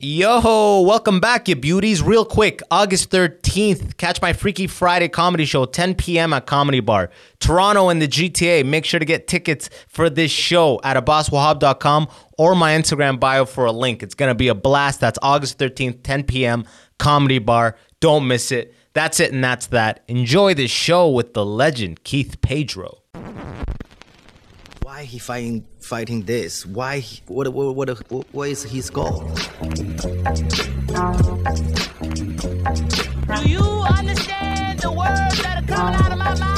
Yo, welcome back, you beauties. Real quick, August 13th, catch my Freaky Friday comedy show, 10 p.m. at Comedy Bar. Toronto and the GTA. Make sure to get tickets for this show at abbaswahab.com or my Instagram bio for a link. It's going to be a blast. That's August 13th, 10 p.m., Comedy Bar. Don't miss it. That's it, and that's that. Enjoy this show with the legend, Keith Pedro. Why he fighting fighting this? Why? What what what what, what is his goal? Do you understand the words that are coming out of my mouth?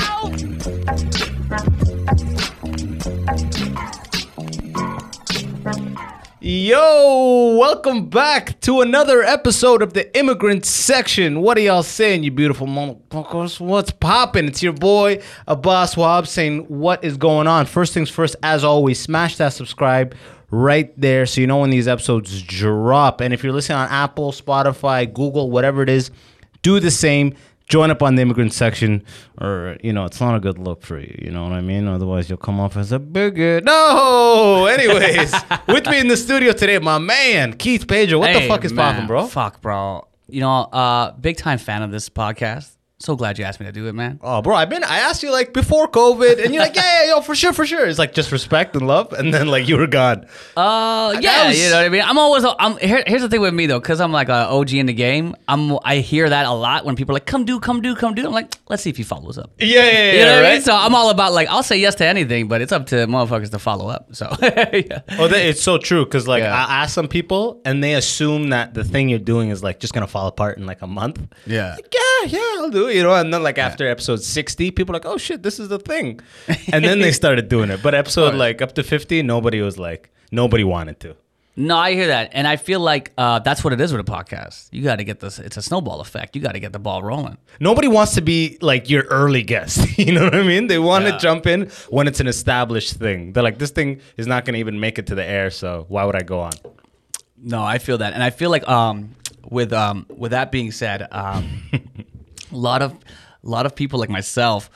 Yo, welcome back to another episode of the Immigrant Section. What are y'all saying, you beautiful motherfuckers? What's poppin'? It's your boy Abbas Wahab saying what is going on. First things first, as always, smash that subscribe right there so you know when these episodes drop. And if you're listening on Apple, Spotify, Google, whatever it is, do the same. Join up on the immigrant section, or you know, it's not a good look for you. You know what I mean? Otherwise, you'll come off as a bigot. No. Anyways, with me in the studio today, my man Keith Pedro. What the fuck is man, poppin', bro? Fuck, bro. You know, uh, big time fan of this podcast. So glad you asked me to do it, man. Oh, bro, I've been. I asked you like before COVID, and you're like, yeah, yeah, yo, for sure, for sure. It's like just respect and love, and then like you were gone. Uh, yeah, was- you know what I mean. I'm always. I'm here, here's the thing with me though, because I'm like a OG in the game. I'm. I hear that a lot when people are like, "Come do, come do, come do." I'm like, let's see if he follows up. Yeah, yeah, yeah. You know what I mean? So I'm all about like I'll say yes to anything, but it's up to motherfuckers to follow up. So yeah. Oh, that, it's so true because like Yeah. I ask some people, and they assume that the thing you're doing is like just gonna fall apart in like a month. Yeah. Like, yeah, yeah, I'll do it. You know, and then like after episode sixty, people are like, oh shit, this is the thing, and then they started doing it. But episode like up to fifty, nobody was like, nobody wanted to. No, I hear that, and I feel like uh, that's what it is with a podcast. You got to get this. It's a snowball effect. You got to get the ball rolling. Nobody wants to be like your early guest. You know what I mean? They want to Yeah. jump in when it's an established thing. They're like, this thing is not going to even make it to the air, so why would I go on? No, I feel that, and I feel like um, with um, with that being said, um, a lot of a lot of people like myself.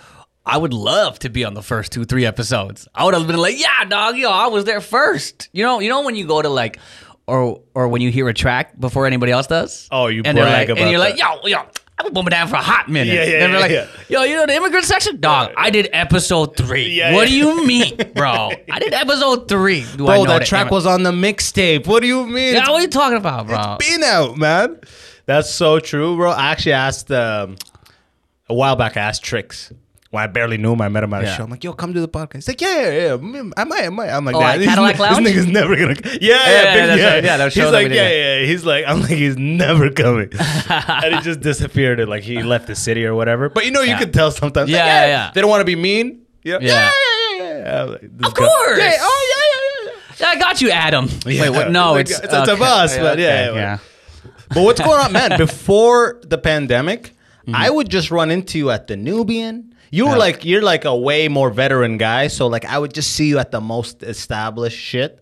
I would love to be on the first two, three episodes. I would have been like, "Yeah, dog, yo, I was there first. You know, you know when you go to like, or or when you hear a track before anybody else does. Oh, you and they're brag like, about and you're that. like, yo, yo, I've been bumming down for a hot minute. Yeah, yeah, and they're yeah, like, yeah. yo, you know the immigrant section, dog. I did episode three. Yeah, what yeah. do you mean, bro? I did episode three. Do I Bro, know that the track immi- was on the mixtape. What do you mean? Yeah, what are you talking about, bro? It's been out, man. That's so true, bro. I actually asked um, a while back. I asked Tricks when I barely knew him. I met him at a Yeah. show. I'm like, "Yo, come to the podcast." He's like, "Yeah, yeah, yeah. mm, I might, I might." I'm like, Oh, "Nah, at this- Cadillac Lounge? This nigga's never gonna." Yeah, yeah, yeah, big- that's right. Yeah, that show He's that like, we yeah, did, yeah, yeah. He's like, I'm like, he's never coming, and he just disappeared. And like, he left the city or whatever. But you know, you Yeah. could tell sometimes. like, Yeah, yeah, yeah. They don't want to be mean. Yeah, yeah, Yeah. yeah, yeah. yeah. I'm like, this Of guy- course. Yeah. Oh, yeah, yeah, yeah. Yeah, I got you, Adam. Yeah. Wait, what? No, Like, it's it's- it's a bus, but yeah, okay, yeah, But what's going on, man? Before the pandemic, I would just run into you at the Nubian. You were Yeah. like, you're like a way more veteran guy, so like I would just see you at the most established shit.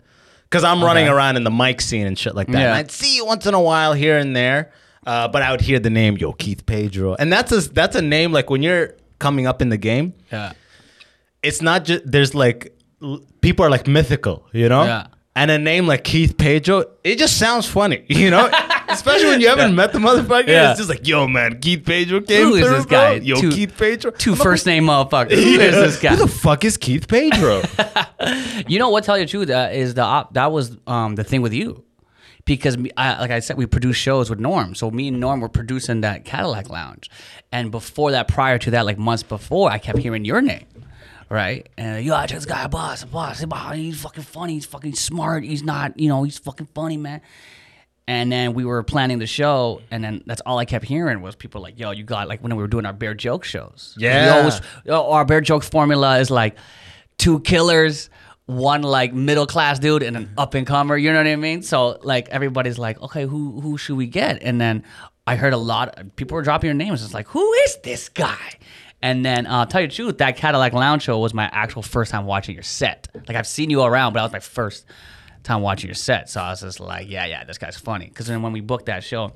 Cause I'm running around in the mic scene and shit like that. Yeah. And I'd see you once in a while here and there, uh, but I would hear the name Yo Keith Pedro, and that's a that's a name like when you're coming up in the game, Yeah. it's not just there's like l- people are like mythical, you know? Yeah. And a name like Keith Pedro, it just sounds funny, you know? Especially when you haven't met the motherfucker. Yeah. It's just like, yo, man, Keith Pedro came Who is through, this bro. guy? Yo, Two- Keith Pedro. Two first name motherfuckers. Who yeah. is this guy? Who the fuck is Keith Pedro? You know what? Tell you the truth, uh, is the op- that was um, the thing with you, because I, like I said, we produce shows with Norm. So me and Norm were producing that Cadillac Lounge, and before that, prior to that, like months before, I kept hearing your name. Right, and yo, I just got a boss, a boss. He's fucking funny. He's fucking smart. He's not, you know, he's fucking funny, man. And then we were planning the show, and then that's all I kept hearing was people like, "Yo, you got like when we were doing our bear joke shows. Yeah. always, our bear joke formula is like two killers, one like middle class dude, and an up and comer. You know what I mean? So like everybody's like, okay, who who should we get? And then I heard a lot. of People were dropping your names. It's like, who is this guy? And then, uh, tell you the truth, that Cadillac Lounge show was my actual first time watching your set. Like I've seen you around, but that was my first time watching your set. So I was just like, yeah, yeah, this guy's funny. Because then when we booked that show,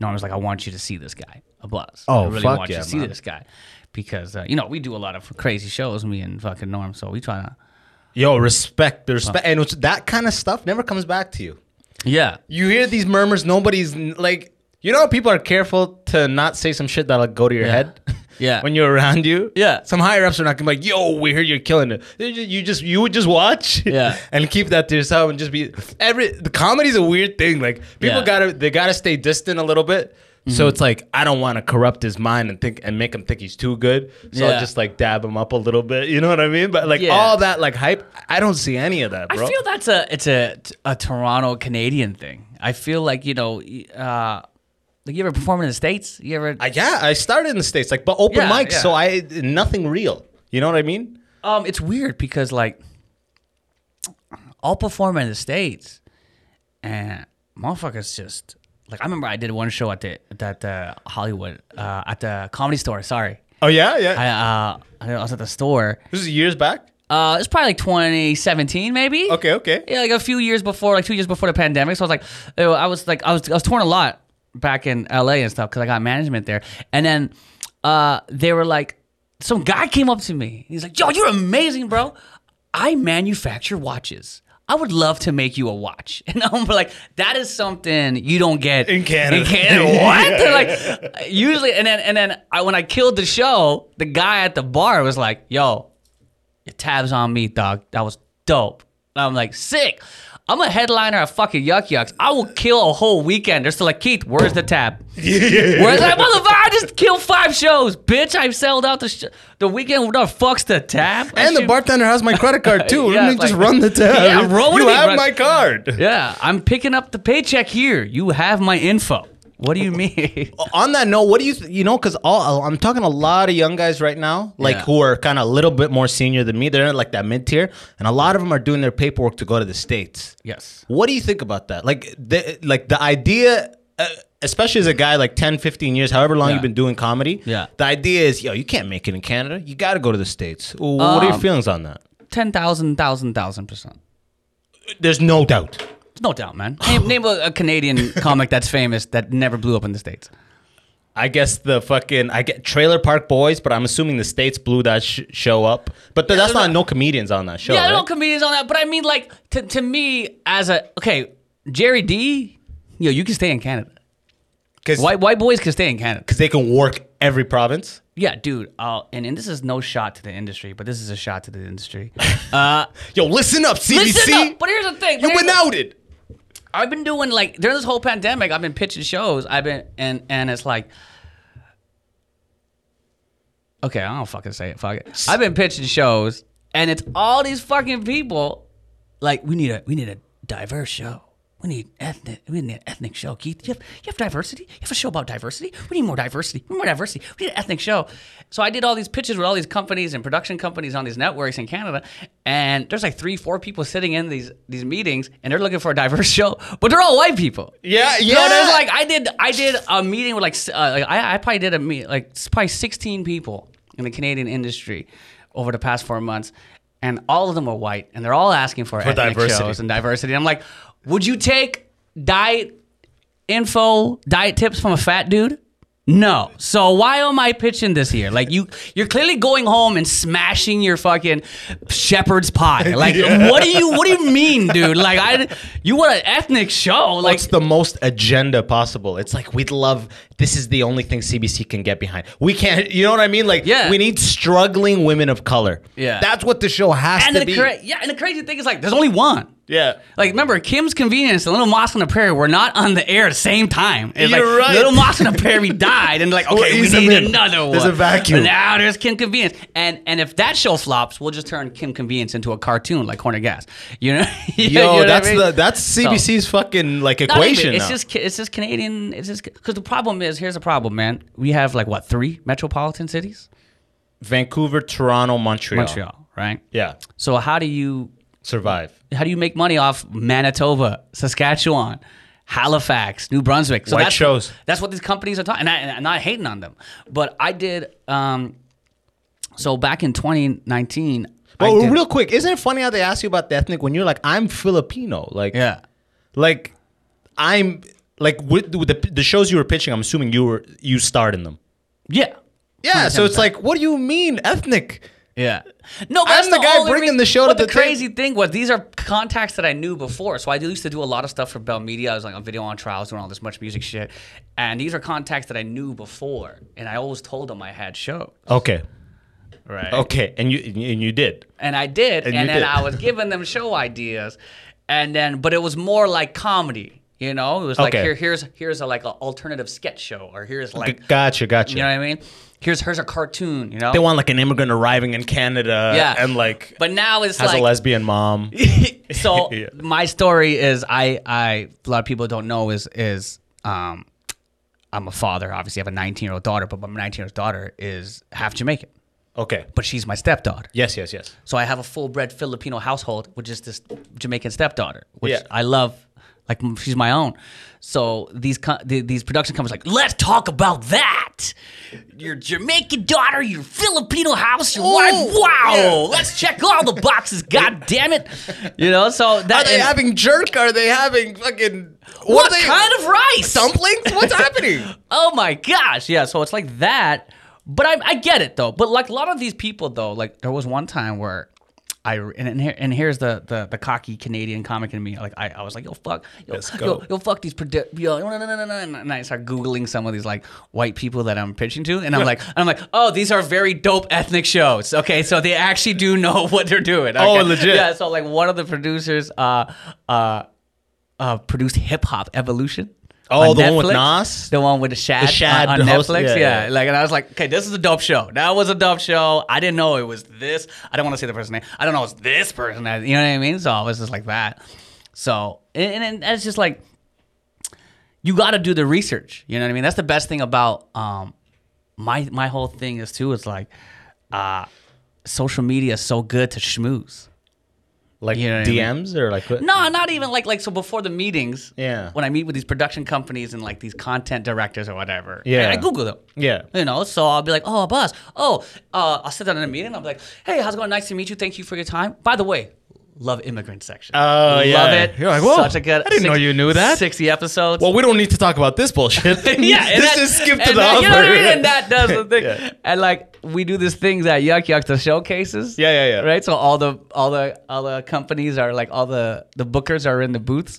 Norm was like, I want you to see this guy, a buzz. Oh, I really fuck want you yeah, to see man. this guy. Because, uh, you know, we do a lot of crazy shows, me and fucking Norm. So we try to. Yo, respect, the respect, and it's, that kind of stuff never comes back to you. Yeah. You hear these murmurs. Nobody's like, you know, people are careful to not say some shit that'll go to your Yeah. head. Yeah. when you're around you. Yeah. Some higher ups are not gonna be like, yo, we hear you're killing it. You just you would just watch. Yeah. and keep that to yourself and just be every. The comedy's a weird thing. Like people Yeah. Mm-hmm. gotta they gotta stay distant a little bit. So it's like I don't want to corrupt his mind and think and make him think he's too good. So Yeah. I'll just like dab him up a little bit. You know what I mean? But like Yeah. all that like hype, I don't see any of that, I bro. feel that's a it's a a Toronto Canadian thing. I feel like you know, uh, like you ever perform in the states? You ever? I, yeah, I started in the states, like, but open Yeah, mics, yeah. so I nothing real. You know what I mean? Um, it's weird because like I'll perform in the states, and motherfuckers just like I remember I did one show at the at the Hollywood uh, at the Comedy Store. Sorry, Oh yeah, yeah. I uh I was at the store. this is years back. Uh, it's probably like 2017 maybe. Okay, okay. Yeah, like a few years before, like two years before the pandemic. So I was like, I was like, I was, I was torn a lot back in LA and stuff because I got management there. And then uh, they were like, some guy came up to me. He's like, yo, you're amazing, bro. I manufacture watches. I would love to make you a watch. And I'm like, that is something you don't get In Canada. In Canada, what? They're like, usually, and then and then I, when I killed the show, the guy at the bar was like, yo, your tabs on me, dog. That was dope. And I'm like, sick. I'm a headliner at fucking Yuk Yuk's. I will kill a whole weekend. They're still like, Keith, where's the tab? Where's that motherfucker? I just killed five shows, bitch. I've sold out the sh- the weekend. What the fuck's the tab? That And the bartender has my credit card too. Yeah, Let me it's just like- run the tab. Yeah, roll you with it, have run- my card. Yeah, I'm picking up the paycheck here. You have my info. What do you mean? On that note, what do you th- you know? Because all I'm talking a lot of young guys right now, like Yeah. who are kind of a little bit more senior than me. They're in like that mid tier, and a lot of them are doing their paperwork to go to the states. yes. What do you think about that? Like the like the idea, uh, especially as a guy like 10, 15 years, however long Yeah. you've been doing comedy. Yeah. The idea is, yo, you can't make it in Canada. You got to go to the states. What are your Um, feelings on that? 10,000, 1,000, 1,000 percent. There's no doubt. No doubt, man. Name, name a, a Canadian comic that's famous that never blew up in the States. I guess the fucking I get Trailer Park Boys, but I'm assuming the states blew that sh- show up. But th- that's there's not no comedians on that show. Yeah, there are no comedians on that, but I mean, like to, to me as a okay, Gerry Dee, yo, you can stay in Canada. Because White white boys can stay in Canada. Because they can work every province. Yeah, dude. Uh, and and this is no shot to the industry, but this is a shot to the industry. Uh, Yo, listen up, CBC. listen up. But here's the thing. You've been outed. I've been doing like during this whole pandemic, I've been pitching shows. I've been and and it's like Okay, I don't fucking say it. Fuck it. I've been pitching shows and it's all these fucking people like we need a we need a diverse show. We need ethnic we need an ethnic show. Keith, you have you have diversity? You have a show about diversity? We need more diversity. We need more diversity. We need an ethnic show. So I did all these pitches with all these companies and production companies on these networks in Canada, and there's like three, four people sitting in these these meetings, and they're looking for a diverse show, but they're all white people. Yeah, So yeah. there's like I did I did a meeting with like uh, like I, I probably did a meet like probably 16 people in the Canadian industry over the past four months, and all of them were white, and they're all asking for, ethnic diversity. shows and diversity. I'm like, would you take diet info, diet tips from a fat dude? No. So why am I pitching this here? Like you, you're clearly going home and smashing your fucking shepherd's pie. Like, what do you, what do you mean, dude? Like, I, you want an ethnic show? Like, What's the most agenda possible? It's like we'd love. This is the only thing CBC can get behind. We can't. You know what I mean? Like, Yeah. we need struggling women of color. Yeah. that's what the show has and to the be. cra- yeah, and the crazy thing is like, there's only one. Yeah. Like, remember, Kim's Convenience and Little Mosque on the Prairie were not on the air at the same time. It's like, You're right. Little Mosque on the Prairie died, and like, okay, we need another one. There's a vacuum. But now there's Kim Convenience, and and if that show flops, we'll just turn Kim Convenience into a cartoon like Corner Gas. You know? You Yo, know what I that's mean? the that's CBC's fucking like Not even- equation. It's now. just it's just Canadian. It's just because the problem is here's the problem, man. We have like what three metropolitan cities? Vancouver, Toronto, Montreal. Montreal, right? Yeah, So how do you survive. How do you make money off Manitoba, Saskatchewan, Halifax, New Brunswick? So White that's shows. That's what these companies are talking. And, I, and I'm not hating on them, but I did. Um, so back in 2019. I But did- real quick, isn't it funny how they ask you about the ethnic when you're like, I'm Filipino, like, yeah, like, I'm like with, with the the shows you were pitching. I'm assuming you were you starred in them. yeah, Yeah, so it's like, what do you mean ethnic? Yeah. No, but I'm that's the guy bringing reason- the show to but the the crazy thing was these are contacts that I knew before. So I used to do a lot of stuff for Bell Media. I was like on video on trials, doing all this MuchMusic shit. And these are contacts that I knew before, and I always told them I had shows. Okay. Right. Okay. And you and you did. And I did, And and, then did. I was giving them show ideas, and then but it was more like comedy. You know, it was like Okay. here, here's here's a like an alternative sketch show, or here's like gotcha. Gotcha. you know what I mean. Here's here's a cartoon. You know. they want like an immigrant arriving in Canada. Yeah. And like but now it's has like a lesbian mom. so Yeah. my story is I I a lot of people don't know is is um I'm a father. Obviously, I have a 19 year old daughter, but my 19 year old daughter is half Jamaican, Okay. but she's my stepdaughter. Yes. Yes. Yes. So I have a full bred Filipino household with just this Jamaican stepdaughter, which Yeah. I love. Like she's my own. So these co- these production companies are like, let's talk about that. Your Jamaican daughter, your Filipino house, your wife. Oh, wow, let's check all the boxes. God damn it, you know. So that Are they and- having jerk? Are they having fucking what, are they- kind of rice? dumplings? What's happening? Oh my gosh, yeah. So it's like that, but I, I get it though. But like a lot of these people though, like there was one time where I and and, here, and here's the, the the cocky Canadian comic in me. Like I, I was like, yo fuck, yo, Let's yo, go. yo fuck these produ- yo, no, no, no, no, no, and I start googling some of these like white people that I'm pitching to, and I'm like, I'm like, oh, these are very dope ethnic shows. Okay, so they actually do know what they're doing. Oh, legit. Yeah. So like one of the producers, uh, uh, uh, produced Hip Hop Evolution. Oh, on the one with Netflix. Nas? The one with the Shad, Shad on, on host- Netflix. yeah, Yeah, yeah. Like, and I was like, okay, this is a dope show. That was a dope show. I didn't know it was this. I don't want to say the person name. I don't know it's this person. that- You know what I mean? So it was just like that. So, and, and it's just like, you got to do the research. You know what I mean? That's the best thing about um, my my whole thing is too. It's like, uh, social media is so good to schmooze. Like You know what I mean? DMs or like what? No, not even like like so before the meetings. Yeah. When I meet with these production companies and like these content directors or whatever. Yeah. I Google them. Yeah. You know, so I'll be like, oh, boss. Oh, uh, I'll sit down in a meeting. I'll be like, hey, how's it going? Nice to meet you. Thank you for your time. By the way, love immigrant section. Oh, love yeah. it. You're like, whoa, Such a good. I didn't know you knew that. Sixty episodes. Well, we don't need to talk about this bullshit. yeah, this that- is skip to the that, other. You know I mean? And that does the thing. Yeah. And like we do these things at Yuk Yuk, the showcases. Yeah, yeah, yeah. Right. So all the all the all the companies are like all the the bookers are in the booths.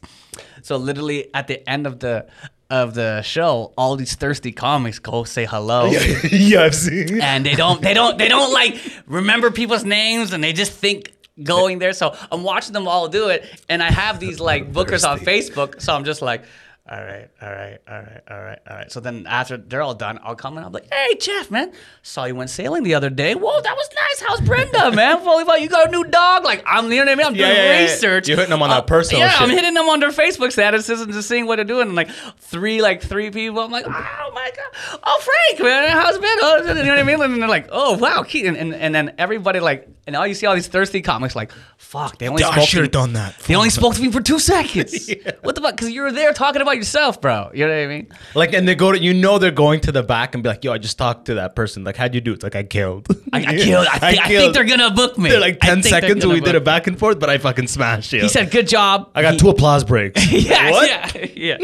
So literally at the end of the of the show, all these thirsty comics go say hello. yeah, I've seen. and they don't they don't they don't like remember people's names and they just think going there. So i'm watching them all do it and i have these like bookers on facebook. So i'm just like all right all right all right all right all right. So then after they're all done i'll come and i'll be like hey jeff man saw you went sailing the other day. Whoa that was nice. How's brenda man? Holy fuck, you got a new dog? Like i'm you know what i mean? I'm Yeah, doing yeah, yeah. research. You're hitting them on that Uh, personal yeah i'm hitting them on their facebook statuses and just seeing what they're doing. And like three like three people i'm like oh my god. Oh frank man how's it been? Oh, you know what i mean? And they're like oh wow Keith. and, and, and then everybody like and now you see all these thirsty comics like fuck they only I spoke to should've me- done that. they only spoke to me for two seconds what the fuck because you were there talking about yourself bro you know what i mean Like, and they go to, you know, they're going to the back and be like, yo, I just talked to that person. Like, how'd you do? It's like, I killed. I, I killed I, think, I think they're gonna book me They're like 10 seconds we did a back and forth, but I fucking smashed you. he said good job I got He- two applause breaks. yeah What? yeah yeah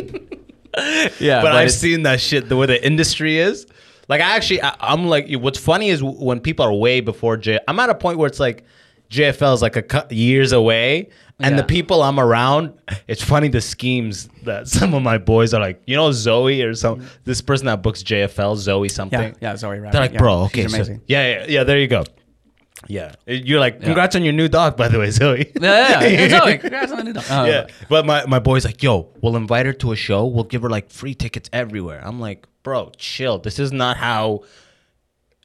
yeah but, I've seen that shit the way the industry is. Like I actually, I, I'm like, what's funny is when people are way before J. I'm at a point where it's like JFL is like a cou- years away, and the people I'm around, it's funny the schemes that some of my boys are like, you know, Zoe or some this person that books JFL, Zoe something. yeah yeah Zoe Rabbit. They're like, yeah, bro, okay, so- yeah, yeah, yeah. There you go. Yeah, you're like, congrats on your new dog, by the way, Zoe. yeah, yeah, yeah. Zoe, congrats on the new dog. Uh, yeah. But my, my boy's like, yo, we'll invite her to a show. We'll give her like free tickets everywhere. I'm like, bro, chill. This is not how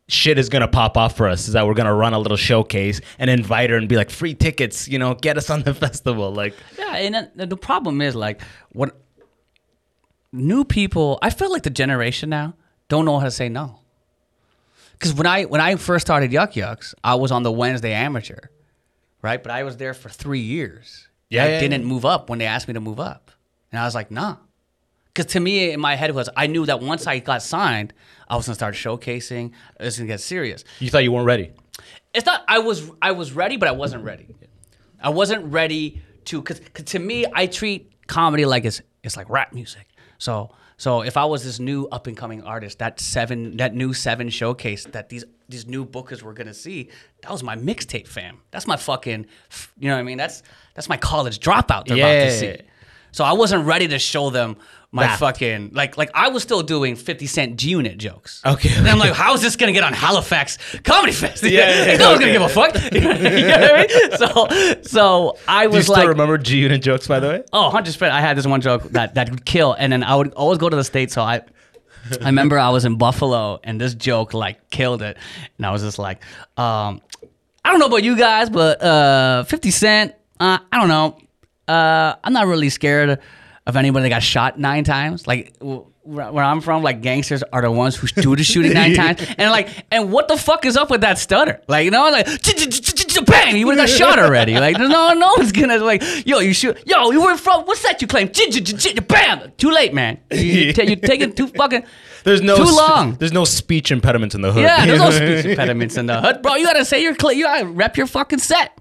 shit is gonna pop off for us. Is that we're gonna run a little showcase and invite her and be like, free tickets, you know, get us on the festival. Like, Yeah, and the problem is like what new people. I feel like the generation now don't know how to say no. Because when I when I first started Yuk Yuk's, I was on the Wednesday Amateur, right? But I was there for three years. Yeah, I yeah, didn't yeah. move up when they asked me to move up, and I was like, nah. Because to me, in my head was I knew that once I got signed, I was gonna start showcasing. It was gonna get serious you thought you weren't ready. it's not I was I was ready, but I wasn't ready. I wasn't ready to because to me I treat comedy like it's it's like rap music. So so if I was this new up and coming artist, that seven that new seven showcase that these these new bookers were gonna see, that was my mixtape fam. That's my fucking, you know what I mean? That's that's my college dropout they're about Yeah. to see. So I wasn't ready to show them my That. fucking like like I was still doing 50 cent G unit jokes. Okay. And I'm like, how is this gonna get on Halifax Comedy Fest? Yeah, yeah, yeah, no one's gonna give a fuck. you know what I mean? So so I Do you was still like remember G Unit jokes, by the way? Oh, 100%. I had this one joke that, that would kill. And then I would always go to the States. So I I remember I was in Buffalo and this joke like killed it. And I was just like, um, I don't know about you guys, but uh, 50 Cent, uh, I don't know. Uh, I'm not really scared of anybody that got shot nine times. Like, where I'm from, like gangsters are the ones who do the shooting nine times, and like, and what the fuck is up with that stutter? Like, you know, like, bang, you would have got shot already. Like, no, no one's gonna like, yo, you shoot, yo, you were from, what's that you claim? Bam, too late, man. You, you, you're taking too fucking, There's no too long. There's no speech impediments in the hood. Yeah, there's no speech impediments in the hood, bro. You gotta say your, you gotta rep your fucking set.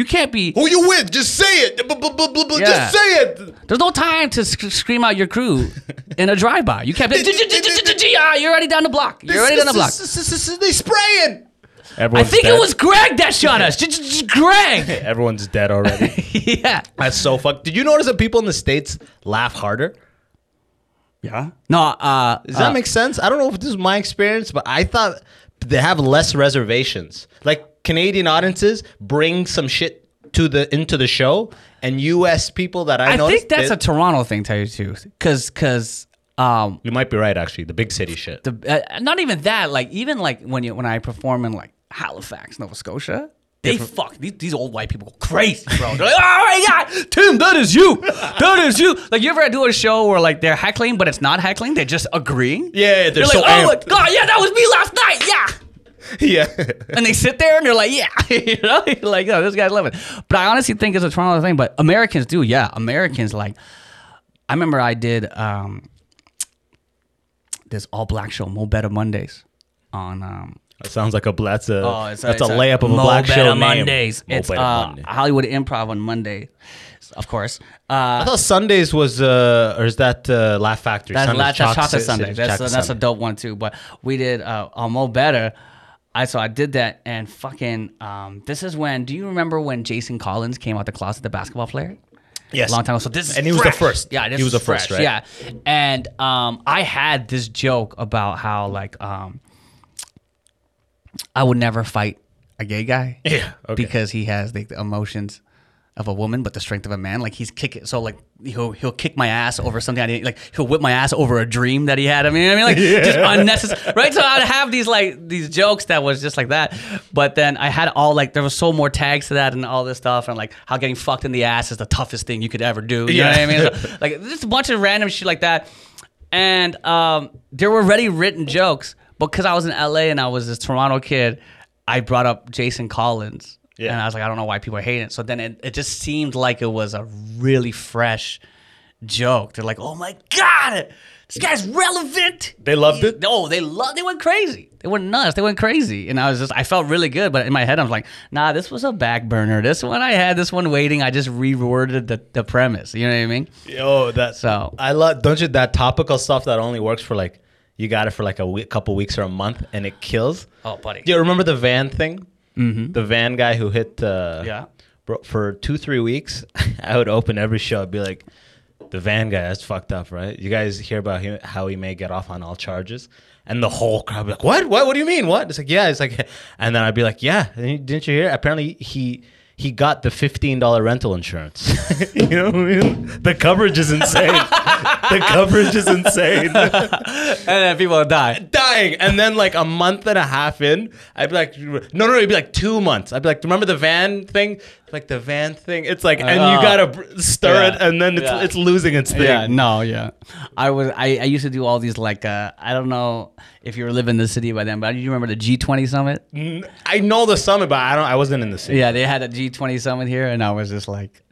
You can't be. Who you with? Just say it. Yeah. Just say it. There's no time to sc- scream out your crew in a drive-by. You can't be. "Ah, You're already down the block. You're already down the block. They spraying. Everyone's I think dead. it was Greg that shot us. Greg. Everyone's dead already. yeah. That's so fucked. Did you notice that people in the states laugh harder? Yeah. No. Uh. Does that make sense? I don't know if this is my experience, but I thought they have less reservations. Like Canadian audiences bring some shit to the into the show, and U.S. people that I, I think that's a Toronto thing, tell you the truth. Cause, cause, um, You might be right, actually. The big city shit. the uh, not even that. Like even like when you when I perform in like Halifax, Nova Scotia. They fuck these, these old white people go crazy, bro. They're like, "Oh my god, Tim, that is you, that is you." Like you ever do a show where like they're heckling, but it's not heckling; they're just agreeing. Yeah, they're They're so like, "Oh my god, yeah, that was me last night, yeah." yeah. and they sit there and they're like, yeah, you know, like, oh, this guy's living. But I honestly think it's a Toronto thing. But Americans do, yeah. Americans like, I remember I did um, this all black show, Mo Better Mondays, on um, That sounds like a that's a oh, it's that's a, it's layup of a Mo black Better show name. Mondays. Mo it's uh, Monday. Hollywood Improv on Monday, of course. Uh, I thought Sundays was uh or is that uh, Laugh Factory? that's, Sundays, that's Chocolate Chocolate Sunday. That's, Chocolate that's a dope one too. But we did uh, on Mo Better. I so I did that and fucking. Um, this is when. Do you remember when Jason Collins came out the closet, the basketball player? Yes. long time ago. So this is And he was the first. Yeah, this He was the first, right? Yeah, and um, I had this joke about how like um, I would never fight a gay guy. Yeah, okay. because he has the, the emotions of a woman but the strength of a man. Like he's kicking. So like he'll he'll kick my ass over something I didn't like. He'll whip my ass over a dream that he had. I mean, I mean, like just unnecessary, right? So I'd have these like these jokes that was just like that. But then I had all like there was so more tags to that and all this stuff and like how getting fucked in the ass is the toughest thing you could ever do. You know Yeah. what I mean? So, like just a bunch of random shit like that. And um, there were already written jokes, but because I was in LA and I was this Toronto kid, I brought up Jason Collins. Yeah. And I was like, I don't know why people are hating it. So then it, it just seemed like it was a really fresh joke. They're like, oh my God, this guy's relevant. They loved it? Oh, they loved They went crazy. They went nuts. They went crazy. And I was just, I felt really good. But in my head, I was like, nah, this was a back burner. This one I had, this one waiting. I just reworded the, the premise. You know what I mean? Yo, that So- I love. Don't you that topical stuff that only works for like you got it for like a week, couple weeks or a month, and it kills. Oh, buddy. Do you remember the van thing? Mm-hmm. The van guy who hit. Uh, Yeah. Bro, for two three weeks, I would open every show. I'd be like, "The van guy, that's fucked up, right? You guys hear about him, how he may get off on all charges?" And the whole crowd be like, "What? What? What do you mean? What?" It's like, "Yeah." It's like, and then I'd be like, "Yeah." Didn't you hear? Apparently, he he got the fifteen dollar rental insurance. you know what I mean? The coverage is insane. the coverage is insane. And then people die. Dying, and then like a month and a half in, I'd be like, "No, no, no!" It'd be like two months. I'd be like, "Remember the van thing? Like the van thing? It's like, and you gotta stir Yeah. it, and then it's Yeah. it's losing its thing." Yeah, no, yeah. I was I, I used to do all these like uh I don't know if you were living in the city by then, but do you remember the G twenty summit? I know the summit, but I don't. I wasn't in the city. Yeah, they had a G twenty summit here and I was just like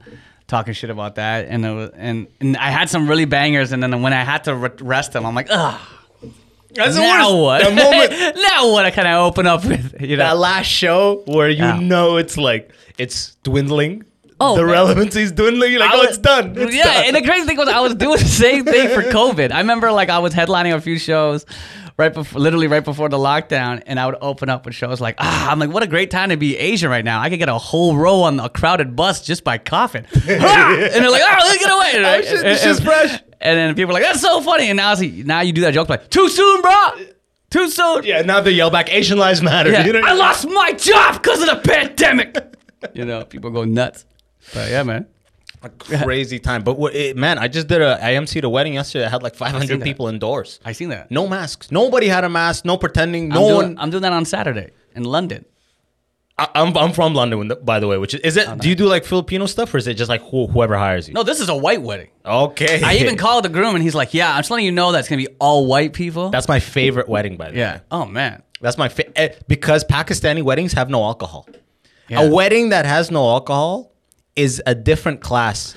talking shit about that and it was, and, and I had some really bangers and then when I had to rest them, I'm like, ugh. That's now what? The moment now what I open up with? You know? that last show where you know it's like it's dwindling. Oh, the relevancy is dwindling. You're like, I oh, it's done. It's yeah, done. and the crazy thing was I was doing the same thing for COVID. I remember like I was headlining a few shows right before, literally right before the lockdown, and I would open up with shows like, ah, I'm like, what a great time to be Asian right now. I could get a whole row on a crowded bus just by coughing, Ah! and they're like, oh, get away! Right? shit, this And- shit's fresh. And then people are like, that's so funny. And now, see, now you do that joke like, too soon, bro. Too soon. Yeah, now they yell back, Asian lives matter. Yeah. You know? I lost my job because of the pandemic. you know, people go nuts. But yeah, man. A crazy time. But what, it, man, I just did a IMC to wedding yesterday. I had like 500 people indoors. I seen that. No masks. Nobody had a mask. No pretending. No I'm one. I'm doing that on Saturday in London. I, I'm I'm from London, by the way. Which is, is it? Do you do like Filipino stuff, or is it just like who, whoever hires you? No, this is a white wedding. Okay. I even called the groom and he's like, "Yeah, I'm just letting you know that's gonna be all white people." That's my favorite wedding, by the way. yeah. Oh man. That's my fa- eh, because Pakistani weddings have no alcohol. Yeah. A wedding that has no alcohol is a different class.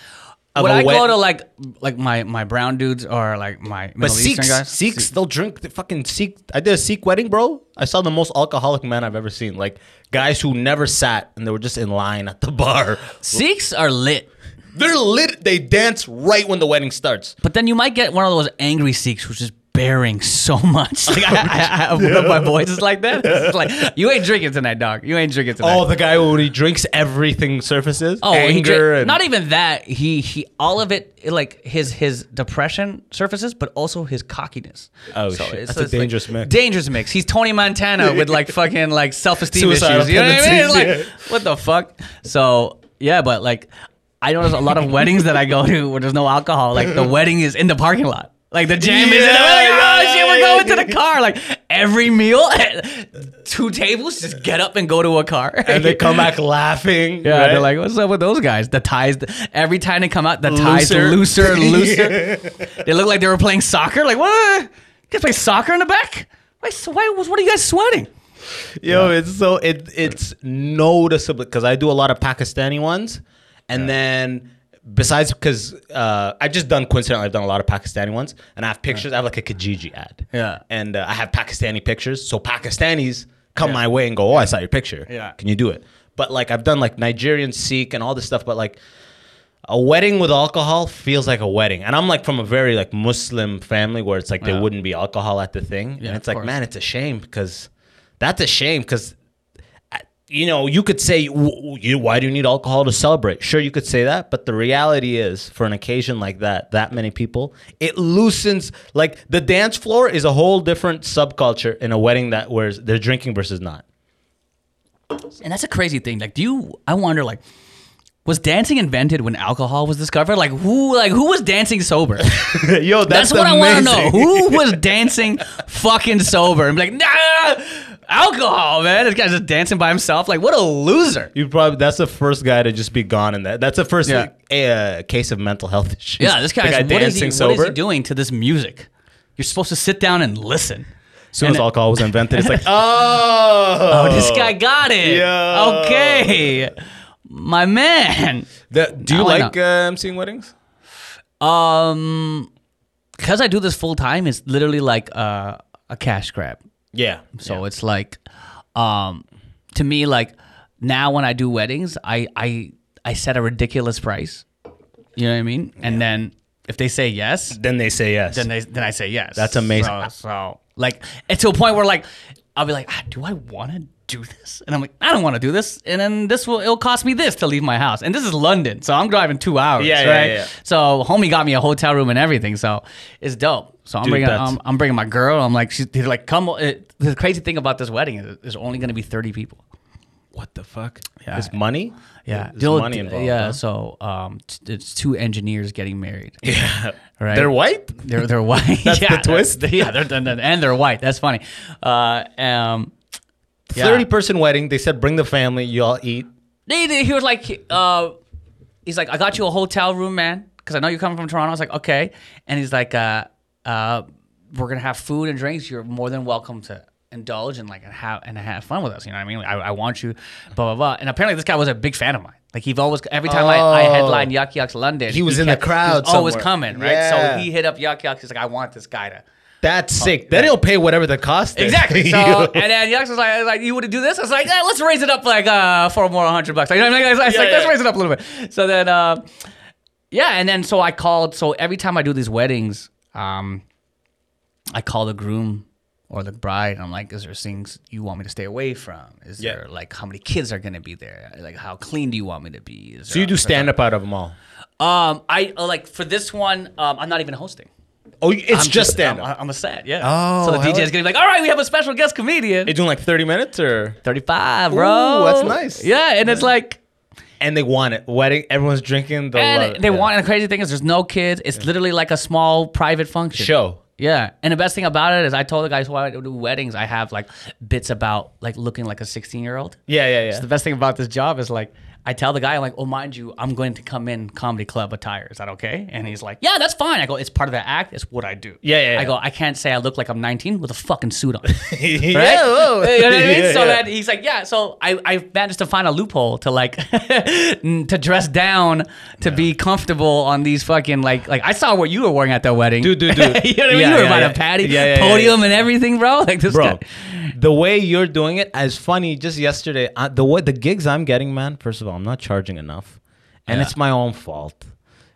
Of I wed- go to like like my my brown dudes or like my Middle but Eastern Sikhs, guys, Sikhs, they'll drink the fucking Sikh. I did a Sikh wedding, bro. I saw the most alcoholic man I've ever seen. Like guys who never sat and they were just in line at the bar. Sikhs are lit. They're lit. They dance right when the wedding starts. But then you might get one of those angry Sikhs who's just bearing so much. Like I, I, I, one of my is like that. It's like you ain't drinking tonight, dog. You ain't drinking tonight. Oh, the guy when he drinks, everything surfaces. Oh, anger dri- and not even that. He he, all of it, like his his depression surfaces, but also his cockiness. Oh, shit. it's- That's a it's like- dangerous mix. Dangerous mix. He's Tony Montana with like fucking like self esteem issues. You know what I mean? Like what the fuck. So yeah, but like I notice a lot of weddings that I go to where there's no alcohol. Like the wedding is in the parking lot. Like the jam is in the Yeah, like, oh shit, we're going to the car. Like every meal, two tables, just get up and go to a car. and they come back laughing. Yeah, right? they're like, "What's up with those guys?" The ties, every time they come out, the ties Looser. looser and looser. They look like they were playing soccer. Like, what? You guys play soccer in the back? Why? Why? What are you guys sweating? Yo, it's so it it's noticeable because I do a lot of Pakistani ones, and then besides because uh, I've just done coincidentally I've done a lot of Pakistani ones, and I have pictures. I have like a Kijiji ad, Yeah. and uh, I have Pakistani pictures. So Pakistanis come my way and go, "Oh, I saw your picture. Yeah. can you do it?" But like I've done like Nigerian Sikh and all this stuff, but like. A wedding with alcohol feels like a wedding, and I'm like from a very like Muslim family where it's like there wouldn't be alcohol at the thing, Yeah, and it's like, course. man, it's a shame because that's a shame because you know you could say why do you need alcohol to celebrate sure you could say that but the reality is for an occasion like that that many people it loosens like the dance floor is a whole different subculture in a wedding that where they're drinking versus not And that's a crazy thing. Like, do you? I wonder, like, was dancing invented when alcohol was discovered? Like, who? Like, who was dancing sober? yo That's, what I want to know. Who was dancing fucking sober and be like, nah, alcohol, man. This guy's just dancing by himself. Like, what a loser. you probably that's the first guy to just be gone in that that's the first Yeah. uh, case of mental health issues Yeah, this guy's guy what is, he, dancing what is sober he doing to this music? You're supposed to sit down and listen. as soon as And- alcohol was invented it's like oh Oh, this guy got it. Okay. My man. The- do you like uh, emceeing weddings Um, because I do this full time, it's literally like uh, a cash grab. yeah So it's like, um, to me, like now when I do weddings, I I I set a ridiculous price. You know what I mean? And then if they say yes, then they say yes then they then I say yes. That's amazing. So, so, like, it's to a point where like I'll be like, ah, do I want to do this? And I'm like, I don't want to do this. And then this will it'll cost me this to leave my house. And this is London, so I'm driving two hours. Yeah, yeah, right? yeah. So homie got me a hotel room and everything. So it's dope. So I'm Dude, bringing I'm, I'm bringing my girl. I'm like she's like come. It, the crazy thing about this wedding is there's only going to be 30 people. What the fuck? Yeah. Is money? Yeah, There's They'll- money involved. Yeah, huh? so um, t- it's two engineers getting married. yeah. Right. They're white? They're they're white. That's yeah, the twist? they're- yeah, they're, they're- and they're white. That's funny. Uh, um, Yeah. 30 person wedding. They said bring the family, you all eat. they, they- he was like, uh, he's like, I got you a hotel room, man, because I know you're coming from Toronto. I was like, okay, and he's like, uh, uh, we're gonna have food and drinks. You're more than welcome to indulge and like have and have fun with us. You know what I mean? Like, I, I want you, blah blah blah. And apparently, this guy was a big fan of mine. Like he always, every time I, I Oh. headlined Yuk Yuk's London, He was in the crowd He was always coming, right? Yeah. So he hit up Yuk Yuk's. He's like, I want this guy to. That's sick. Then he'll pay whatever the cost is. Exactly. So and then Yux was like, like you want to do this? I was like, yeah, let's raise it up like uh for more hundred bucks. Like, you know what I mean? I was like, Yeah, let's raise it up a little bit. So then, uh, yeah, and then so I called. So every time I do these weddings, um, I call the groom or the bride. And I'm like, is there things you want me to stay away from? Is Yeah. there like how many kids are gonna be there? Like how clean do you want me to be? Is So you do stand up out of them all. Um, I uh, like for this one. Um, I'm not even hosting. Oh, it's I'm just stand I'm, up. I'm a set. Yeah. Oh, so the DJ is gonna be like, all right, we have a special guest comedian. They doing like 30 minutes or 35, bro. Ooh, that's nice. Yeah, and it's like. and they want it. Wedding, everyone's drinking. Love And it. they Yeah. want, and the crazy thing is, there's no kids. It's literally like a small private function. show. Yeah, and the best thing about it is, I told the guys who I do weddings, I have like bits about like looking like a 16 year old. Yeah, yeah, yeah. So the best thing about this job is like, I tell the guy, I'm like, oh, mind you, I'm going to come in comedy club attire. Is that okay? And he's like, yeah, that's fine. I go, it's part of the act. It's what I do. Yeah, yeah, I yeah. go, I can't say I look like I'm 19 with a fucking suit on. yeah, right? whoa. You know what I mean? Yeah, so yeah. he's like, yeah. So I, I managed to find a loophole to like to dress down to be comfortable on these fucking like like I saw what you were wearing at the wedding, Dude, dude, dude. you know what I mean? Yeah, you were yeah, yeah. the patty, Yeah, yeah, yeah, podium, yeah. and everything, bro. Like this bro. guy. The way you're doing it is funny. Just yesterday, uh, the way the gigs I'm getting, man. First of all, I'm not charging enough, and Yeah. it's my own fault.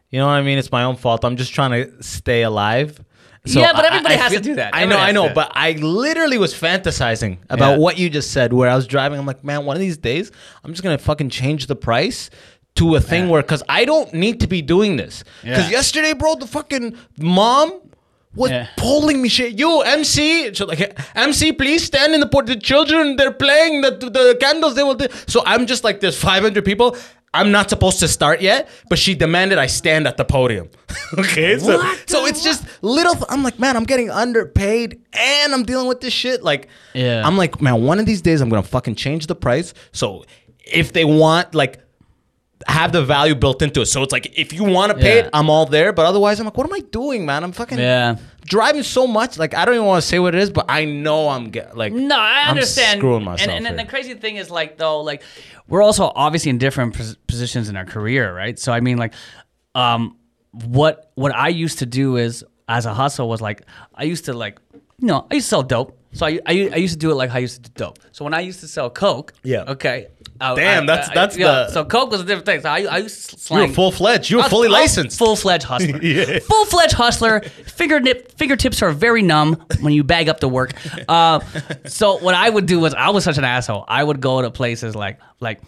You know what I mean? It's my own fault. I'm just trying to stay alive. Yeah, but everybody has to do that. I know, I know, but I literally was fantasizing about Yeah. what you just said. Where I was driving, I'm like, man, one of these days, I'm just gonna fucking change the price to a thing Yeah. where, cause I don't need to be doing this. Cause Yeah. yesterday, bro, the fucking mom was Yeah. pulling me shit. You MC, so like MC, please stand in the port. The children, they're playing the the candles. They will. Do. So I'm just like, there's 500 people. I'm not supposed to start yet, but she demanded I stand at the podium. okay, so What so it's just little. Th- I'm like, man, I'm getting underpaid and I'm dealing with this shit. Like, Yeah. I'm like, man, one of these days I'm gonna fucking change the price. So if they want like have the value built into it. So it's like if you want to pay Yeah. it, I'm all there. But otherwise, I'm like, what am I doing, man? I'm fucking Yeah. driving so much. Like I don't even want to say what it is, but I know I'm get like No, I I'm understand. screwing myself. And, and, and the crazy thing is, like, though, like, we're also obviously in different pos- positions in our career, right? So, I mean, like, um, what what I used to do is, as a hustle, was like, I used to like, you know, I used to sell dope. So I, I, I used to do it like how I used to do dope. So when I used to sell coke, Yeah. okay. I- Damn, I- that's- that's yeah, the- So coke was a different thing. So I, I used to you slang. were full fledged. You were fully licensed. Full-fledged hustler. Yeah. Full-fledged hustler. Fingertip, fingertips are very numb when you bag up the work. Uh, so what I would do was I was such an asshole. I would go to places like like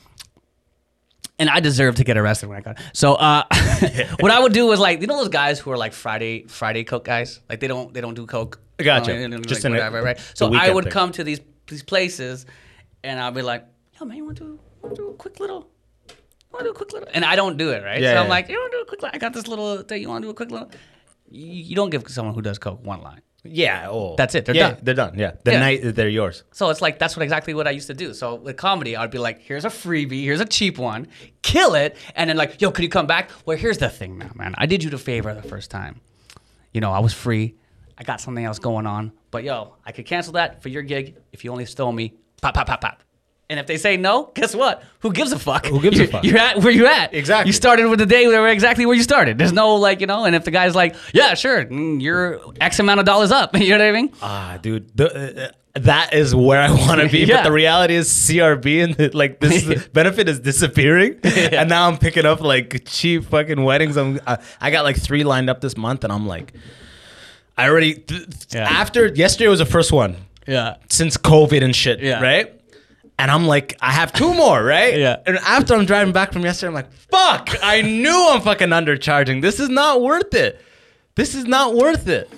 and I deserve to get arrested when I got. So uh, what I would do was like you know those guys who are like Friday Friday coke guys like they don't they don't do coke. Gotcha. You know, and, Just like, in a- whatever, right? So I would thing. come to these these places, and I'll be like, "Yo, man, you want to do a quick little." Want to do a quick little, and I don't do it, right? Yeah, so I'm yeah. like, you want to do a quick? Little? I got this little thing. You want to do a quick little? You, you don't give someone who does coke one line. yeah. Oh, That's it, they're yeah, done. They're done. Yeah. The Yeah. night they're yours. So it's like that's what exactly what I used to do. So with comedy, I'd be like, "Here's a freebie. Here's a cheap one. Kill it." And then like, "Yo, could you come back?" Well, here's the thing now, man. I did you the favor the first time. You know, I was free. I got something else going on. But yo, I could cancel that for your gig if you only stole me. Pop, pop, pop, pop. And if they say no, guess what? Who gives a fuck? Who gives a You're- fuck? You're at where you at. Exactly. You started with the day where exactly where you started. There's no like, you know, and if the guy's like, yeah, sure, mm, you're X amount of dollars up. You know what I mean? Ah, dude, the, uh, that is where I want to be. Yeah. But the reality is, CRB and the, like this benefit is disappearing, and now I'm picking up like cheap fucking weddings. I'm I, I got like three lined up this month, and I'm like, I already th- Yeah. after yesterday was the first one Yeah. since COVID and shit, Yeah. right? And I'm like, I have two more, right? Yeah. And after I'm driving back from yesterday, I'm like, fuck, I knew I'm fucking undercharging. This is not worth it. This is not worth it.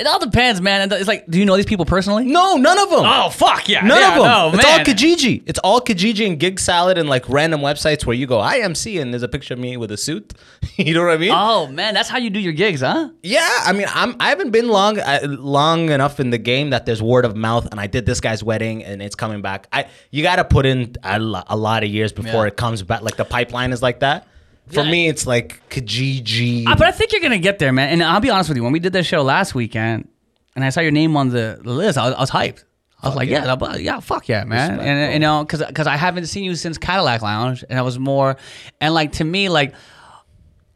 It all depends, man. It's like, do you know these people personally? No, none of them. Oh fuck yeah! None yeah, of them. No, it's all man. Kijiji. It's all Kijiji and Gig Salad and like random websites where you go IMC and there's a picture of me with a suit. you know what I mean? Oh man, that's how you do your gigs, huh? yeah. I mean, I'm I haven't been long uh, long enough in the game that there's word of mouth, and I did this guy's wedding and it's coming back. I you got to put in a, lo- a lot of years before Yeah. it comes back. Like the pipeline is like that. For Yeah. me, it's like Kijiji. Uh, but I think you're gonna get there, man. And I'll be honest with you. When we did that show last weekend, and I saw your name on the, the list, I was, I was hyped. I was like, yeah, yeah, but- yeah, fuck yeah, man. Respect, and bro. you know, because because I haven't seen you since Cadillac Lounge, and I was more, and like to me, like,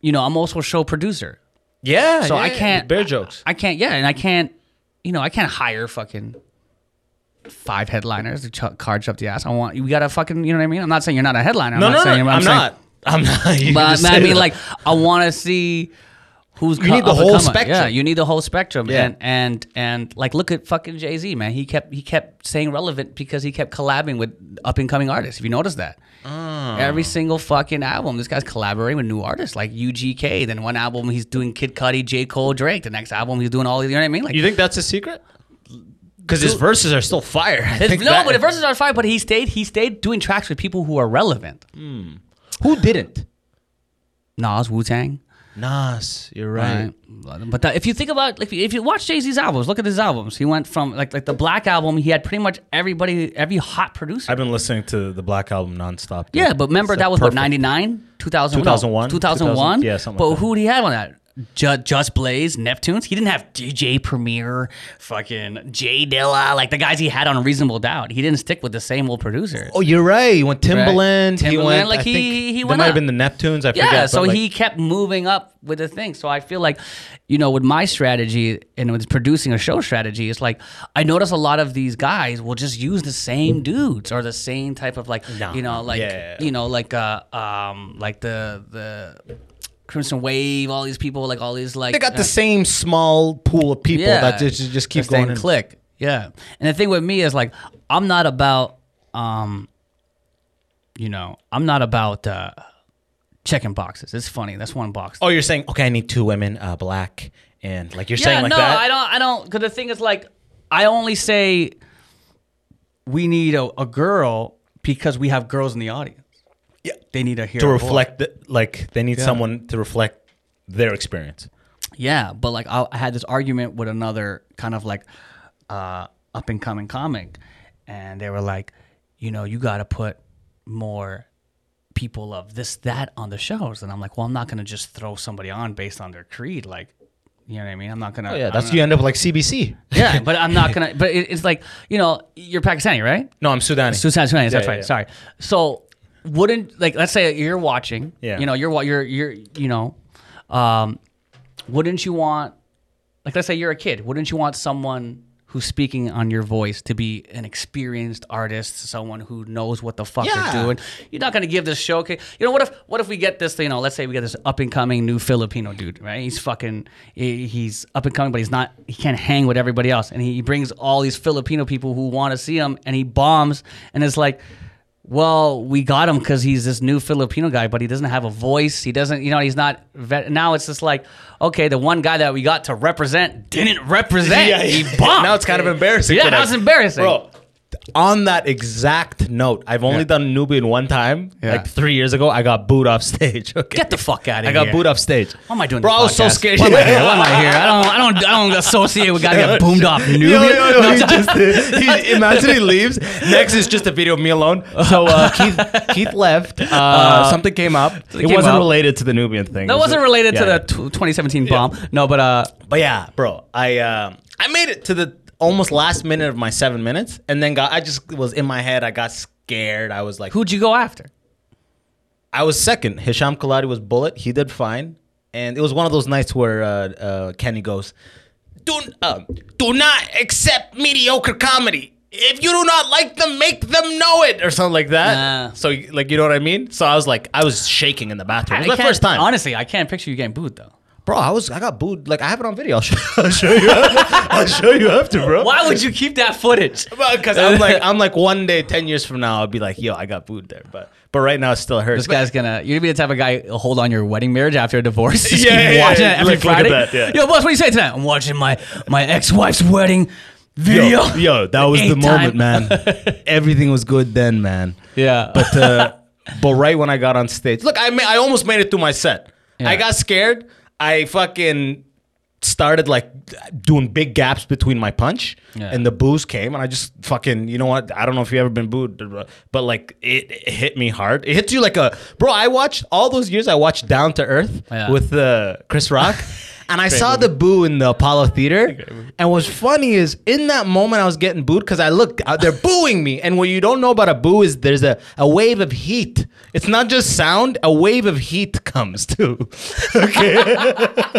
you know, I'm also a show producer. yeah. So I can't bear jokes. I can't. Yeah, and I can't. You know, I can't hire fucking five headliners to ch- charge up the ass. I want we gotta fucking. You know what I mean? I'm not saying you're not a headliner. I'm no, not no, saying, no. I'm, I'm saying- not. I'm not. You But I mean, that. like, I want to see who's You need the up and whole coming. spectrum. Yeah, you need the whole spectrum. Yeah. And and and like look at fucking Jay Z, man. He kept he kept staying relevant because he kept collabing with up and coming artists. If you notice that. Oh. Every single fucking album, this guy's collaborating with new artists like UGK. Then one album he's doing Kid Cudi, J. Cole, Drake. The next album he's doing all you know what I mean? Like You think that's a secret? Because his verses are still fire. I his- think no, that- but the verses are fire. But he stayed he stayed doing tracks with people who are relevant. Hmm. Who didn't? Nas, Wu Tang. Nas, you're right. Right. But that, if you think about, like, if you watch Jay Z's albums, look at his albums. He went from like like the Black album. He had pretty much everybody, every hot producer. I've been listening to the Black album nonstop. dude. yeah, but remember It's that was what 99, 2000, 2001, 2001. yeah, something But like that. who did he have on that? Just, Just Blaze, Neptunes. He didn't have DJ Premier, fucking J Dilla, like the guys he had on Reasonable Doubt. He didn't stick with the same old producers. Oh, you're right. He went Timbaland. He Timbaland, went. like, I he- think he went might up. have been the Neptunes. I Yeah, forget. so but, like, he kept moving up with the thing. So I feel like, you know, with my strategy and with producing a show strategy, it's like I notice a lot of these guys will just use the same dudes or the same type of like, you know, like Yeah. you know, like uh, um, like the the Crimson Wave, all these people, like all these like They got uh, the same small pool of people that just just keep going. in. click. Yeah, and the thing with me is like I'm not about um, you know, I'm not about uh checking boxes. It's funny. That's one box. Oh, you're saying okay? I need two women, uh, black, and like you're yeah, saying like no, that. I don't. I don't. Because the thing is, like, I only say we need a, a girl because we have girls in the audience. Yeah. They need to hear to reflect the, like they need Yeah. someone to reflect their experience. Yeah, but like I, I had this argument with another kind of like uh, up and coming comic, and they were like, you know, you got to put more people of this that on the shows, and I'm like, well, I'm not gonna just throw somebody on based on their creed, like. You know what I mean? I'm not gonna. Oh yeah, I'm that's you end up like CBC. Yeah, but I'm not gonna. But it, it's like you know, you're Pakistani, right? No, I'm Sudani. Sudanese. Sudan, that's yeah, right. yeah. Sorry. So wouldn't like let's say you're watching. Yeah. You know, you're what you're you're you know, um, wouldn't you want like let's say you're a kid? Wouldn't you want someone who's speaking on your voice to be an experienced artist, someone who knows what the fuck Yeah. they're doing? You're not gonna give this showcase. You know what if what if we get this? You know, let's say we get this up and coming new Filipino dude, right? He's fucking he's up and coming, but he's not. He can't hang with everybody else, and he brings all these Filipino people who want to see him, and he bombs, and it's like. Well, we got him because he's this new Filipino guy, but he doesn't have a voice. He doesn't, you know, he's not. Vet- now it's just like, okay, the one guy that we got to represent didn't represent. Yeah, he bombed. Now it's kind of embarrassing Yeah, now it's embarrassing, bro. On that exact note, I've only Yeah. done Nubian one time, Yeah. like three years ago. I got booed off stage. Okay, Get the fuck out of I here. I got booed off stage. Why am I doing Bro, this I was so scared. Why am I here? Why am I here? I don't, I don't, I don't associate with guys get boomed off. Nubian. Yo, yo, yo, No, he I'm just, he, imagine he leaves. Next is just a video of me alone. So uh, Keith, Keith left. Uh, something came up. It came wasn't up. related to the Nubian thing. That was- wasn't related to the tw 2017 bomb. No, but uh, But yeah, bro, I uh, I made it to the almost last minute of my seven minutes, and then got I just was in my head. I got scared. I was like, who'd you go after? I was second. Hisham Kelati was bullet. He did fine, and it was one of those nights where uh, uh, Kenny goes, "Do uh, do not accept mediocre comedy." If you do not like them, make them know it, or something like that. Nah. So, like, you know what I mean? So I was like, I was shaking in the bathroom. It was I my first time. Honestly, I can't picture you getting booed though. Bro, I was I got booed. Like I have it on video. I'll show, I'll show you. I'll show you after, bro. Why would you keep that footage? Because I'm like I'm like one day, ten years from now, I'll be like, yo, I got booed there. But but right now it still hurts. This guy's gonna. You're gonna be the type of guy who'll hold on your wedding marriage after a divorce. Just Yeah, keep yeah, yeah, watching yeah. it every Look- look at Friday. that, yeah. Yo, boss, what do you say tonight? I'm watching my my ex-wife's wedding video. yo, yo, that was the moment, time. man. Everything was good then, man. Yeah, But uh, but right when I got on stage, look, I ma- I almost made it through my set. Yeah. I got scared. I fucking started like doing big gaps between my punch, Yeah. and the booze came, and I just fucking, you know what? I don't know if you ever been booed, but like it, it hit me hard. It hits you like a bro. I watched all those years. I watched Down to Earth Yeah. with uh, Chris Rock. And I saw the boo in the Apollo Theater. And what's funny is in that moment I was getting booed because I looked, uh, they're booing me. And what you don't know about a boo is there's a, a wave of heat. It's not just sound, a wave of heat comes too. Okay.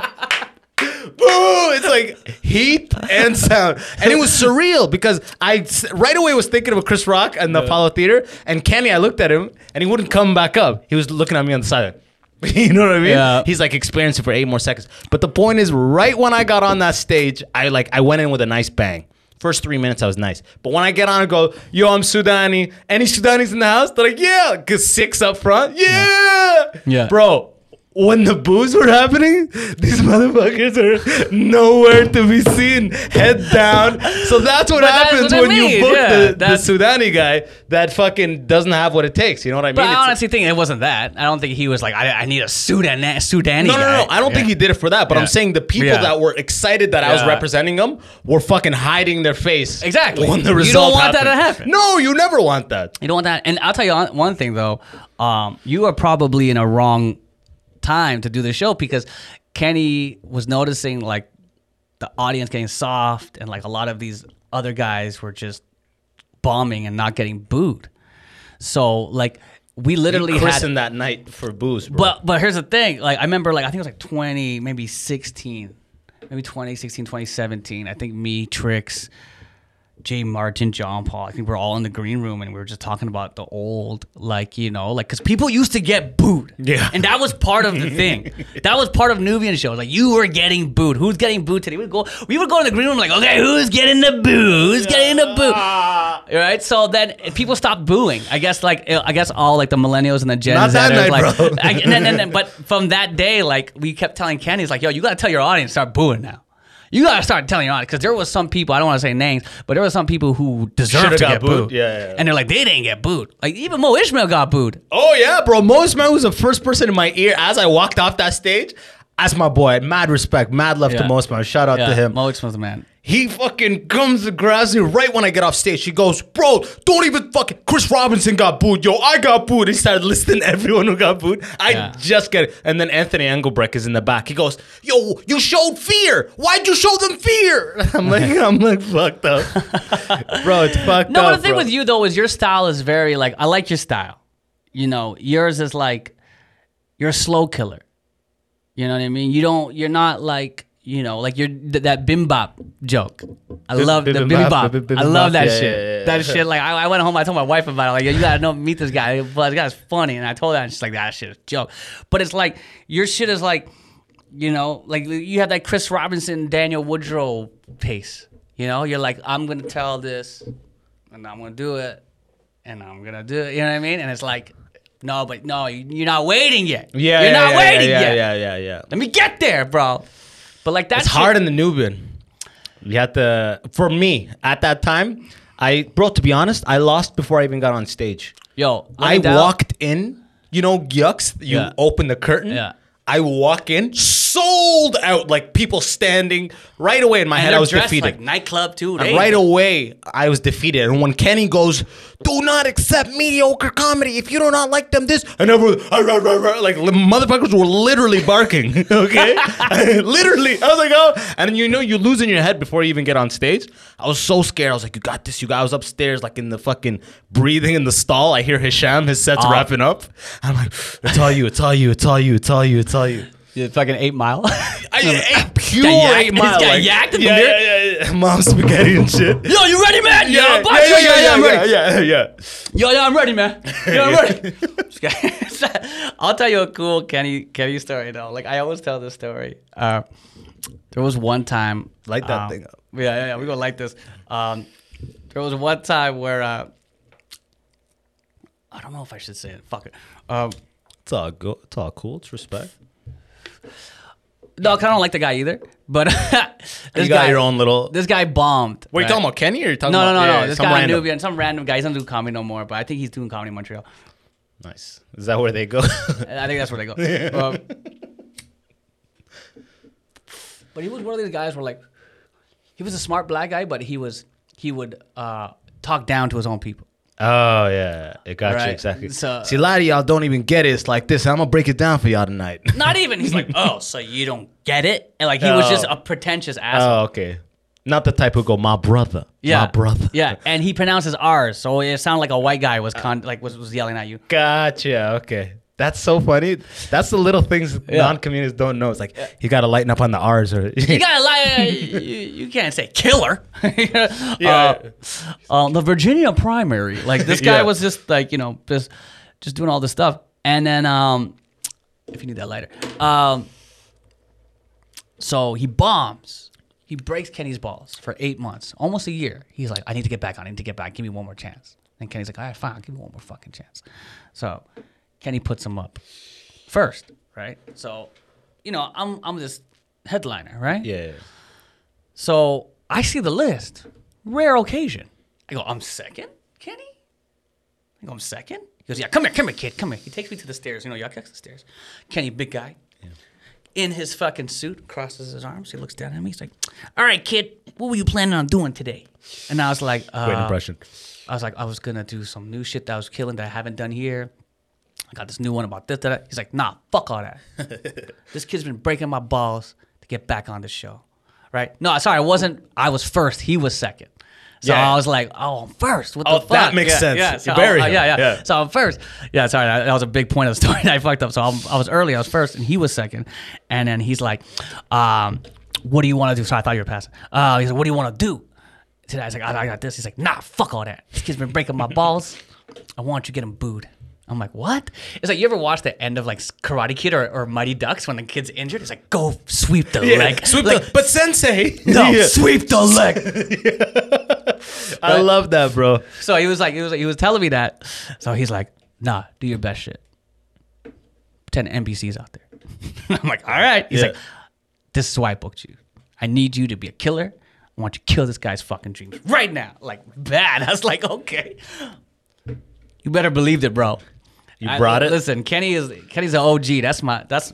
Boo! It's like heat and sound, and it was surreal because I right away was thinking of Chris Rock and the Apollo Theater, and Kenny. I looked at him, and he wouldn't come back up. He was looking at me on the side. you know what I mean? Yeah. He's like experiencing for eight more seconds. But the point is, right when I got on that stage, I like I went in with a nice bang. First three minutes, I was nice. But when I get on and go, yo, I'm Sudani. Any Sudanis in the house? They're like, yeah. Cause six up front. Yeah. Yeah. Bro, when the boos were happening, these motherfuckers are nowhere to be seen. Head down. So that's what But that's happens what I when you book yeah. the, the Sudani guy that fucking doesn't have what it takes. You know what I mean? But I It's- honestly think it wasn't that. I don't think he was like, I, I need a Sudan Sudani. No, no, no. I don't think he did it for that. But Yeah. I'm saying the people Yeah. that were excited that I was representing them were fucking hiding their face. Exactly. When the You don't result want that to happen. No, you never want that. You don't want that. And I'll tell you one thing though. Um, you are probably in a wrong time to do the show because Kenny was noticing like the audience getting soft and like a lot of these other guys were just bombing and not getting booed. So like we literally had Christened that night for booze, bro. But but here's the thing. Like I remember like I think it was like 20, maybe 16, maybe 2016, 2017. I think me, Trix, Jay Martin, John Paul. I think we're all in the green room and we were just talking about the old, like you know, like because people used to get booed. Yeah. and that was part of the thing. that was part of Nubian shows. Like you were getting booed. Who's getting booed today? We would go. We would go in the green room like, okay, who's getting the boo? Who's getting the boo? Right. So then people stopped booing. I guess like uh, I guess all like the millennials and the Gen Not that night, like, bro. I, and then, and then- but from that day, like we kept telling Kenny, it's like, yo, you gotta tell your audience start booing now. You gotta start telling your audience because there was some people I don't want to say names, but there were some people who deserved to get booed. booed. Yeah, yeah, yeah. and they're like, they didn't get booed. Like even Mo Ishmael got booed. oh yeah, bro. Mo Ishmael was the first person in my ear as I walked off that stage. That's my boy. Mad respect, mad love to Yeah. most man. Shout out Yeah, to him. Ishmael's the man. He fucking comes and grabs me right when I get off stage. He goes, Bro, don't even fucking. Chris Robinson got booed. Yo, I got booed. He started listing everyone who got booed. I Yeah. just get it. And then Anthony Engelbrecht is in the back. He goes, Yo, you showed fear. Why'd you show them fear? I'm like, I'm like, fucked up. bro, it's fucked No, up. but the thing bro. with you though is your style is very like I like your style. You know, yours is like you're a slow killer. You know what I mean? You don't. You're not like you know, like you're th- that bimbop joke. I love the bimbop. I love that yeah, shit. yeah, yeah, that shit. Like I, I went home. I told my wife about it. Like you gotta know meet this guy. But this guy's funny, and I told her, and she's like, that shit is joke. But it's like your shit is like, you know, like you have that Chris Robinson, Daniel Woodrow pace. You know, you're like, I'm gonna tell this, and I'm gonna do it, and I'm gonna do it. You know what I mean? And it's like, no, but no, you- you're not waiting yet. Yeah, you're yeah, not yeah, waiting yeah, yet. Yeah, yeah, yeah. Let me get there, bro. But like that's It's hard in the Nubian. You have to. For me, at that time, I bro. To be honest, I lost before I even got on stage. Yo, I down- walked in. You know, Yuk's. You open the curtain. Yeah. I walk in, sold out. Like people standing right away in my And head. I was defeated. like nightclub too. And right away, I was defeated. And when Kenny goes, "Do not accept mediocre comedy if you do not like them," this and everyone, like motherfuckers were literally barking. Okay, literally. I was like, "Oh!" And you know you lose in your head before you even get on stage. I was so scared. I was like, "You got this." You guys. I was upstairs, like in the fucking breathing in the stall. I hear Hisham, his set's Ah. wrapping up. I'm like, "It's all you. It's all you. It's all you. It's all you. It's all you." Yeah, fucking eight mile. I ate pure yacked- eight mile. he's got like- yacked in the yeah, mirror? yeah, yeah, yeah. Mom spaghetti and shit. Yo, you ready, man? Yeah, Yo, yeah, boss, yeah, yeah, yeah, I'm yeah, ready. yeah, yeah. Yo, yo, I'm ready, man. Yo, I'm ready. I'll tell you a cool Kenny Kenny story though. Like I always tell this story. Uh, there was one time. Light that um, thing up. Yeah, yeah, yeah. We gonna like this. Um, there was one time where uh, I don't know if I should say it. Fuck it. Um, It's all good. It's all cool. It's respect. No, I kind of don't like the guy either. But this you got guy, your own little. This guy bombed. Were you right? talking about Kenny or you talking No, no, about no, yeah, no. This some guy random? Nubian, some random guy. He doesn't do comedy no more, but I think he's doing comedy in Montreal. Nice. Is that where they go? I think that's where they go. Um, but he was one of these guys where like he was a smart black guy, but he was he would uh, talk down to his own people. Oh yeah, it got you exactly. So- See, a lot of y'all don't even get it. It's like this. I'm gonna break it down for y'all tonight. Not even. He's like, oh, so you don't get it? And like he was just Oh. a pretentious oh, asshole. oh, okay. Not the type who go, my brother. yeah, my brother. Yeah, and he pronounces R's, so it sounded like a white guy was con- like was, was yelling at you. Gotcha. Okay. That's so funny. That's the little things Yeah. non-communists don't know. It's like you gotta lighten up on the R's or You gotta lie. you, you can't say killer. Yeah. Uh, uh, the Virginia primary. Like this guy Yeah. was just like you know just just doing all this stuff, and then um, if you need that lighter. Um, so he bombs. He breaks Kenny's balls for eight months, almost a year. He's like, I need to get back on. I need to get back. Give me one more chance. And Kenny's like, all right, fine. I'll give you one more fucking chance. So Kenny puts him up first, right? So, you know, I'm I'm this headliner, right? Yeah. So I see the list. Rare occasion. I go, I'm second, Kenny? I go, I'm second? He goes, yeah, come here, come here, kid, come here. He takes me to the stairs. You know, y'all catch the stairs. Kenny, big guy. yeah. In his fucking suit, crosses his arms. He looks down at me. He's like, all right, kid, what were you planning on doing today? And I was like, uh, Great impression. I was like, I was gonna do some new shit that I was killing that I haven't done here. I got this new one about this, that. He's like, nah, fuck all that. this kid's been breaking my balls to get back on the show. Right? No, sorry, I wasn't. I was first. He was second. So Yeah. I was like, oh, I'm first. What Oh, the fuck? that makes Yeah, sense. Yeah, so I- him. yeah, yeah, Yeah. So I'm first. Yeah, sorry. That, that was a big point of the story. I fucked up. So I'm, I was early. I was first, and he was second. And then he's like, um, what do you want to do? So I thought you were passing. Uh, he's like, what do you want to do? Today I was like, I, I got this. He's like, nah, fuck all that. This kid's been breaking my balls. I want you to get him booed. I'm like, what? It's like you ever watch the end of like Karate Kid or, or Mighty Ducks when the kid's injured? It's like, go sweep the leg. Sweep Like, the, but sensei. no, Yeah. sweep the leg. I love that, bro. So he was like, he was he was telling me that. So he's like, nah, do your best shit. Pretend NPCs out there. I'm like, all right. He's Yeah. like, this is why I booked you. I need you to be a killer. I want you to kill this guy's fucking dreams right now. Like bad. I was like, okay. You better believed it, bro. You I- brought it. Listen, Kenny is Kenny's an OG. That's my that's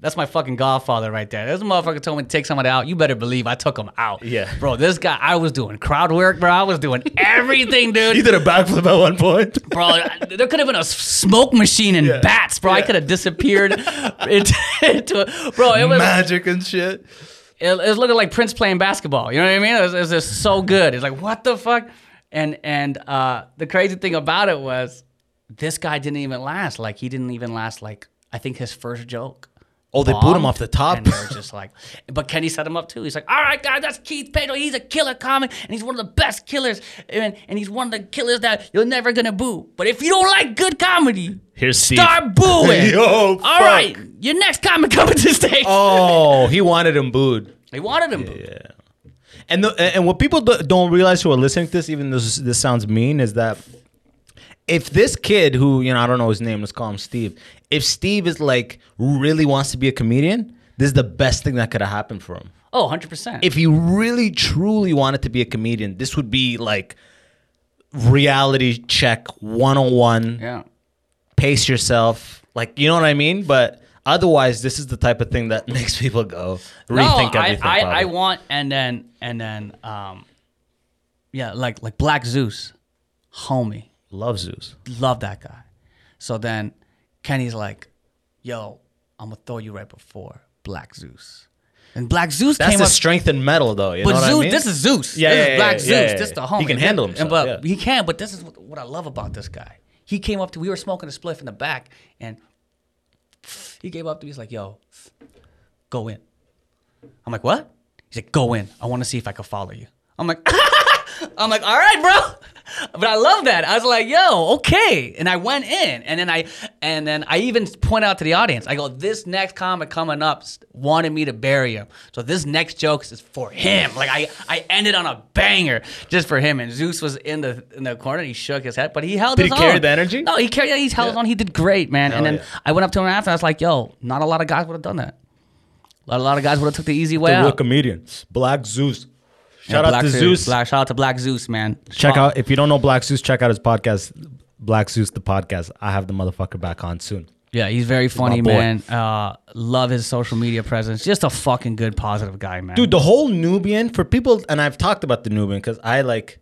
that's my fucking godfather right there. This motherfucker told me to take someone out. You better believe I took him out. Yeah. Bro, this guy, I was doing crowd work, bro. I was doing everything, dude. You did a backflip at one point. bro. There could have been a smoke machine and Yeah. bats, bro. I could have disappeared into, into a, bro. It was Magic and shit. it, it was looking like Prince playing basketball. You know what I mean? It was, it was just so good. It's like what the fuck? And and uh, the crazy thing about it was this guy didn't even last. Like he didn't even last. Like I think his first joke. Oh, they boot him off the top. And they're just like, but Kenny set him up too. He's like, all right, guys, that's Keith Pedro. He's a killer comic, and he's one of the best killers, and, and he's one of the killers that you're never gonna boo. But if you don't like good comedy, Here's Steve. start booing. Yo, all fuck. right, your next comic coming to stage. Oh, he wanted him booed. He wanted him booed. Yeah. And the, and what people do- don't realize who are listening to this, even though this, this sounds mean, is that if this kid who you know I don't know his name, let's call him Steve. If Steve is like really wants to be a comedian, this is the best thing that could have happened for him. Oh, 100 percent. If he really truly wanted to be a comedian, this would be like reality check 101 Yeah. pace yourself like you know what i mean but otherwise this is the type of thing that makes people go rethink no, I, everything I, I probably. want and then and then um, yeah, like like Black Zeus, homie. Love zeus love that guy. So then Kenny's like, yo, I'm gonna throw you right before Black Zeus. And Black Zeus that's came the up. strength in metal though you but know what Zeus, I mean? this is Zeus. Yeah, this yeah, is yeah, Black yeah, Zeus. yeah, This yeah. the homie. He can handle And- But yeah. he can. But this is what, what I love about this guy. He came up to. We were smoking a spliff in the back, and he gave up to me. He's like, "Yo, go in." I'm like, "What?" He's like, "Go in. I want to see if I can follow you." I'm like, I'm like, all right, bro. But I love that. I was like, yo, okay. And I went in, and then I, and then I even point out to the audience. I go, this next comic coming up wanted me to bury him, so this next joke is for him. Like I, I ended on a banger just for him. And Zeus was in the in the corner. He shook his head, but he held Did his he carry the energy? No, he carried. He's held his own. He did great, man. and then yeah. I went up to him after. I was like, yo, not a lot of guys would have done that. A lot, a lot of guys would have took the easy way the real out. comedian black zeus Yeah, shout out Black to zeus Black, shout out to Black Zeus, man. check out if you don't know black zeus check out his podcast black zeus the podcast i have the motherfucker back on soon Yeah, he's very funny, boy. man. Uh, love his social media presence. Just a fucking good, positive guy, man. dude the whole nubian for people and i've talked about the nubian because i like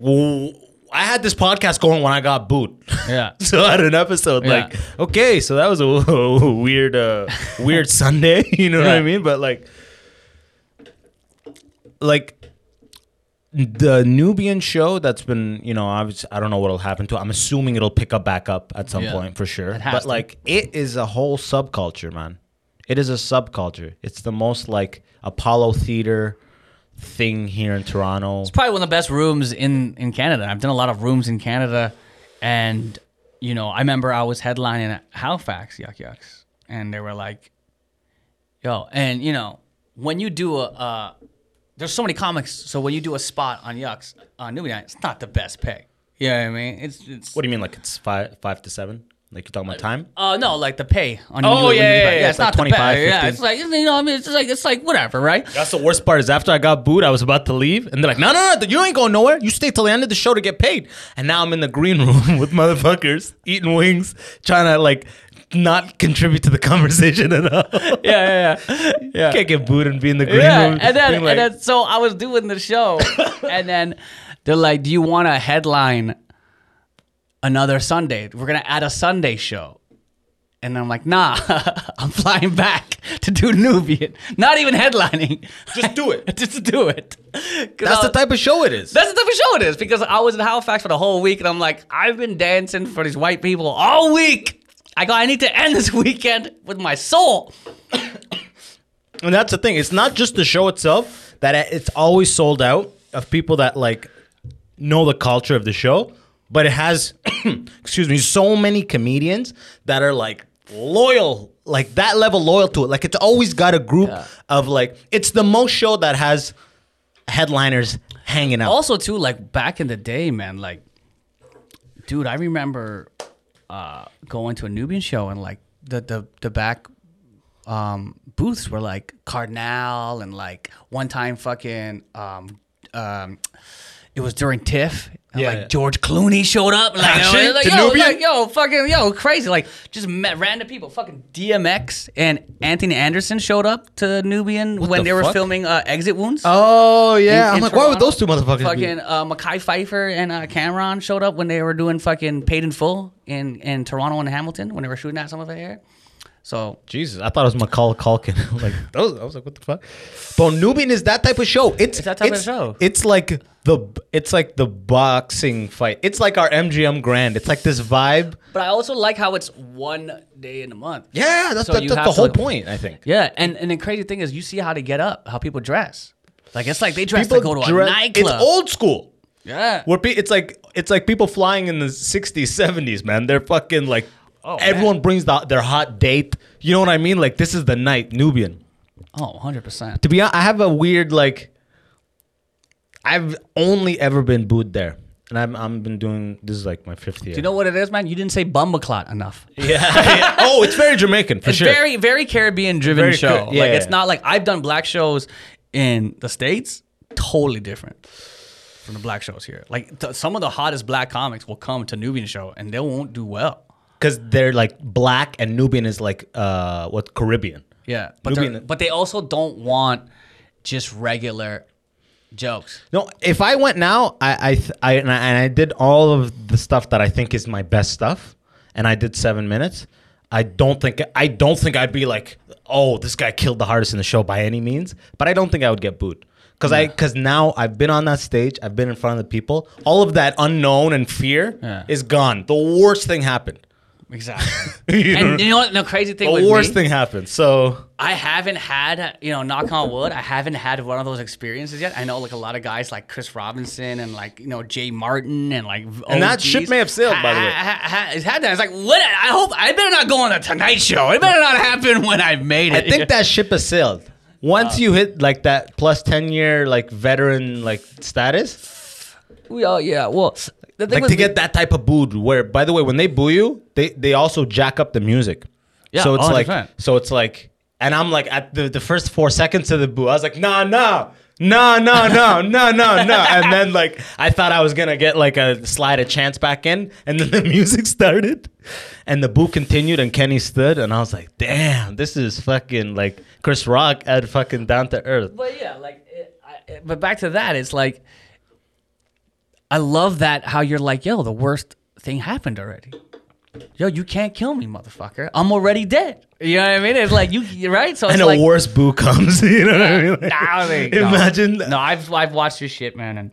w- i had this podcast going when i got booed Yeah. so I had an episode Yeah. like okay so that was a, weird uh weird sunday you know what i mean but like like the nubian show that's been you know obviously i don't know what'll happen to it. i'm assuming it'll pick up back up at some Yeah. point for sure but to. like it is a whole subculture man it is a subculture it's the most like apollo theater thing here in toronto It's probably one of the best rooms in in Canada. I've done a lot of rooms in Canada, and you know, I remember I was headlining at Halifax Yuk Yuk's, and they were like, "Yo," and you know, when you do a, uh, there's so many comics, so when you do a spot on Yuk's on Newbie Night, it's not the best pay. You know what I mean? It's it's. What do you mean? Like it's five five to seven? Like you're talking about time? Uh, no, like the pay on. Oh, yeah, you- yeah, yeah. It's, It's not like the 25. Yeah, it's like you know, I mean, it's like it's like whatever, right? That's the worst part is after I got booed, I was about to leave, and they're like, "No, no, no, you ain't going nowhere. You stay till the end of the show to get paid." And now I'm in the green room with motherfuckers eating wings, trying to like not contribute to the conversation at all. Yeah, yeah, yeah. yeah. Can't get booed and be in the green yeah, room. and then like, and then so I was doing the show, and then they're like, "Do you want to headline another Sunday? We're gonna add a Sunday show." And I'm like, "Nah, I'm flying back to do Nubian. Not even headlining. Just do it. Just do it." that's I- the type of show it is. That's the type of show it is because I was in Halifax for the whole week, and I'm like, I've been dancing for these white people all week. I go, I need to end this weekend with my soul. And that's the thing. It's not just the show itself that it's always sold out of people that like know the culture of the show, but it has excuse me, so many comedians that are like loyal, like that level loyal to it. Like it's always got a group Yeah. of like it's the most show that has headliners hanging out. Also, too, like back in the day, man, like, dude, I remember uh, going to a Nubian show and like the the the back um, booths were like Cardinal and like one time fucking um, um, it was during TIFF. And Yeah, like yeah. George Clooney showed up, like, Actually? like, yo, like, yo, fucking, yo, crazy, like, just met random people. Fucking DMX and Anthony Anderson showed up to Nubian when the they were filming uh, Exit Wounds. oh yeah, in- I'm in like, why would those two motherfuckers be? Fucking uh, Mekhi Phifer and uh, Cam'ron showed up when they were doing fucking Paid in Full in, in Toronto and Hamilton when they were shooting at some of it here. So Jesus, I thought it was Macaulay Culkin. like those, I was like, what the fuck? But Nubian is that type of show. It's, It's that type of show. It's like the it's like the boxing fight. It's like our MGM Grand. It's like this vibe. But I also like how it's one day in a month. Yeah, that's, So that- that's the whole point. I think. Yeah, and and the crazy thing is you see how they get up, how people dress. Like it's like they dress People to go to a nightclub. It's old school. Yeah. Where pe- it's like it's like people flying in the '60s, '70s, man. They're fucking like Oh, everyone man. brings the, their hot date. You know what I mean? Like this is the night, Nubian. Oh, 100%. To be honest, I have a weird like. I've only ever been booed there, and I'm I'm been doing this is like my fifth year. Do you know what it is, man? You didn't say bumbaclot enough. Yeah. oh, it's very Jamaican for it's sure. very, very Caribbean driven Very show. Car- yeah, like it's not like I've done black shows in the States, totally different from the black shows here. Like th- some of the hottest black comics will come to Nubian show and they won't do well. Because they're like black and Nubian is like uh what Caribbean. Yeah. But, Nubian- but they also don't want just regular jokes. No, if I went now, I I th- I, and, I and I did all of the stuff that I think is my best stuff, and I did seven minutes. I don't think I don't think I'd be like, oh, this guy killed the hardest in the show by any means. But I don't think I would get booed because I because now I've been on that stage, I've been in front of the people. All of that unknown and fear Yeah. is gone. The worst thing happened. Exactly. You know? and you know what the crazy thing the with worst me? thing happened. So I haven't had, you know, knock on wood, I haven't had one of those experiences yet. I know like a lot of guys like Chris Robinson and like, you know, Jay Martin and like And that ship may have sailed, by the way. Ha, ha, ha, it's had that. It's like, what? I hope, I better not go on the Tonight Show. It better not happen when I've made it. I think that ship has sailed. Once uh, you hit like that plus ten year like veteran like status, Oh, yeah. Well, the thing like with to me- get that type of booed. Where by the way, when they boo you, they they also jack up the music. Yeah, so it's like 100%. so it's like, and I'm like at the the first four seconds of the boo, I was like, nah, nah. No, no, no, no, no, no. And then like I thought I was gonna get like a slide a chance back in, and then the music started, and the boo continued, and Kenny stood, and I was like, damn, this is fucking like Chris Rock at fucking down to earth. But yeah, like, it, I, it- but back to that, it's like, I love that how you're like, yo, the worst thing happened already. Yo, you can't kill me, motherfucker. I'm already dead. You know what I mean? It's like you, you're right. So it's and a like, worse boo comes. You know what I mean? Like, Nah, like, no. imagine. No, I've I've watched your shit, man, and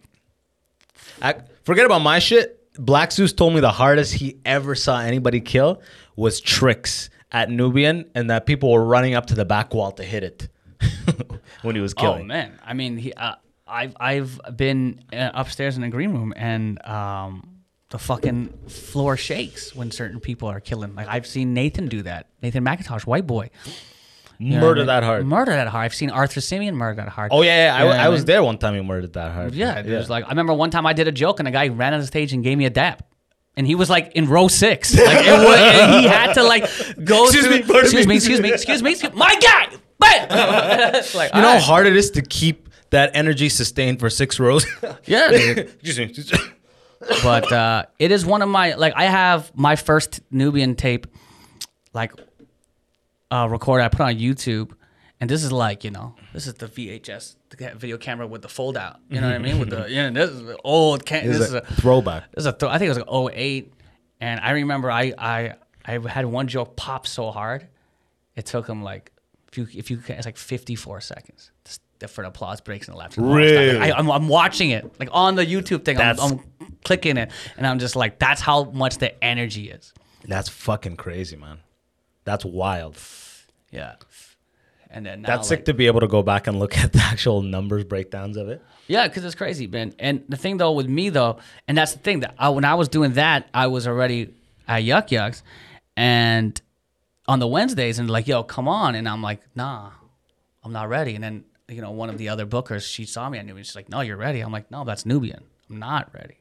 I, forget about my shit. Black Zeus told me the hardest he ever saw anybody kill was tricks at Nubian, and that people were running up to the back wall to hit it when he was killing. oh man, I mean, he, uh, I've I've been uh, upstairs in the green room, and um, the fucking floor shakes when certain people are killing. Like I've seen Nathan do that. Nathan Macintosh, white boy, You know what I Murder that hard. Murder that hard. I've seen Arthur Simeon murder that hard. Oh yeah, yeah. I, You know what I was mean? there one time. He murdered that hard. Yeah, it was like I remember one time I did a joke and a guy ran on the stage and gave me a dap. And he was like in row six. Like it was, and he had to like go Excuse through- me, excuse me. me, excuse me, excuse me, excuse My guy! Bam! Like, You know how hard it is to keep that energy sustained for six rows. Yeah, dude. Excuse but uh, it is one of my like I have my first Nubian tape like uh, recorded. I put on YouTube, and this is like you know this is the VHS the video camera with the fold out. You know what I mean? With the yeah, this is the old. Cam- this, This is is a a throwback. this is a th- I think it was like 08. and I remember I I I had one joke pop so hard, it took him like if you if you it's like 54 seconds. Just different applause breaks and laughs. Really? I, I'm, I'm watching it like on the YouTube thing. I'm, I'm clicking it, and I'm just like, that's how much the energy is. That's fucking crazy, man. That's wild. Yeah. And then now, That's like, sick to be able to go back and look at the actual numbers breakdowns of it. Yeah, because it's crazy, man. And the thing though with me though, and that's the thing that I, when I was doing that, I was already at Yuk Yuk's, and on the Wednesdays, and like, yo, come on, and I'm like, nah, I'm not ready. And then you know, one of the other bookers, she saw me at Nubian. She's like, no, you're ready. I'm like, no, that's Nubian. I'm not ready.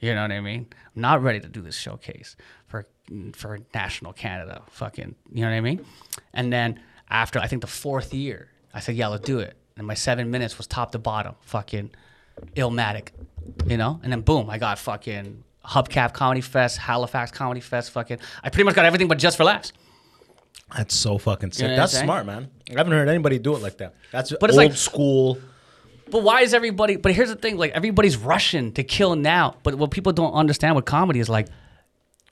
You know what I mean? I'm not ready to do this showcase for for national Canada. Fucking, you know what I mean? And then after I think the fourth year, I said, yeah, let's do it. And my seven minutes was top to bottom, fucking Illmatic, you know? And then boom, I got fucking Hubcap Comedy Fest, Halifax Comedy Fest, fucking. I pretty much got everything but just for laughs. That's so fucking sick. know That's smart, man. I haven't heard anybody do it like that. That's But it's old like- school. But why is everybody? But here's the thing: like everybody's rushing to kill now. But what people don't understand with comedy is like,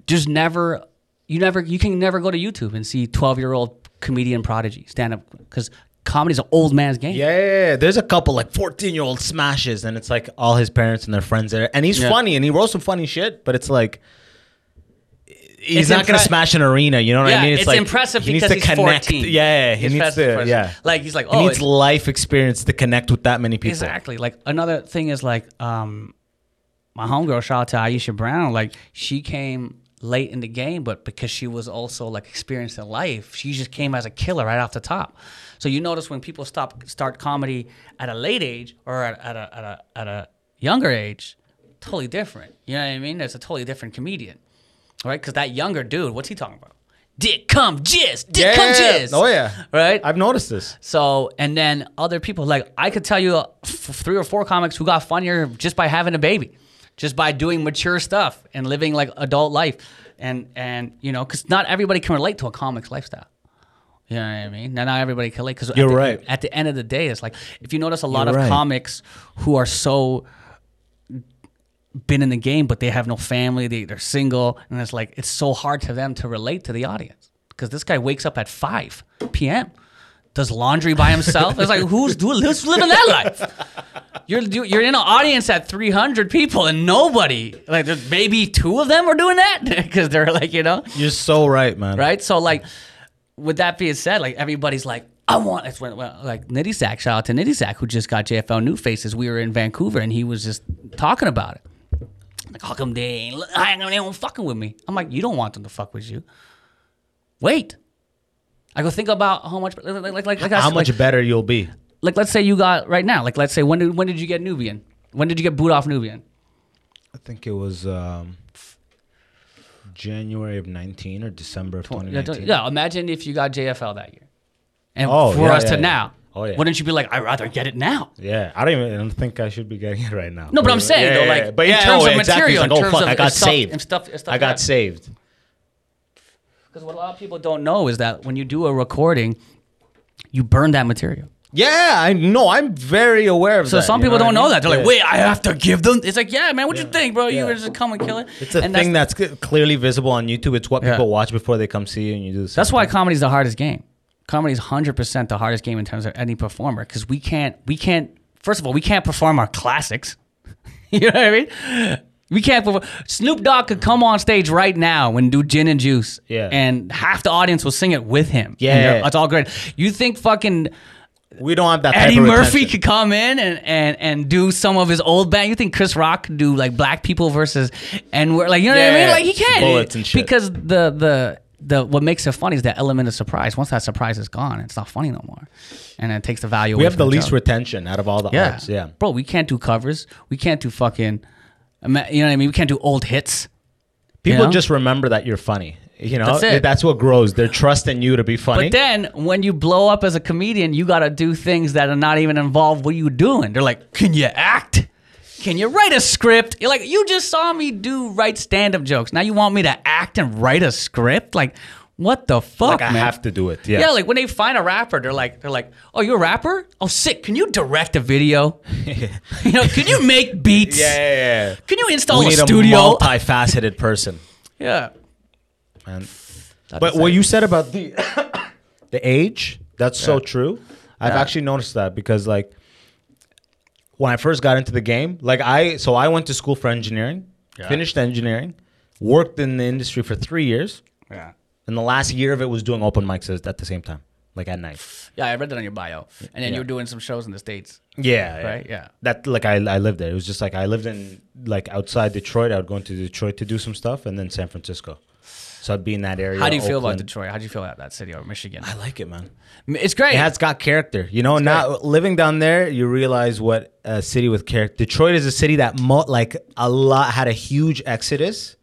just never, you never, you can never go to YouTube and see twelve year old comedian prodigy stand up because comedy's an old man's game. Yeah, yeah, yeah. there's a couple like 14 year old smashes, and it's like all his parents and their friends there, and he's Yeah. funny and he wrote some funny shit, but it's like he's It's not gonna smash an arena. You know what Yeah, I mean? it's like impressive he needs because to he's connect. 14. Yeah, he He's needs to. Yeah, Like, he's like, oh, he needs it- life experience to connect with that many people. Exactly. Like another thing is like um my homegirl, shout out to Aisha Brown, like she came late in the game, but because she was also like experienced in life, she just came as a killer right off the top. So you notice when people stop start comedy at a late age or at, at a at a at a younger age, totally different. You know what I mean? There's a totally different comedian. Right? Because that younger dude, what's he talking about? Dick come jizz, dick come jizz. Oh yeah. Right? I've noticed this. So, and then other people, like I could tell you uh, f- three or four comics who got funnier just by having a baby, just by doing mature stuff and living like adult life. And, and you know, because not everybody can relate to a comic's lifestyle. You know what I mean? Not, not everybody can relate. Because You're at the, right. At the end of the day, it's like if you notice a lot You're of right. comics who are so been in the game, but they have no family, they, they're single, and it's like it's so hard to them to relate to the audience because this guy wakes up at 5 p.m. Does laundry by himself. It's like who's doing? Who's living that life? You're you- you're in an audience at 300 people and nobody like there's maybe two of them are doing that because they're like you know You're so right, man. right? So like, with that being said, like everybody's like, I want. It's when well, like Nitty Sack. Shout out to Nitty Sack who just got JFL New Faces. We were in Vancouver and he was just talking about it. Like, how come they ain't? How come they ain't fucking with me? I'm like, you don't want them to fuck with you. Wait. I go think about how much, like, like, like, like How said, much like, better you'll be? like, let's say you got right now. Like, let's say when did when did you get Nubian? When did you get boot off Nubian? I think it was um, January of 19 or December of 2019. yeah, imagine if you got JFL that year, and Oh, for yeah, us yeah, to yeah. now. Oh, yeah. Wouldn't you be like, I'd rather get it now? Yeah, I don't even I don't think I should be getting it right now. No, but I'm saying Yeah, though, like yeah. but in terms oh, of exactly. material, like, in oh terms fuck, of I got stuff, saved. and stuff, and stuff I got saved. Because what a lot of people don't know is that when you do a recording, you burn that material. Yeah, I know. I'm very aware of So that. So some people I don't know mean? that. They're like, wait, I have to give them. It's like, yeah, man, what you think, bro? You Yeah. gonna just come and kill it? It's a And thing that's, c- clearly visible on YouTube. It's what Yeah. people watch before they come see you, and you do. The That's same why thing. comedy's the hardest game. Comedy's hundred percent the hardest game in terms of any performer because we can't we can't first of all we can't perform our classics. you know what I mean? We can't perform. Snoop Dogg could come on stage right now and do gin and juice. Yeah. And half the audience will sing it with him. Yeah. That's all great. You think fucking We don't have that. Eddie Murphy could come in and, and and do some of his old band. You think Chris Rock could do like black people versus and we're like you know what I mean? Like he can bullets and shit. because the the the what makes it funny is that element of surprise. Once that surprise is gone, it's not funny no more, and it takes the value. We have the least retention out of all the yeah. arts. Yeah. bro. We can't do covers. We can't do fucking. You know what I mean? We can't do old hits. People know? just remember that you're funny. You know, That's. That's what grows. They're trusting you to be funny. But then when you blow up as a comedian, you got to do things that are not even involved what you doing. They're like, "Can you act? Can you write a script?" You're like, "You just saw me do write stand-up jokes. Now you want me to act and write a script? Like, what the fuck, like I man?" have to do it. Yeah. Yeah, like when they find a rapper, they're like, they're like, "Oh, you're a rapper? Oh, sick. Can you direct a video? you know, can you make beats? yeah, yeah, yeah. Can you install we a need studio? a multifaceted person. yeah. Man. But it. what you said about the the age, that's so true. I've Yeah. actually noticed that because like when I first got into the game, like I so I went to school for engineering, Yeah. finished engineering, worked in the industry for three years, yeah. and the last year of it was doing open mics at the same time, like at night. Yeah, I read that on your bio. And then Yeah. you were doing some shows in the States. Yeah, Right, yeah. That like I I lived there. It was just like I lived in like outside Detroit. I would go into Detroit to do some stuff, and then San Francisco. So I'd be in that area. How do you feel about Detroit? How do you feel about that city or Michigan? I like it, man. It's great. It has got character. You know, now living down there, you realize what a city with character. Detroit is a city that mo- like a lot had a huge exodus.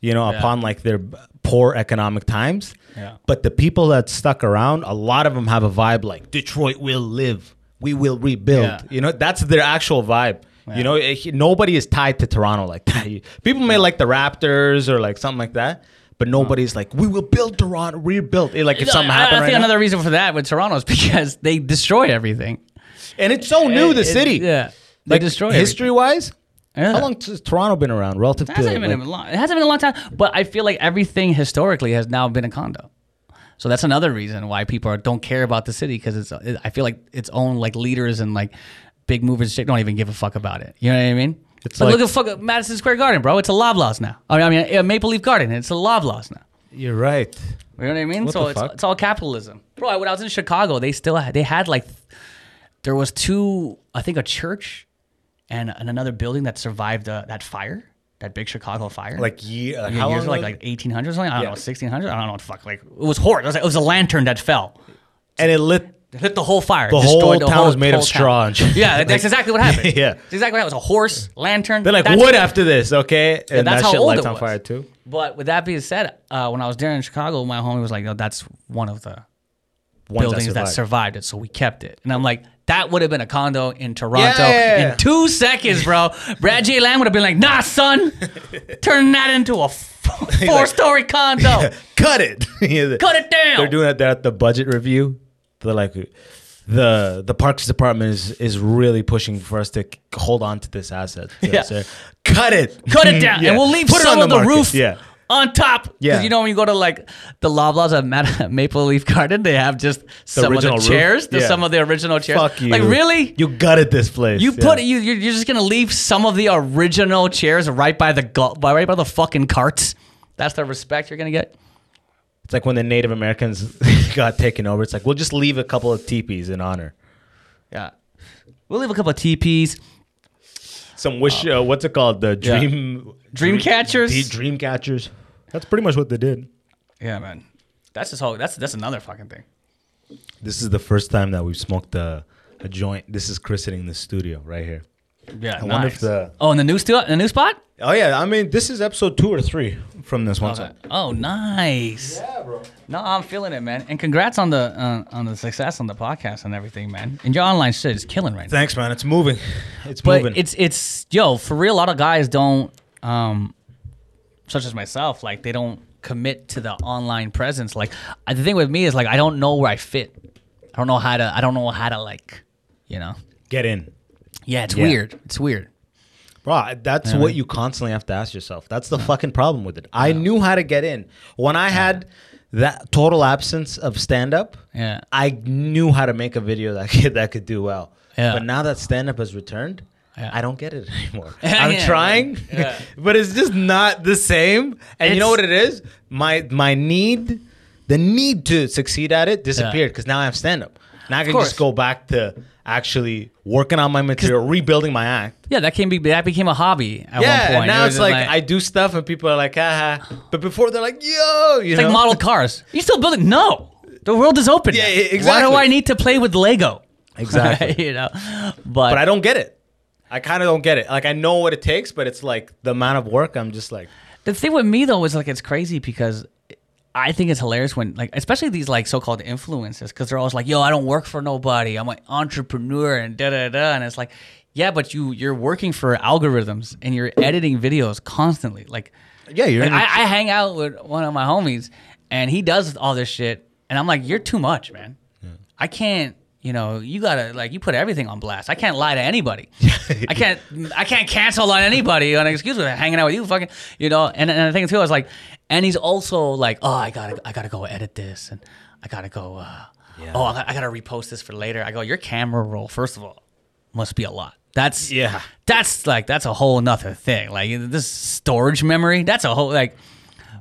You know, Yeah. upon like their poor economic times. Yeah. But the people that stuck around, a lot of them have a vibe like Detroit will live. We will rebuild. Yeah. You know, that's their actual vibe. Yeah. You know, eh, it- nobody is tied to Toronto like that. People may like the Raptors or like something like that, but nobody's like, we will build Toronto, rebuild. Eh, like if something I- happened I, right think now. another reason for that with Toronto is because they destroy everything. And it's so new, eh, the It- city. Yeah. They Like destroy history wise. Yeah. How long has Toronto been around relative It hasn't, been like- a long, it hasn't been a long time, but I feel like everything historically has now been a condo. So that's another reason why people are, don't care about the city because it's. I feel like its own like leaders and like big movers shit don't even give a fuck about it. You know what I mean? It's like, like- look at fuck Madison Square Garden, bro. It's a Loblaws now. I mean, uh, Maple Leaf Garden. It's a Loblaws now. You're right. You know what I mean? What so it's, it's all capitalism, bro. When I was in Chicago, they still had, they had like there was two, I think a church and, and another building that survived uh, that fire, that big Chicago fire. Like year, like how years like like 1800s or something. I don't Yeah. know, 1600s. I don't know what the fuck. Like it was horrible. It was, like, it was a lantern that fell. and it lit. It lit the whole fire. The whole town was made of straw and. Yeah, that's exactly what happened. Yeah. That's exactly what happened. It was a horse, lantern. They're like wood after this, okay? And that's that how shit old lights on fire too. But with that being said, uh, when I was there in Chicago, my homie was like, "Yo, that's one of the Ones buildings that survived. survived it, so we kept it. And I'm like, that would have been a condo in Toronto Yeah, yeah, yeah. in two seconds, bro. Brad J. Lamb would have been like, nah, son, turn that into a four story condo. Cut it. Cut it down. They're doing there at the budget review. They're like, the the Parks Department is is really pushing for us to hold on to this asset. Yeah. So, cut it. Cut it down, Yeah. and we'll leave Put it some on of the, market. roof Yeah. on top. Yeah. you know when you go to like the Loblaws at Ma- Maple Leaf Garden, they have just some of the chairs, the, Yeah. some of the original chairs. Fuck you. Like really? You gutted this place. You Yeah. put you you're, you're just gonna leave some of the original chairs right by the right by the fucking carts. That's the respect you're gonna get. It's like when the Native Americans got taken over. It's like we'll just leave a couple of teepees in honor. Yeah, we'll leave a couple of TPs. Some wish. Uh, what's it called? The Yeah. dream. Dream catchers? The dream catchers. That's pretty much what they did. Yeah, man. That's just whole. That's that's another fucking thing. This is the first time that we've smoked a, a joint. This is Chris sitting in the studio right here. Yeah, I wonder if the- oh, in the new stu- in the new spot. Oh yeah, I mean this is episode two or three from this one. Okay. Oh, nice. Yeah, bro. No, I'm feeling it, man. And congrats on the uh, on the success on the podcast and everything, man. And your online shit is killing right now. Thanks, man. It's moving. It's But moving. it's it's yo for real. A lot of guys don't, um, such as myself, like they don't commit to the online presence. Like I- the thing with me is like I don't know where I fit. I don't know how to. I don't know how to like, you know. Get in, Yeah, it's Yeah. weird. It's weird. Bro. That's what you constantly have to ask yourself. That's the fucking problem with it. I knew how to get in when I had that total absence of stand up. Yeah. I knew how to make a video that could, that could do well. Yeah. But now that stand up has returned, Yeah. I don't get it anymore. Yeah, I'm yeah, trying, yeah. but it's just not the same. And you know what It's- My my need, the need to succeed at it disappeared because now I have stand up. Now I can just go back to actually working on my material, rebuilding my act. Yeah, that can be that became a hobby at yeah, one point. and now It it's just like, I do stuff and people are like, haha. But before they're like, yo, you It's know, like model cars. You still building? No, the world is open. Yeah, now. yeah, Why do I need to play with Lego? Exactly. you know, but, But I don't get it. I kind of don't get it. Like I know what it takes, but it's like the amount of work. I'm just like, the thing with me though is like it's crazy because I think it's hilarious when like especially these like so-called influencers because they're always like, "Yo, I don't work for nobody. I'm an entrepreneur," and da da da. And it's like, yeah, but you you're working for algorithms and you're editing videos constantly. Like, yeah, you're. like, I, I hang out with one of my homies and he does all this shit, and I'm like, "You're too much, man. I can't." You know, you gotta like you put everything on blast. I can't lie to anybody. I can't I can't cancel on anybody on excuse me hanging out with you fucking you know. And and the thing too, I was like, and he's also like, oh, I gotta I gotta go edit this and I gotta go. Uh, Oh, I gotta, I gotta repost this for later. I go, your camera roll first of all must be a lot. That's Yeah. That's like that's a whole nother thing. Like this storage memory. That's a whole like.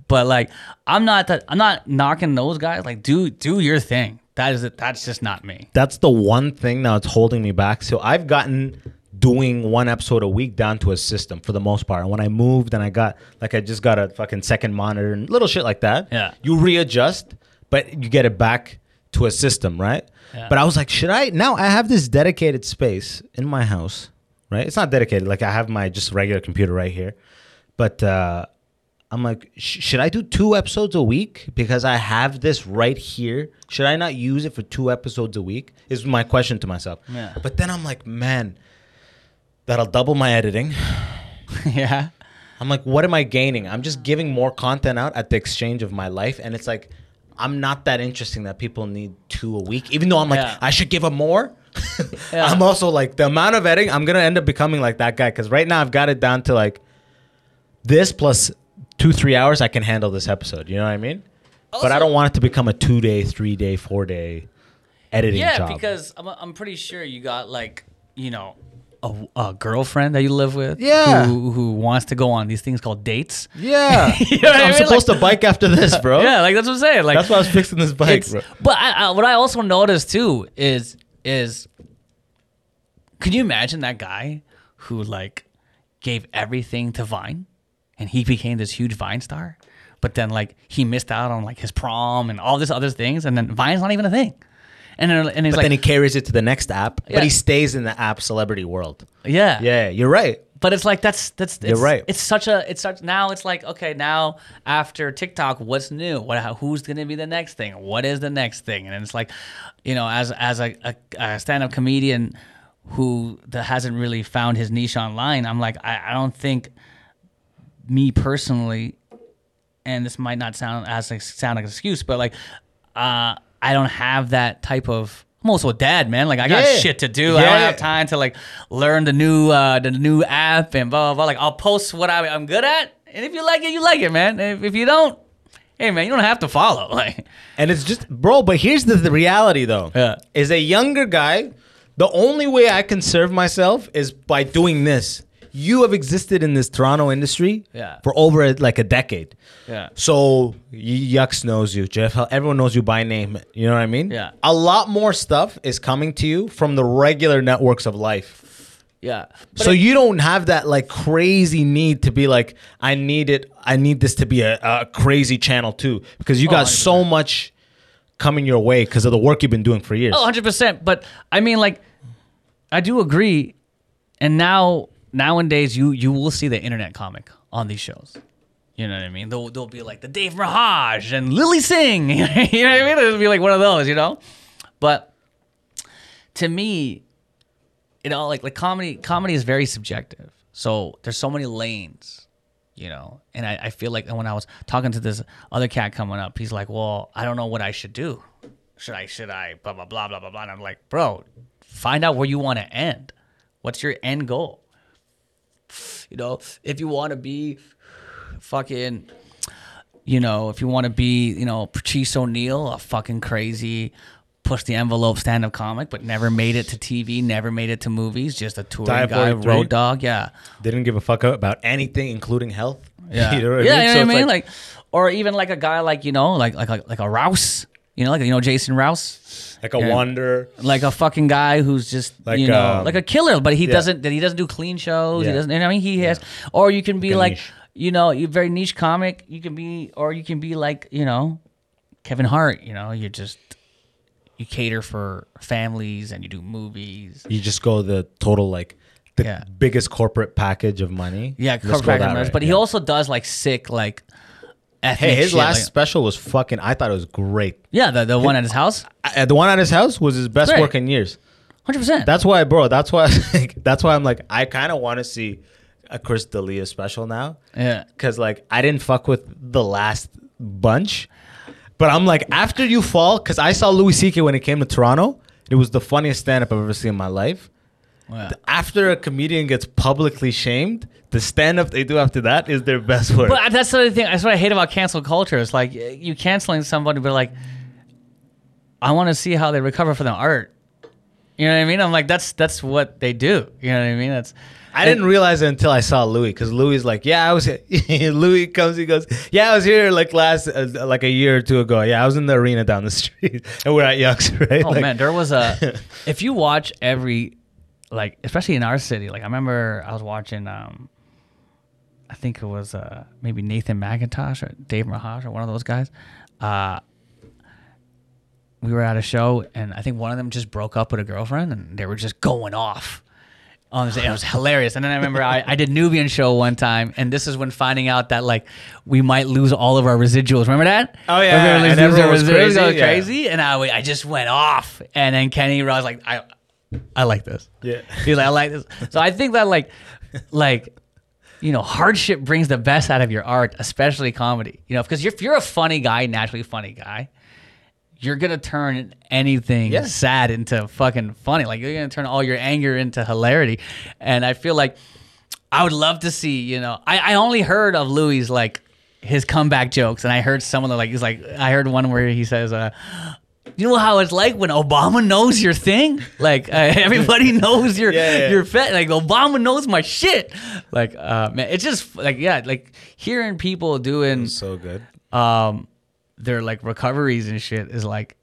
But like, I'm not that. I'm not knocking those guys. Like, do do your thing. That is it. That's just not me. that's the one thing now it's holding me back. So I've gotten doing one episode a week down to a system for the most part. And when I moved and I got like I just got a fucking second monitor and little shit like that. Yeah. You readjust, but you get it back to a system, right? Yeah. But I was like, should I now I have this dedicated space in my house, right? It's not dedicated, like I have my just regular computer right here. But uh I'm like, sh- should I do two episodes a week because I have this right here? Should I not use it for two episodes a week? Is my question to myself. Yeah. But then I'm like, man, that'll double my editing. yeah. I'm like, what am I gaining? I'm just giving more content out at the exchange of my life, and it's like, I'm not that interesting that people need two a week. Even though I'm like, Yeah. I should give them more. Yeah. I'm also like the amount of editing. I'm gonna end up becoming like that guy because right now I've got it down to like this plus two three hours. I can handle this episode. You know what I mean? but I don't want it to become a two day, three day, four day editing Yeah, job. because I'm, I'm pretty sure you got like you know a, a girlfriend that you live with. Yeah. Who, who wants to go on these things called dates. yeah, You know what I I'm mean? supposed to bike after this, bro. Yeah, like that's what I'm saying. Like that's why I was fixing this bike, bro. But I, I, what I also noticed too is is could you imagine that guy who like gave everything to Vine and he became this huge Vine star, but then like he missed out on like his prom and all this other things, and then Vine's not even a thing. And then and he's But like, then he carries it to the next app, Yeah. but he stays in the app celebrity world. yeah, Yeah, you're right. But it's like that's that's it's, You're right. It's such a it's such now it's like okay now after TikTok what's new what who's gonna be the next thing what is the next thing and it's like you know as as a, a, a stand up comedian who that hasn't really found his niche online I'm like I, I don't think me personally and this might not sound as sound like an excuse but like uh I don't have that type of I'm also a dad, man. Like I got Yeah. shit to do. I don't have time to like learn the new uh the new app and blah blah blah. Like I'll post what I, I'm good at, and if you like it, you like it, man. If, if you don't, hey man, you don't have to follow. Like And it's just, bro. But here's the, the reality, though. Yeah. Is a younger guy. The only way I can serve myself is by doing this. You have existed in this Toronto industry Yeah. for over like a decade. Yeah. So Yuk's knows you, Jeff. Everyone knows you by name. You know what I mean? Yeah. A lot more stuff is coming to you from the regular networks of life. yeah, so you don't have that like crazy need to be like, I need it. I need this to be a, a crazy channel too, because you Oh, got so much coming your way because of the work you've been doing for years. Oh, 100%. But I mean, like, I do agree. And now, nowadays, you you will see the internet comic on these shows. You know what I mean? They'll, they'll be like the Dave Rahaj and Lilly Singh. you know what I mean? It'll be like one of those, you know? But to me, you know, like like comedy comedy is very subjective. So there's so many lanes, you know. And I, I feel like when I was talking to this other cat coming up, he's like, Well, I don't know what I should do. Should I should I blah blah blah blah blah blah. And I'm like, bro, find out where you want to end. What's your end goal? You know, if you want to be fucking you know, if you want to be, you know, Patrice O'Neal, a fucking crazy push the envelope stand up comic, but never made it to TV, never made it to movies, just a touring guy, 43? road dog, yeah. Didn't give a fuck about anything, including health. Yeah, you know what yeah, I mean? you know So what I mean? Like, or even like a guy like you know, like like like, like a Rouse, You know, like you know Jason Rouse, like a Yeah. wanderer. like a fucking guy who's just Like, you know um, like a killer, but he yeah. doesn't that he doesn't do clean shows. He doesn't. You know, I mean, he has. Or you can be Like like, you know, you're very niche comic. You can be, or you can be like, you know, Kevin Hart. You know, you're just you cater for families and you do movies. You just go the total like the Yeah. biggest corporate package of money. Yeah, corporate customers, way, but he also does like sick like. Ethnic Hey, his shit, last like- special was fucking. I thought it was great. yeah, the the one at his house, Uh, the one at his house was his best Great. work in years. hundred percent. That's why, bro. That's why. That's why I'm like, I kind of want to see a Chris D'Elia special now. Yeah. Cause like I didn't fuck with the last bunch, but I'm like after you fall. Cause I saw Louis C.K. when it came to Toronto. It was the funniest stand up I've ever seen in my life. After a comedian gets publicly shamed, the stand up they do after that is their best work. But that's the other thing. That's what I hate about cancel culture. It's like you canceling somebody, but like, I want to see how they recover from the art. You know what I mean? I'm like, that's that's what they do. You know what I mean? That's I didn't realize it until I saw Louis because Louis is like, yeah, I was. Here. Louis comes, he goes, yeah, I was here like last, uh, like a year or two ago. Yeah, I was in the arena down the street, and we're at Yuk's, right? Oh Like, man, there was a. if you watch every, like especially in our city, like I remember I was watching. um I think it was uh maybe Nathan Macintosh or Dave Merheje or one of those guys. Uh, we were at a show and I think one of them just broke up with a girlfriend and they were just going off. On the. It was hilarious. And then I remember I, I did Nubian show one time, and this is when finding out that like we might lose all of our residuals. Remember that? Oh, yeah, and lose everyone was crazy, go yeah. crazy, and I, I just went off. And then Kenny was like, I, I like this. Yeah. He's like, I like this. So I think that like, like, you know, hardship brings the best out of your art, especially comedy. You know, because if you're a funny guy, naturally funny guy, you're gonna turn anything Yeah. sad into fucking funny. Like you're gonna turn all your anger into hilarity. And I feel like I would love to see, you know, I, I only heard of Louis like his comeback jokes, and I heard some of the like he's like I heard one where he says, uh, you know how it's like when Obama knows your thing? Like uh, everybody knows your Yeah, yeah. your fet. Like Obama knows my shit. Like uh, man, it's just like yeah, like hearing people doing so good. um their like recoveries and shit is like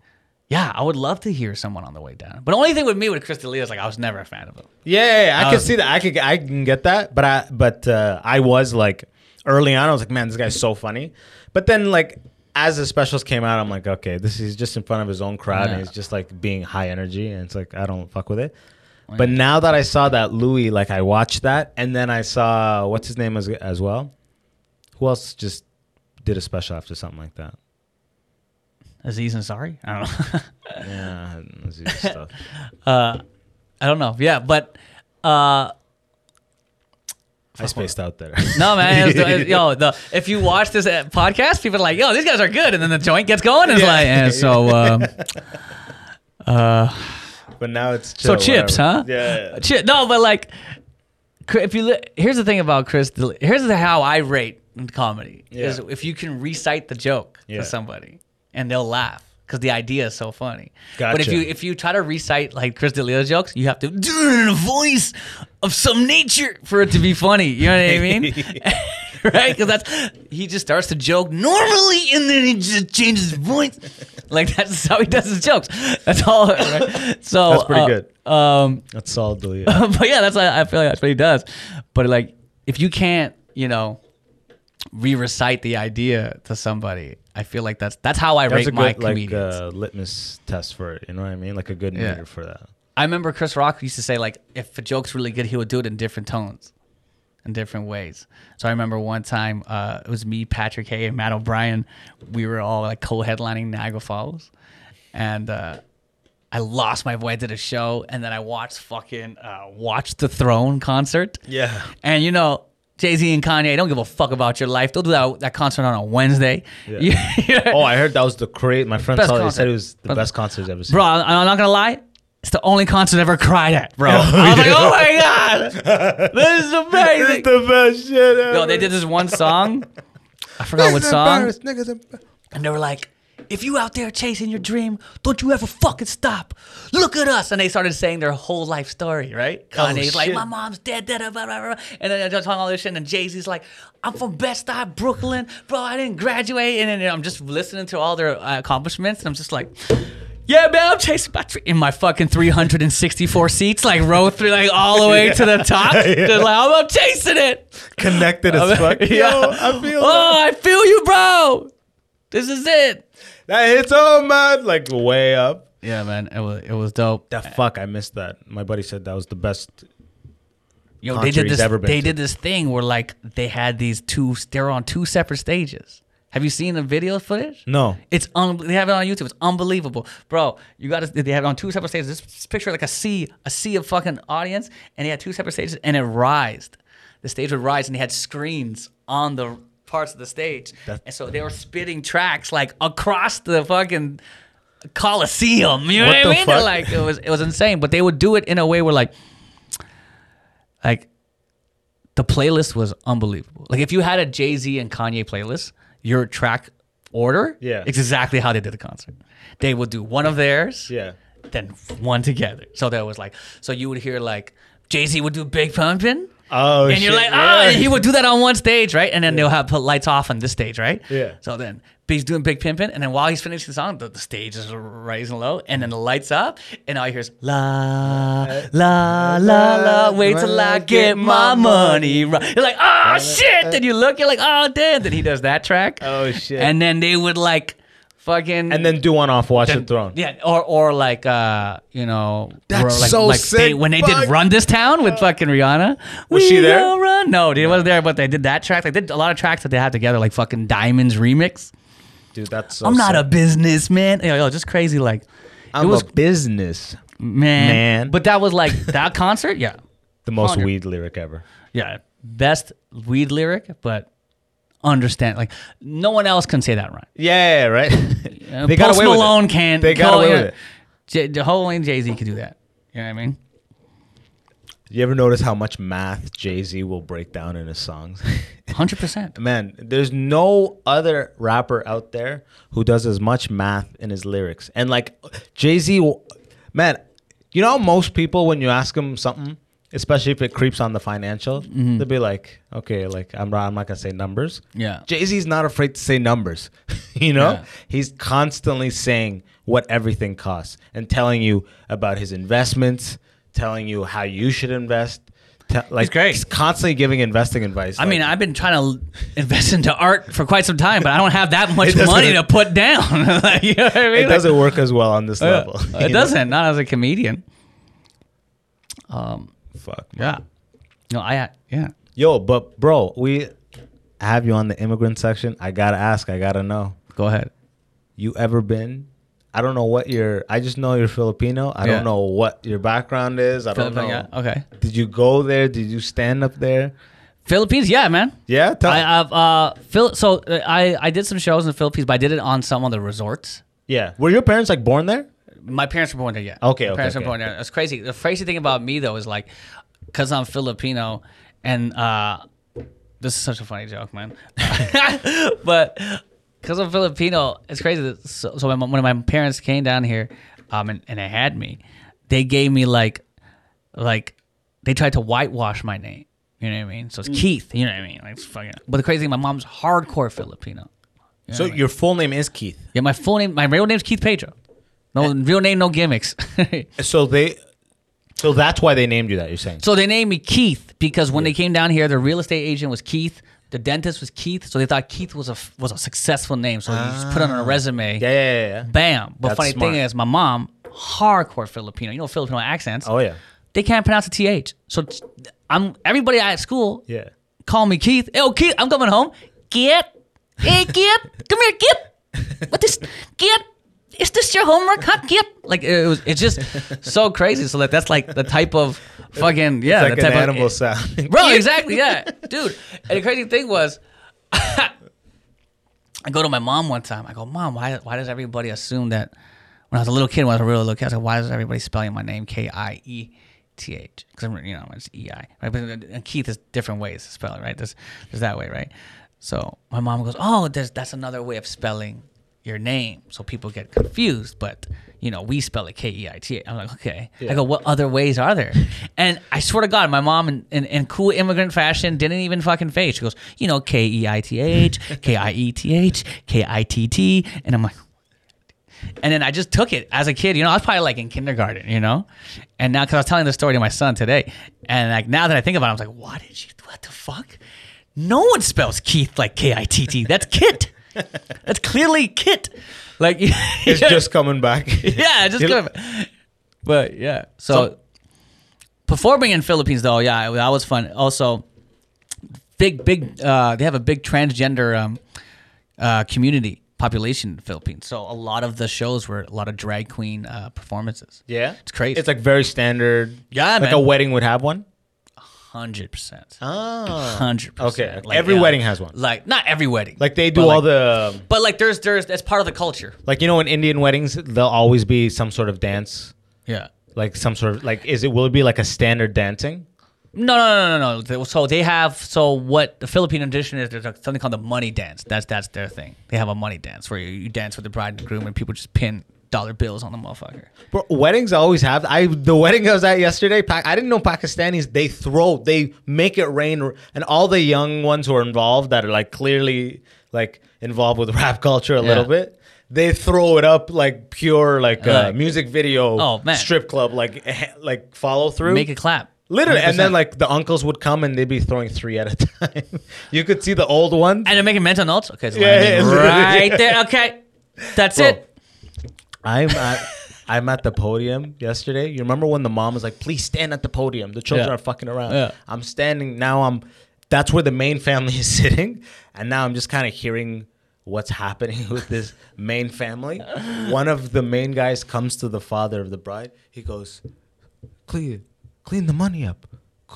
yeah, I would love to hear someone on the way down. But the only thing with me with Chris D'Elia is like I was never a fan of him. Yeah, yeah, yeah, I Uh, can see that. I could, I can get that. But I, but uh, I was like early on. I was like, man, this guy's so funny. But then like as the specials came out, I'm like, okay, this is just in front of his own crowd, Yeah. and he's just like being high energy, and it's like I don't fuck with it. But now that I saw that Louis, like I watched that, and then I saw what's his name as as well. Who else just did a special after something like that? Aziz Ansari? I don't know. Yeah, is stuff. uh I don't know. Yeah, but uh I spaced out there. no man, it's the- it's- yo, the if you watch this uh, podcast, people are like, "Yo, these guys are good," and then the joint gets going, and it's Yeah. like, and so, um, but now it's so chips, whatever. huh? Yeah. Chi- no, but like, if you li- here's the thing about Chris, here's the, how I rate in comedy is if you can recite the joke Yeah. to somebody and they'll laugh because the idea is so funny. But if you if you try to recite like Chris D'Elia's jokes, you have to do it in a voice of some nature for it to be funny. You know what I mean? right? Because that's he just starts to joke normally and then he just changes his voice. Like that's how he does his jokes. That's all. Right? So That's pretty uh, good. Um, That's solid. Delete. but yeah, that's what I feel like that's what he does. But like, if you can't, you know, re-recite the idea to somebody, I feel like that's that's how I That's rate a my good like comedians. uh, litmus test for it. You know what I mean? Like a good Yeah. meter for that. I remember Chris Rock used to say like, if a joke's really good, he would do it in different tones, in different ways. So I remember one time uh, it was me, Patrick Haye, and Matt O'Brien. We were all like co-headlining Niagara Falls, and. uh I lost my voice at a show, and then I watched fucking uh, Watch the Throne concert. Yeah. And you know, Jay Z and Kanye don't give a fuck about your life. They'll do that, that concert on a Wednesday. Yeah. Oh, I heard that was the great. My friend Best told, he concert. said it was the Best- concert he's ever seen. bro, I'm not gonna lie. It's the only concert I ever cried at, bro. I was like, oh my god, this is amazing. the best shit ever. Yo, they did this one song. I forgot what song. Niggas. And they were like, if you out there chasing your dream, don't you ever fucking stop. Look at us. And they started saying their whole life story, right? Kanye's like, my mom's dead, dead, blah, blah, blah. And then they're talking all this shit. And Jay Z's like, I'm from Bed-Stuy, Brooklyn. Bro, I didn't graduate. And then I'm just listening to all their uh, accomplishments. And I'm just like, yeah, man, I'm chasing my in my fucking 364 seats, like row through, like all the way to the top. Just like, I'm, I'm chasing it. Connected as fuck. Yeah. Yo, I feel that. Oh, I feel you, bro. This is it. That hits home, man. Like way up. Yeah, man, it was it was dope. That fuck, I missed that. My buddy said that was the best. Yo, they did this. ever been They to. did this thing where like they had these two. They were on two separate stages. Have you seen the video footage? No. It's un- they have it on YouTube. It's unbelievable, bro. You got to. They have it on two separate stages. This picture like a sea, a sea of fucking audience, and they had two separate stages, and it rised. The stage would rise, and they had screens on the parts of the stage, That- and so they were spitting tracks like across the fucking coliseum. You know What what, I mean? fuck? Like it was, it was insane. But they would do it in a way where like, like the playlist was unbelievable. Like if you had a Jay Z and Kanye playlist, your track order, Yeah. it's exactly how they did the concert. They would do one of theirs, Yeah. then one together. So there was like, so you would hear like Jay Z would do Big Pimpin'. Oh, and you're shit, like, ah, yeah. and he would do that on one stage, right? And then they'll have put lights off on this stage, right? Yeah. So then he's doing Big Pimpin', and then while he's finishing the song, the, the stage is rising low, and then the lights up, and all you hear is la la la la. Wait till I get my money right. You're like, oh shit! Then you look, you're like, oh damn. Then he does that track. Oh, shit. And then they would like fucking And then do one off Watch the Throne. yeah, or or like uh, you know, That's where, like, so like sick, They, when they fuck. did "Run This Town" with fucking Rihanna. Was We she there? will Run. No, she wasn't there, but they did that track. They did a lot of tracks that they had together, like fucking Diamonds remix. Dude, that's so I'm not a businessman. Yo, yo, just crazy. Like I'm it was a business. man, man. But that was like that concert. Yeah, The most Hundred. weed lyric ever. yeah, best weed lyric, but understand like no one else can say that right. Yeah, right. Uh, they got Post away with Malone it. can't. They got Cole- away with it. J- the whole only Jay Z could do that. You know what I mean? You ever notice how much math Jay Z will break down in his songs? Hundred percent. Man, there's no other rapper out there who does as much math in his lyrics. And like Jay Z, man, you know most people when you ask them something, especially if it creeps on the financial, mm-hmm. they'll be like, okay, like I'm not, I'm not gonna say numbers. Yeah. Jay Z's not afraid to say numbers. you know, Yeah. he's constantly saying what everything costs and telling you about his investments, telling you how you should invest. Te- like great. He's constantly giving investing advice. I mean, I've been trying to invest into art for quite some time, but I don't have that much money to put down. like, you know what I mean? it Like, doesn't work as well on this yeah. level. Uh, it doesn't. Not as a comedian. Um, Fuck. man. Yeah. No, I yeah. Yo, but bro, we have you on the immigrant section. I gotta ask. I gotta know. Go ahead. You ever been? I don't know what your. I just know you're Filipino. I Yeah. don't know what your background is. I don't know. Yeah. Okay. Did you go there? Did you stand up there? Philippines, yeah, man. Yeah. Tell, I have uh Phil so uh, I I did some shows in the Philippines, but I did it on some of the resorts. yeah. Were your parents like born there? My parents were born there, yeah. Okay, My okay, parents okay. were born there. It's crazy. The crazy thing about me though is like, cause I'm Filipino, and uh, this is such a funny joke, man. but cause I'm Filipino, it's crazy. So, so when, my- when my parents came down here, um, and, and they had me, they gave me like, like, they tried to whitewash my name. You know what I mean? So it's Keith. You know what I mean? Like, it's fucking. But the crazy thing, my mom's hardcore Filipino. so your full name is Keith. Yeah, my full name, my real name's Keith Pedro. No real name, no gimmicks. So they. So that's why they named you that. You're saying. So they named me Keith because when they came down here, the real estate agent was Keith, the dentist was Keith, so they thought Keith was a was a successful name. So you just put it on a ah. resume. Yeah, yeah, yeah. yeah. Bam. But That's funny smart. thing is, my mom, hardcore Filipino. You know Filipino accents. Oh yeah. They can't pronounce the th. So I'm everybody at school Yeah. call me Keith. Hey, oh Keith, I'm coming home. Keith, hey Keith, come here, Keith. What this, Keith? Is this your homework, huh, Keith? Like it was, it's just so crazy. So that that's like the type of fucking yeah, It's like the an type animal of, sound. bro. Exactly, yeah, dude. And the crazy thing was, I go to my mom one time. I go, Mom, why why does everybody assume that when I was a little kid, when I was a real little kid, I was like, why does everybody spelling my name K I E T H? Because I'm, you know it's E I, right? But uh, and Keith is different ways to spell it, right? There's there's that way, right? So my mom goes, oh, there's that's another way of spelling your name, so people get confused. But you know, we spell it k-e-i-t i'm like, okay. I go, what other ways are there? and I swear to God, my mom, in, in, in cool immigrant fashion, didn't even fucking face. She goes, you know, K E I T H, K I E T H, K I T T, and I'm like. And then I just took it as a kid. You know, I was probably like in kindergarten, you know? And now, because I was telling the story to my son today. And like now that I think about it, I was like, what did you, what the fuck? No one spells Keith like K I T T. That's Kit. That's clearly Kit. Like, It's just coming back. yeah, just coming. good. But yeah, so, So- performing in Philippines though, yeah, that was fun. Also, big, big. Uh, they have a big transgender um, uh, community population in the Philippines. So a lot of the shows were a lot of drag queen uh, performances. Yeah, It's crazy. It's like very standard. Yeah, like man. a wedding would have one. Hundred percent. Oh, Hundred percent. Okay, every wedding has one. Like not every wedding. Like they do all like- the But like there's there's that's part of the culture. like you know in Indian weddings there'll always be some sort of dance. Yeah. Like some sort of like is it will it be like a standard dancing? No, no, no, no, no. So they have so what the Philippine tradition is. There's something called the money dance. That's that's their thing. They have a money dance where you, you dance with the bride and groom, and people just pin dollar bills on the motherfucker. Bro, weddings always have. I the wedding I was at yesterday. Pa- I didn't know Pakistanis. They throw. They make it rain, and all the young ones who are involved that are like clearly like involved with rap culture a little bit. They throw it up like pure like uh, music video. Oh, man. strip club like eh, like follow through. Make it clap. Literally, and then like the uncles would come and they'd be throwing three at a time. you could see the old ones. and they're making mental notes. Okay, it's Yeah, yeah, right there. Okay, that's Bro. it. I'm at I'm at the podium yesterday. You remember when the mom was like, "Please stand at the podium. The children Yeah. are fucking around." Yeah. I'm standing now. I'm that's where the main family is sitting, and now I'm just kind of hearing what's happening with this main family. One of the main guys comes to the father of the bride. He goes, "Clean, clean the money up."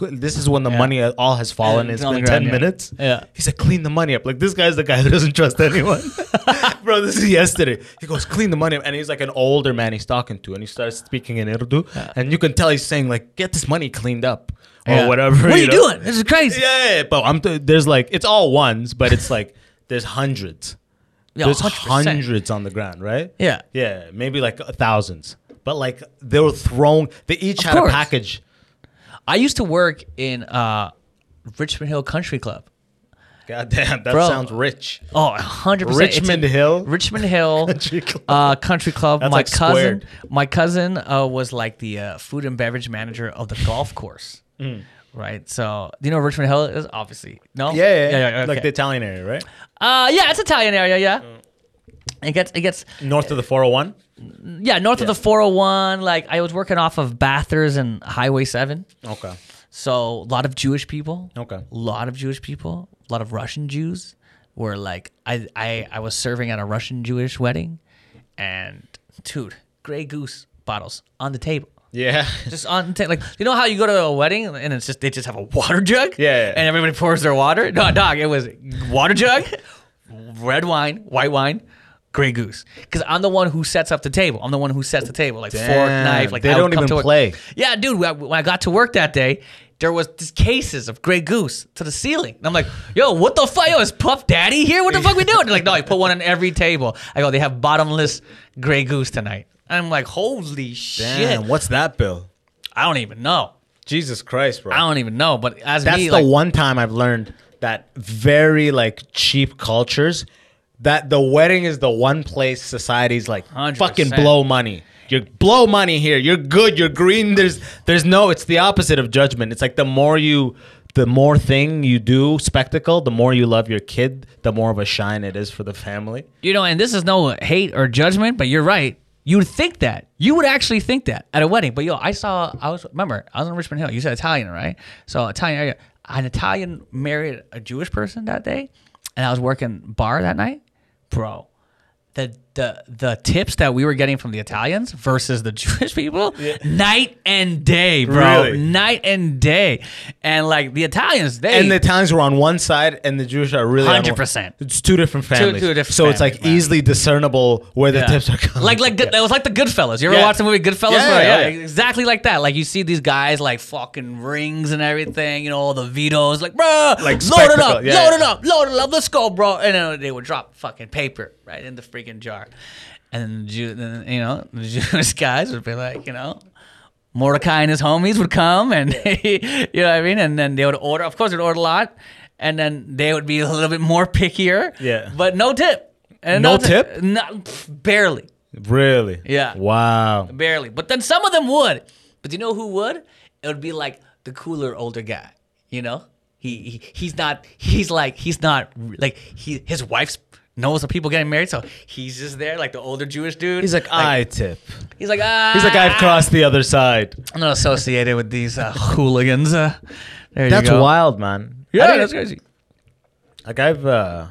This is when the Yeah. money all has fallen. Yeah, it's it's been the ground, ten yeah. minutes. Yeah. He said, "Clean the money up." Like this guy's the guy who doesn't trust anyone, bro. This is yesterday. He goes, "Clean the money," up. and he's like an older man he's talking to, and he starts speaking in Urdu, and you can tell he's saying like, "Get this money cleaned up," or Yeah. whatever. What are you know? doing? This is crazy. Yeah, yeah, yeah, but I'm th- there's like it's all ones, but it's like there's hundreds. There's 100%. hundreds on the ground, right? Yeah. yeah, maybe like thousands. But like they were thrown. They each Of had course. a package. I used to work in uh, Richmond Hill Country Club. God damn, that Bro. sounds rich. Oh, 100%. Richmond a- Hill? Richmond Hill Country Club. Uh, country club. That's my like cousin, squared. my cousin uh, was like the uh, food and beverage manager of the golf course. Right. So, do you know Richmond Hill is? Obviously. No? Mm. Yeah, yeah, yeah. yeah, like the Italian area, right? uh, yeah, it's Italian area. Yeah. It gets, it gets, North of the 401. Yeah, north of the 401. Like, I was working off of Bathurst and Highway 7. Okay. So, a lot of Jewish people. Okay. A lot of Jewish people. A lot of Russian Jews. Were like, I, I, I was serving at a Russian Jewish wedding, and dude, Grey Goose bottles on the table. Yeah. Just on ta- like you know how you go to a wedding and it's just they just have a water jug Yeah, yeah. and everybody pours their water no dog it was water jug red wine white wine Grey Goose because I'm the one who sets up the table I'm the one who sets the table like fork Damn, knife like they I don't come even to work. play. yeah dude when I- got to work that day there was just cases of Grey Goose to the ceiling and I'm like yo what the fuck yo is Puff Daddy here what the fuck we doing they're like no I put one on every table I go they have bottomless Grey Goose tonight I'm like holy shit Damn, what's that bill? I don't even know. Jesus Christ, bro. I don't even know. But as That's me, the like, one time I've learned that very like cheap cultures that the wedding is the one place society's like 100%. fucking blow money. You blow money here. You're good. You're green. There's there's no. It's the opposite of judgment. It's like the more you, the more thing you do spectacle, the more you love your kid, the more of a shine it is for the family. you know, and this is no hate or judgment, but you're right. You would think that. You would actually think that at a wedding. But yo, I saw. I was remember. I was in Richmond Hill. You said Italian, right? So Italian. An Italian married a Jewish person that day, and I was working bar that night, bro. The the the tips that we were getting from the Italians versus the Jewish people, night and day, bro. Really? Night and day, and like the Italians, they And the Italians were on one side, and the Jewish are really 100%. It's two different families. two different so it's like families, man. easily discernible where the Yeah. tips are coming. Like like good, Yeah. it was like the Goodfellas. You ever Yeah. watch the movie Goodfellas? Yeah, yeah, yeah, yeah. exactly like that. Like you see these guys like fucking rings and everything. You know all the vetoes. Like bro, Like load it up, Yeah, load yeah. it up, load it up. Let's go, bro. And then they would drop fucking paper right in the freaking freaking And then, the Jew, then you know, the Jewish guys would be like, you know, Mordecai and his homies would come, and you know what I mean. And then they would order. Of course, they'd order a lot, and then they would be a little bit more pickier. Yeah. but no tip. And No nothing- tip? No, pff, barely, Really? Yeah. Wow. barely. But then some of them would. But you know who would? It would be like the cooler older guy. You know, he, he he's not. He's like he's not like he his wife's knows the people getting married, so he's just there like the older Jewish dude. He's like, I tip. He's like, ah. He's like, I've crossed the other side. I'm not associated with these uh, hooligans. Uh, there That's you go. wild, man. I Yeah, think- that's crazy. Like I've uh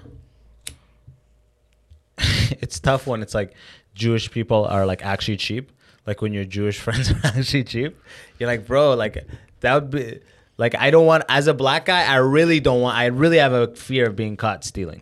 it's tough when it's like Jewish people are like actually cheap. Like when your Jewish friends are actually cheap. You're like, bro, like that would be like I don't want as a black guy, I really don't want I really have a fear of being caught stealing.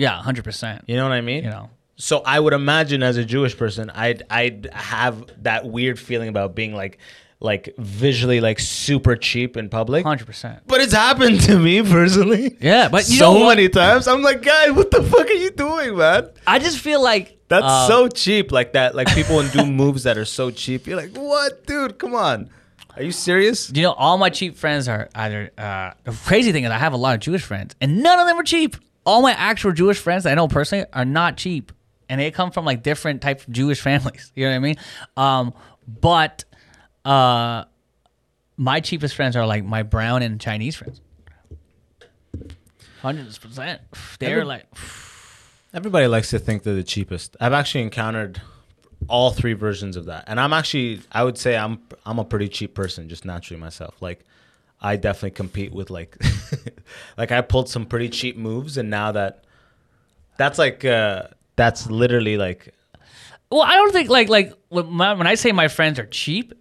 Yeah, hundred percent. You know what I mean? You know. So I would imagine as a Jewish person, I'd I'd have that weird feeling about being like like visually like super cheap in public. Hundred percent. But it's happened to me personally. Yeah, but you so many times. I'm like, guys, what the fuck are you doing, man? I just feel like That's uh, so cheap. Like that. Like people do moves that are so cheap. You're like, what, dude? Come on. Are you serious? You know, all my cheap friends are either. Uh, the crazy thing is, I have a lot of Jewish friends, and none of them are cheap. All my actual Jewish friends that I know personally are not cheap, and they come from like different types of Jewish families. You know what I mean? Um, but uh, my cheapest friends are like my brown and Chinese friends. Hundreds percent. They're Every- like, Everybody likes to think they're the cheapest. I've actually encountered all three versions of that, and I'm actually, I would say, I'm I'm a pretty cheap person, just naturally myself. Like, I definitely compete with like, like I pulled some pretty cheap moves, and now that, that's like, uh that's literally like, Well, I don't think like like when, my, when I say my friends are cheap,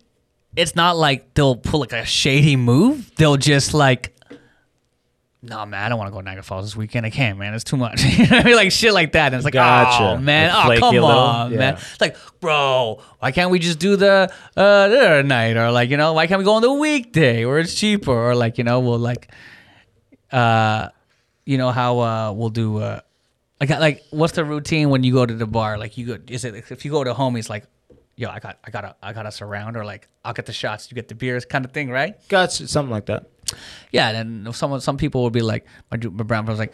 it's not like they'll pull like a shady move. They'll just like, no man, I don't want to go to Niagara Falls this weekend. I can't, man. It's too much. you know what I mean? Like shit like that. And it's like, Gotcha. oh man, Like oh come on, man. It's like, bro, why can't we just do the uh the night or like you know why can't we go on the weekday where it's cheaper or like you know we'll like, uh, you know how uh we'll do uh. Like, like, what's the routine when you go to the bar? Like, you go, is it if you go to homies, like, yo, I got, I got, a, I got us around, or like, I'll get the shots, you get the beers, kind of thing, right? got something like that. Yeah. And then someone, some people would be like, my, my brown brother's like,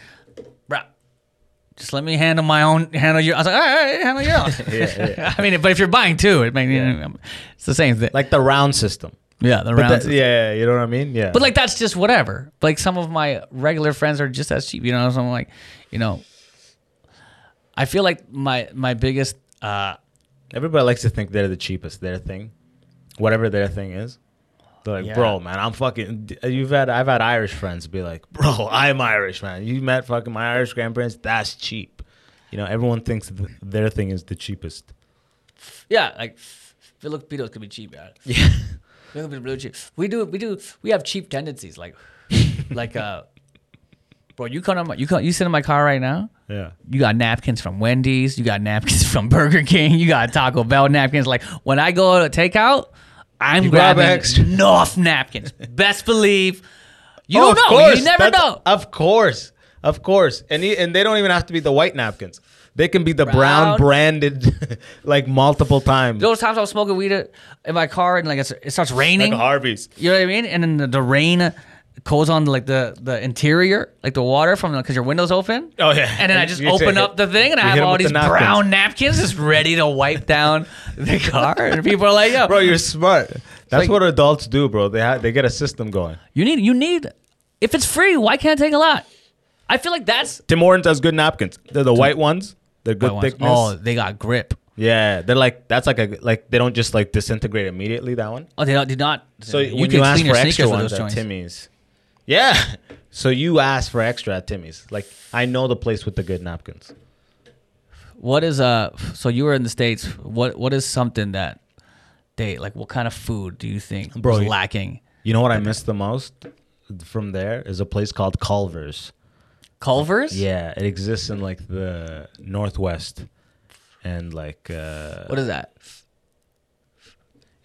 bro, just let me handle my own, handle your. I was like, all right, handle your own. I mean, but if you're buying too, it may, it's the same thing. Like the round system. yeah, the But rounds. that- yeah, you know what I mean? Yeah. But like that's just whatever. Like some of my regular friends are just as cheap, you know. So I'm like, you know, I feel like my my biggest uh Everybody likes to think they're the cheapest, their thing, whatever their thing is. They're like, Yeah. bro, man, I'm fucking. You've had, I've had Irish friends be like, bro, I'm Irish, man. You met fucking my Irish grandparents. That's cheap. You know, everyone thinks th- their thing is the cheapest. yeah, like Filipinos could be cheap, man. Yeah. Filipinos really cheap. We do we do we have cheap tendencies, like like uh, bro, you come on my, you come you sit in my car right now. Yeah. You got napkins from Wendy's. You got napkins from Burger King. You got Taco Bell napkins. Like when I go to takeout, I'm You grab grabbing extra. enough napkins. Best believe. You Oh, don't know. course. You never That's- know. Of course. Of course. And, he, and they don't even have to be the white napkins. They can be the brown, Brown. branded like multiple times. Those times I was smoking weed in my car and like it's, it starts raining. like Harvey's. You know what I mean? And then the, the rain goes on like the the interior, like the water from because your window's open. Oh, yeah. And then I just you open take up it. the thing and I You have hit 'em all with these the napkins. brown napkins just ready to wipe down the car. And people are like, "Yo, Bro, you're smart. That's like- what adults do, bro. They ha- they get a system going. you need you need if it's free, why can't I take a lot?" I feel like that's Tim Hortons has good napkins. They're the white ones. They're good White ones. thickness. Oh, they got grip. Yeah, they're like that's like a like they don't just like disintegrate immediately. That one. Oh, they don't, did not. So you when can you ask clean your for extra ones those at. Timmy's, yeah. So you ask for extra at Timmy's. Like I know the place with the good napkins. What is uh? So you were in the states. What what is something that they like? What kind of food do you think Bro, was lacking? You know what I miss the most from there is a place called Culver's. Culver's. Yeah, it exists in like the northwest, and like uh, What is that?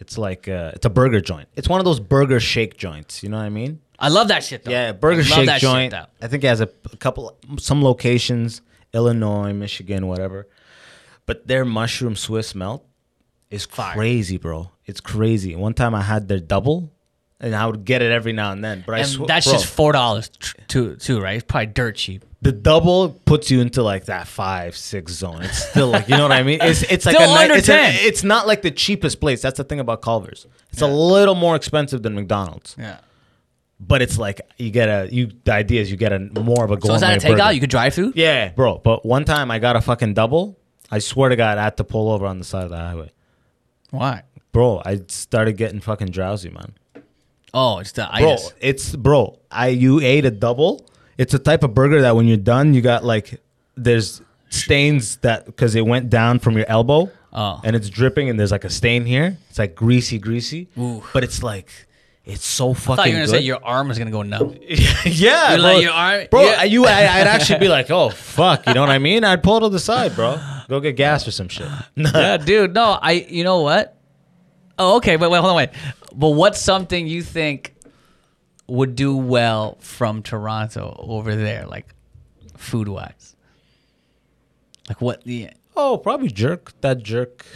it's like uh, it's a burger joint. It's one of those burger shake joints. You know what I mean? I love that shit though. Yeah, burger I shake joint. though. I think it has a, a couple, some locations, Illinois, Michigan, whatever. But their mushroom Swiss melt is Fire. crazy, bro. It's crazy. One time I had their double, and I would get it every now and then. But I And swear, that's bro, just four dollars too, too, right? It's probably dirt cheap. the double puts you into like that five six zone. It's still like you know what I mean. It's it's like Still a, under it's, a- 10. it's not like the cheapest place. That's the thing about Culver's. It's a little more expensive than McDonald's, Yeah. But it's like you get a you. The idea is you get a more of a So gourmet is that a takeout? burger. You could drive through. Yeah, bro. But one time I got a fucking double. I swear to God, I had to pull over on the side of the highway. Why? Bro, I started getting fucking drowsy, man. Oh, it's the Bro, it's bro. I you ate a double. It's a type of burger that when you're done, you got like there's stains that because it went down from your elbow, Oh. and it's dripping, and there's like a stain here. It's like greasy, greasy, Ooh. but it's like it's so fucking. I thought you were gonna good. say your arm is gonna go numb. yeah, bro. like, your arm- bro. yeah. You, I, I'd actually be like, oh fuck, you know what I mean? I'd pull to the side, bro. Go get gas or some shit. yeah, dude. No, I. You know what? Oh, okay. Wait, wait, hold on, wait. But what's something you think would do well from Toronto over there, like food wise? Like what? The Oh, probably jerk. That jerk,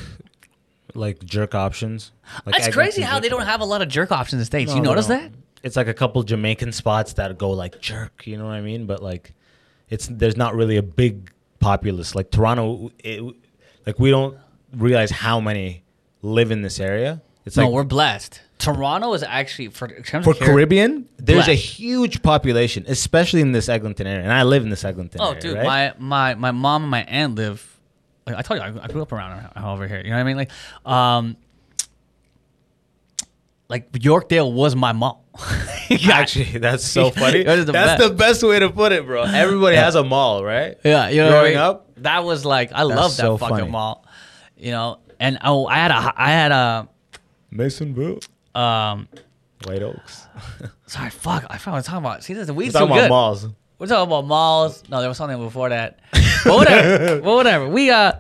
like jerk options. Like that's crazy how they don't have a lot of jerk options in the states. No, you notice that? It's like a couple Jamaican spots that go like jerk. You know what I mean? But like, it's there's not really a big populace like Toronto. It, like we don't realize how many live in this area. It's no, like we're blessed. Toronto is actually for in terms for Caribbean, there's a huge population, especially in this Eglinton area, and I live in this Eglinton area. Oh, area. dude, right? my my my mom and my aunt live. Like I told you, I, I grew up around over here. You know what I mean? Like, um, like Yorkdale was my mall. Actually, that's so funny. That is the that's best. the best way to put it, bro. Everybody has a mall, right? Yeah, you know, what I Growing mean? up? that was like I love that so fucking funny. mall. You know, and oh, I had a I had a Masonville, um. White Oaks. Sorry, fuck. I forgot what I was talking about. See, this the We're weed's talking too about good. malls. We're talking about malls. No, there was something before that. But whatever. but whatever. We uh.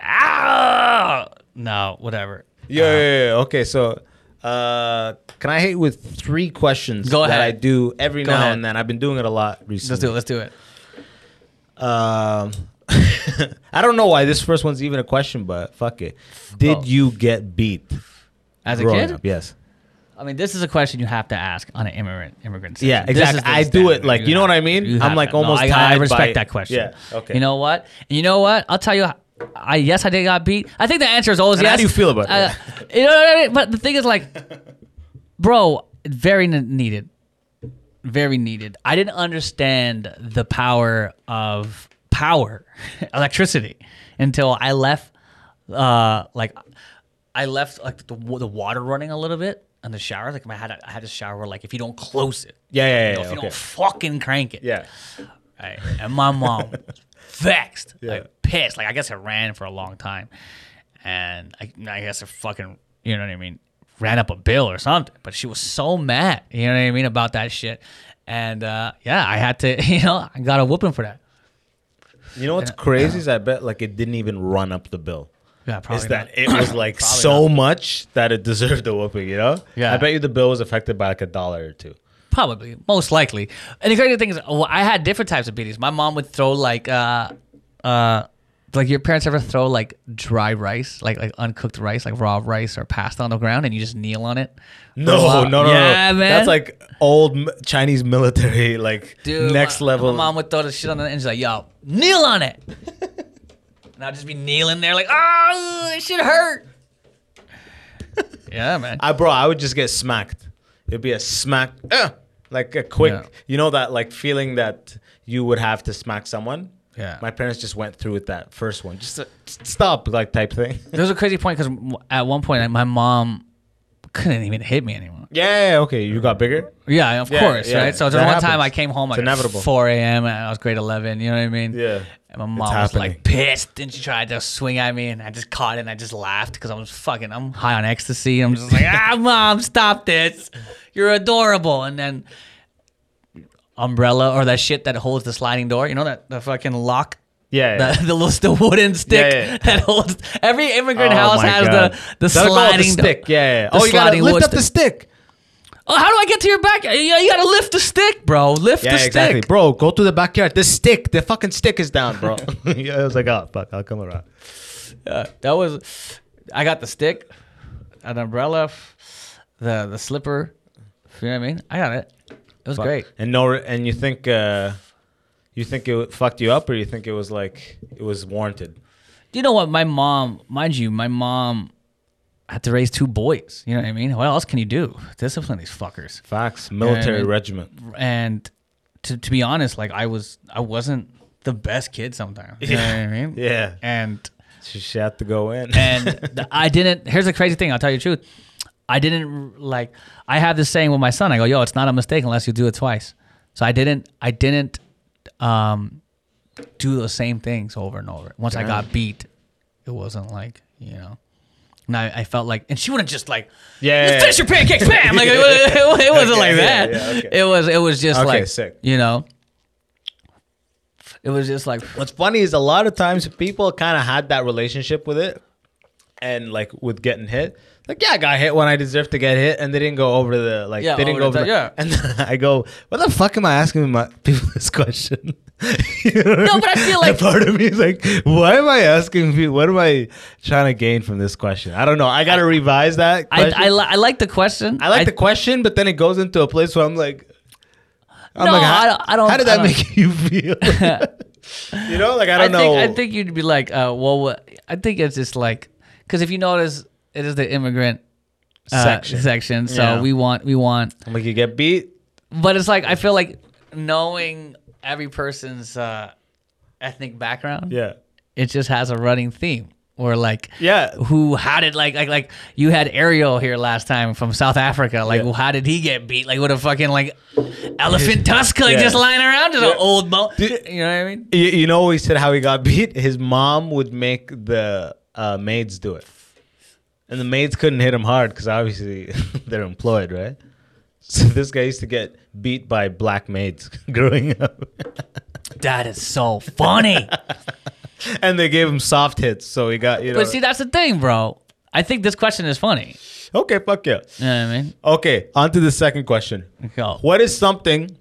Ah, no, whatever. Yeah, yeah, yeah. Okay, so uh, can I hit with three questions Go that ahead. I do every Go now ahead. and then? I've been doing it a lot recently. Let's do it. Let's do it. Um, I don't know why this first one's even a question, but fuck it. Did Oh. you get beat As a kid, up? Yes. I mean, this is a question you have to ask on an immigrant immigrant. Yeah, exactly. I do it like- you know what I mean? I'm like to. almost I, I tied respect that question. Yeah, okay. You know what? And you know what? I'll tell you. I yes, I did got beat. I think the answer is always And yes. how do you feel about uh, You know what I mean? But the thing is, like, bro, very needed, very needed. I didn't understand the power of power, electricity, until I left. Uh, like, I left like the, the water running a little bit in the shower. Like, I had a, I had a shower where like if you don't close it, Yeah, yeah, you yeah. know, yeah, if you okay. don't fucking crank it, Yeah. Right. And my mom vexed, Yeah. like pissed. Like I guess it ran for a long time, and I, I guess it fucking, you know what I mean, ran up a bill or something. But she was so mad, you know what I mean, about that shit. And uh, yeah, I had to, you know, I got a whooping for that. You know what's crazy is I bet like it didn't even run up the bill. Yeah, probably Is that not. it was like so much that it deserved a whooping, you know? Yeah. I bet you the bill was affected by like a dollar or two. Probably, most likely. And the crazy thing is, well, I had different types of beatings. My mom would throw like, uh, uh, like your parents ever throw like dry rice, like like uncooked rice, like raw rice or pasta on the ground, and you just kneel on it. No, no, no, yeah, no. man. That's like old Chinese military, like Dude, next my, level. My mom would throw the shit on it, and she's like, "Yo, kneel on it." and I'd just be kneeling there, like, "Oh, it should hurt." yeah, man. I bro, I would just get smacked. It'd be a smack, uh, like a quick. Yeah. You know that like feeling that you would have to smack someone. Yeah. My parents just went through with that first one, just a, stop like type thing. There was a crazy point because at one point my mom couldn't even hit me anymore. yeah, yeah, okay, you got bigger. Yeah, of Yeah, course, yeah. right? So That there was one time happens. I came home It's like at inevitable. 4 a.m. and I was grade 11. You know what I mean? Yeah. And my mom was happening. like pissed, and she tried to swing at me, and I just caught it, and I just laughed because I was fucking, I'm high on ecstasy. I'm just like, ah, mom, stop this. You're adorable. And then umbrella or that shit that holds the sliding door, you know that the fucking lock. Yeah, yeah. The, the little the wooden stick Yeah, yeah. that holds every immigrant Oh house has God. the the That's called sliding the stick. Yeah, yeah. Oh, you gotta lift up the stick. Oh, how do I get to your back? You, you gotta lift the stick, bro. Lift Yeah, the exactly, stick. bro. Go to the backyard. The stick, the fucking stick is down, bro. yeah, I was like, oh fuck, I'll come around. Uh, that was. I got the stick, an umbrella, the the slipper. You know what I mean? I got it. It was Fuck. great. And no, and you think, uh, you think it fucked you up, or you think it was like it was warranted? Do You know what? My mom, mind you, my mom had to raise two boys. You know what I mean? What else can you do? Discipline these fuckers. Facts. Military man. regiment. And to to be honest, like I was, I wasn't the best kid sometimes. You know what I mean? Yeah. And She, she had to go in. and the, I didn't. Here's the crazy thing. I'll tell you the truth. I didn't like. I have this saying with my son. I go, "Yo, it's not a mistake unless you do it twice." So I didn't. I didn't um, do the same things over and over. Once I got beat, it wasn't like you know. And I, I felt like, and she wouldn't just like, Yeah. "Just finish your pancakes, bam!" Like it, was, it wasn't Okay, like yeah, that. yeah, okay. It was. It was just Okay, like, sick. you know. It was just like, What's funny is a lot of times people kind of had that relationship with it, and like with getting hit. Like, yeah, I got hit when I deserved to get hit, and they didn't go over the like. Yeah, they didn't go over. the yeah. And I go, what the fuck am I asking my people this question? You know No, mean? but I feel And like- part of me is like, why am I asking people? What am I trying to gain from this question? I don't know. I got to revise that. I. I, li- I like the question. I like the question, but then it goes into a place where I'm like, I'm No, like, I how, don't- I don't- How did that make you feel? you know, like I I don't think know. I think you'd be like, uh, well, what, I think it's just like, because if you notice, it is the immigrant uh, Section. section. So Yeah. we want we want, I'm like, you get beat. but it's like I feel like knowing every person's uh, ethnic background, Yeah. it just has a running theme. Or like, Yeah. who? How did like like like you had Ariel here last time from South Africa? Like, Yeah. well, how did he get beat? Like with a fucking like elephant tusk, like Yeah. just lying around, just Yeah. an old bone. You know what I mean? You, you know, he said how he got beat. His mom would make the uh, maids do it, and the maids couldn't hit him hard because obviously they're employed, right? So this guy used to get beat by black maids growing up, That is so funny. and they gave him soft hits, so he got you know. But see, that's the thing, bro. I think this question is funny. okay, fuck yeah. You know what I mean? Okay, on to the second question. Go. What is something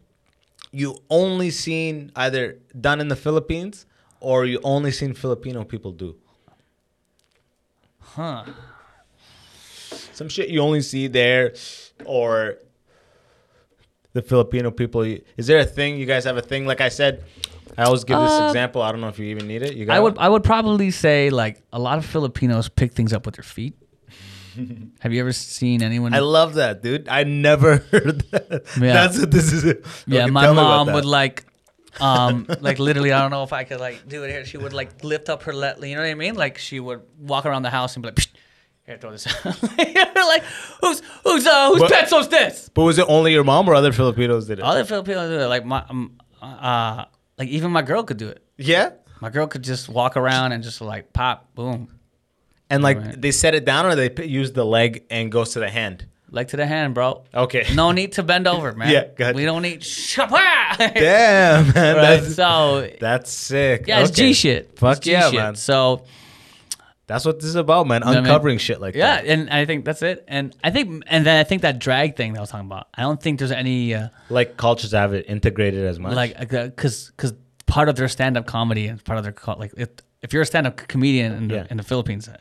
you only seen either done in the Philippines or you only seen Filipino people do? Huh. Some shit you only see there or the Filipino people. Is there a thing? You guys have a thing? Like I said, I always give this Uh, example. I don't know if you even need it. You got I would? I would probably say like a lot of Filipinos pick things up with their feet. Have you ever seen anyone? I love that, dude. I never heard that. Yeah. That's what this is. yeah, my tell me about mom would like, um, like literally. I don't know if I could like do it here. She would like lift up her let. You know what I mean? Like she would walk around the house and be like, Psh, "Here, throw this." like who's who's uh whose But- pet was this? But was it only your mom or other Filipinos did it? Other Filipinos did it. Like my um, uh, like even my girl could do it. yeah. My girl could just walk around and just like pop, boom, And like Right. they set it down or they p- use the leg and goes to the hand. leg to the hand, bro. Okay. No need to bend over, man. Yeah, gotcha. We don't need. Damn, man. Right, That's, so that's sick. yeah, it's Okay. G shit. Fuck It's G yeah, shit. man. So That's what this is about, man. what I mean? Uncovering shit like yeah, that. Yeah, and I think that's it. And I think, and then I think that drag thing that I was talking about. I don't think there's any uh, Like cultures have it integrated as much. like uh, because because part of their stand up comedy and part of their like if if you're a stand up comedian in the, Yeah. in the Philippines, uh,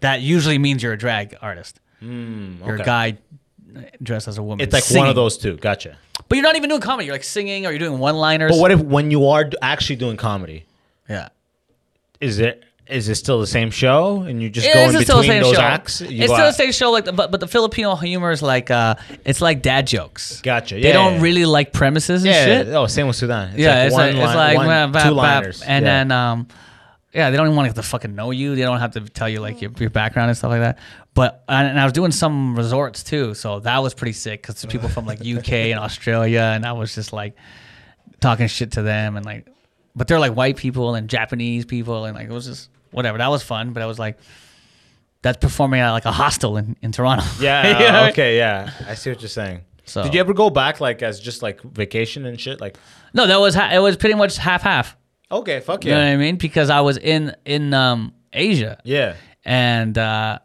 that usually means you're a drag artist. Hmm, you're a guy dressed as a woman. it's like one of those two. Gotcha. But you're not even doing comedy. You're like singing or you're doing one liners. But what if when you are actually doing comedy, Yeah. is it is it still the same show and you just It go in still the between same those show. acts? You it's still the same show, like, the- but but the Filipino humor is like uh, it's like dad jokes. Gotcha. Yeah, They don't yeah. really like premises and Yeah. shit. Oh, same with Sudan. It's yeah, it's one like, it's line- like one- blah, two liners. and Yeah. then um, yeah, they don't even want to fucking know you. They don't have to tell you like your, your background and stuff like that. But and, and I was doing some resorts too, so that was pretty sick because people from like UK and Australia, and I was just like talking shit to them and like, but they're like white people and Japanese people and like it was just whatever. That was fun, but I was like. That's performing at like a hostel in, in Toronto. Yeah. You know what I mean? okay. Yeah. I see what you're saying. So- Did you ever go back like as just like vacation and shit? Like, No, that was ha- it was pretty much half half. okay, fuck You You know what yeah, I mean? Because I was in in um Asia. yeah. and uh,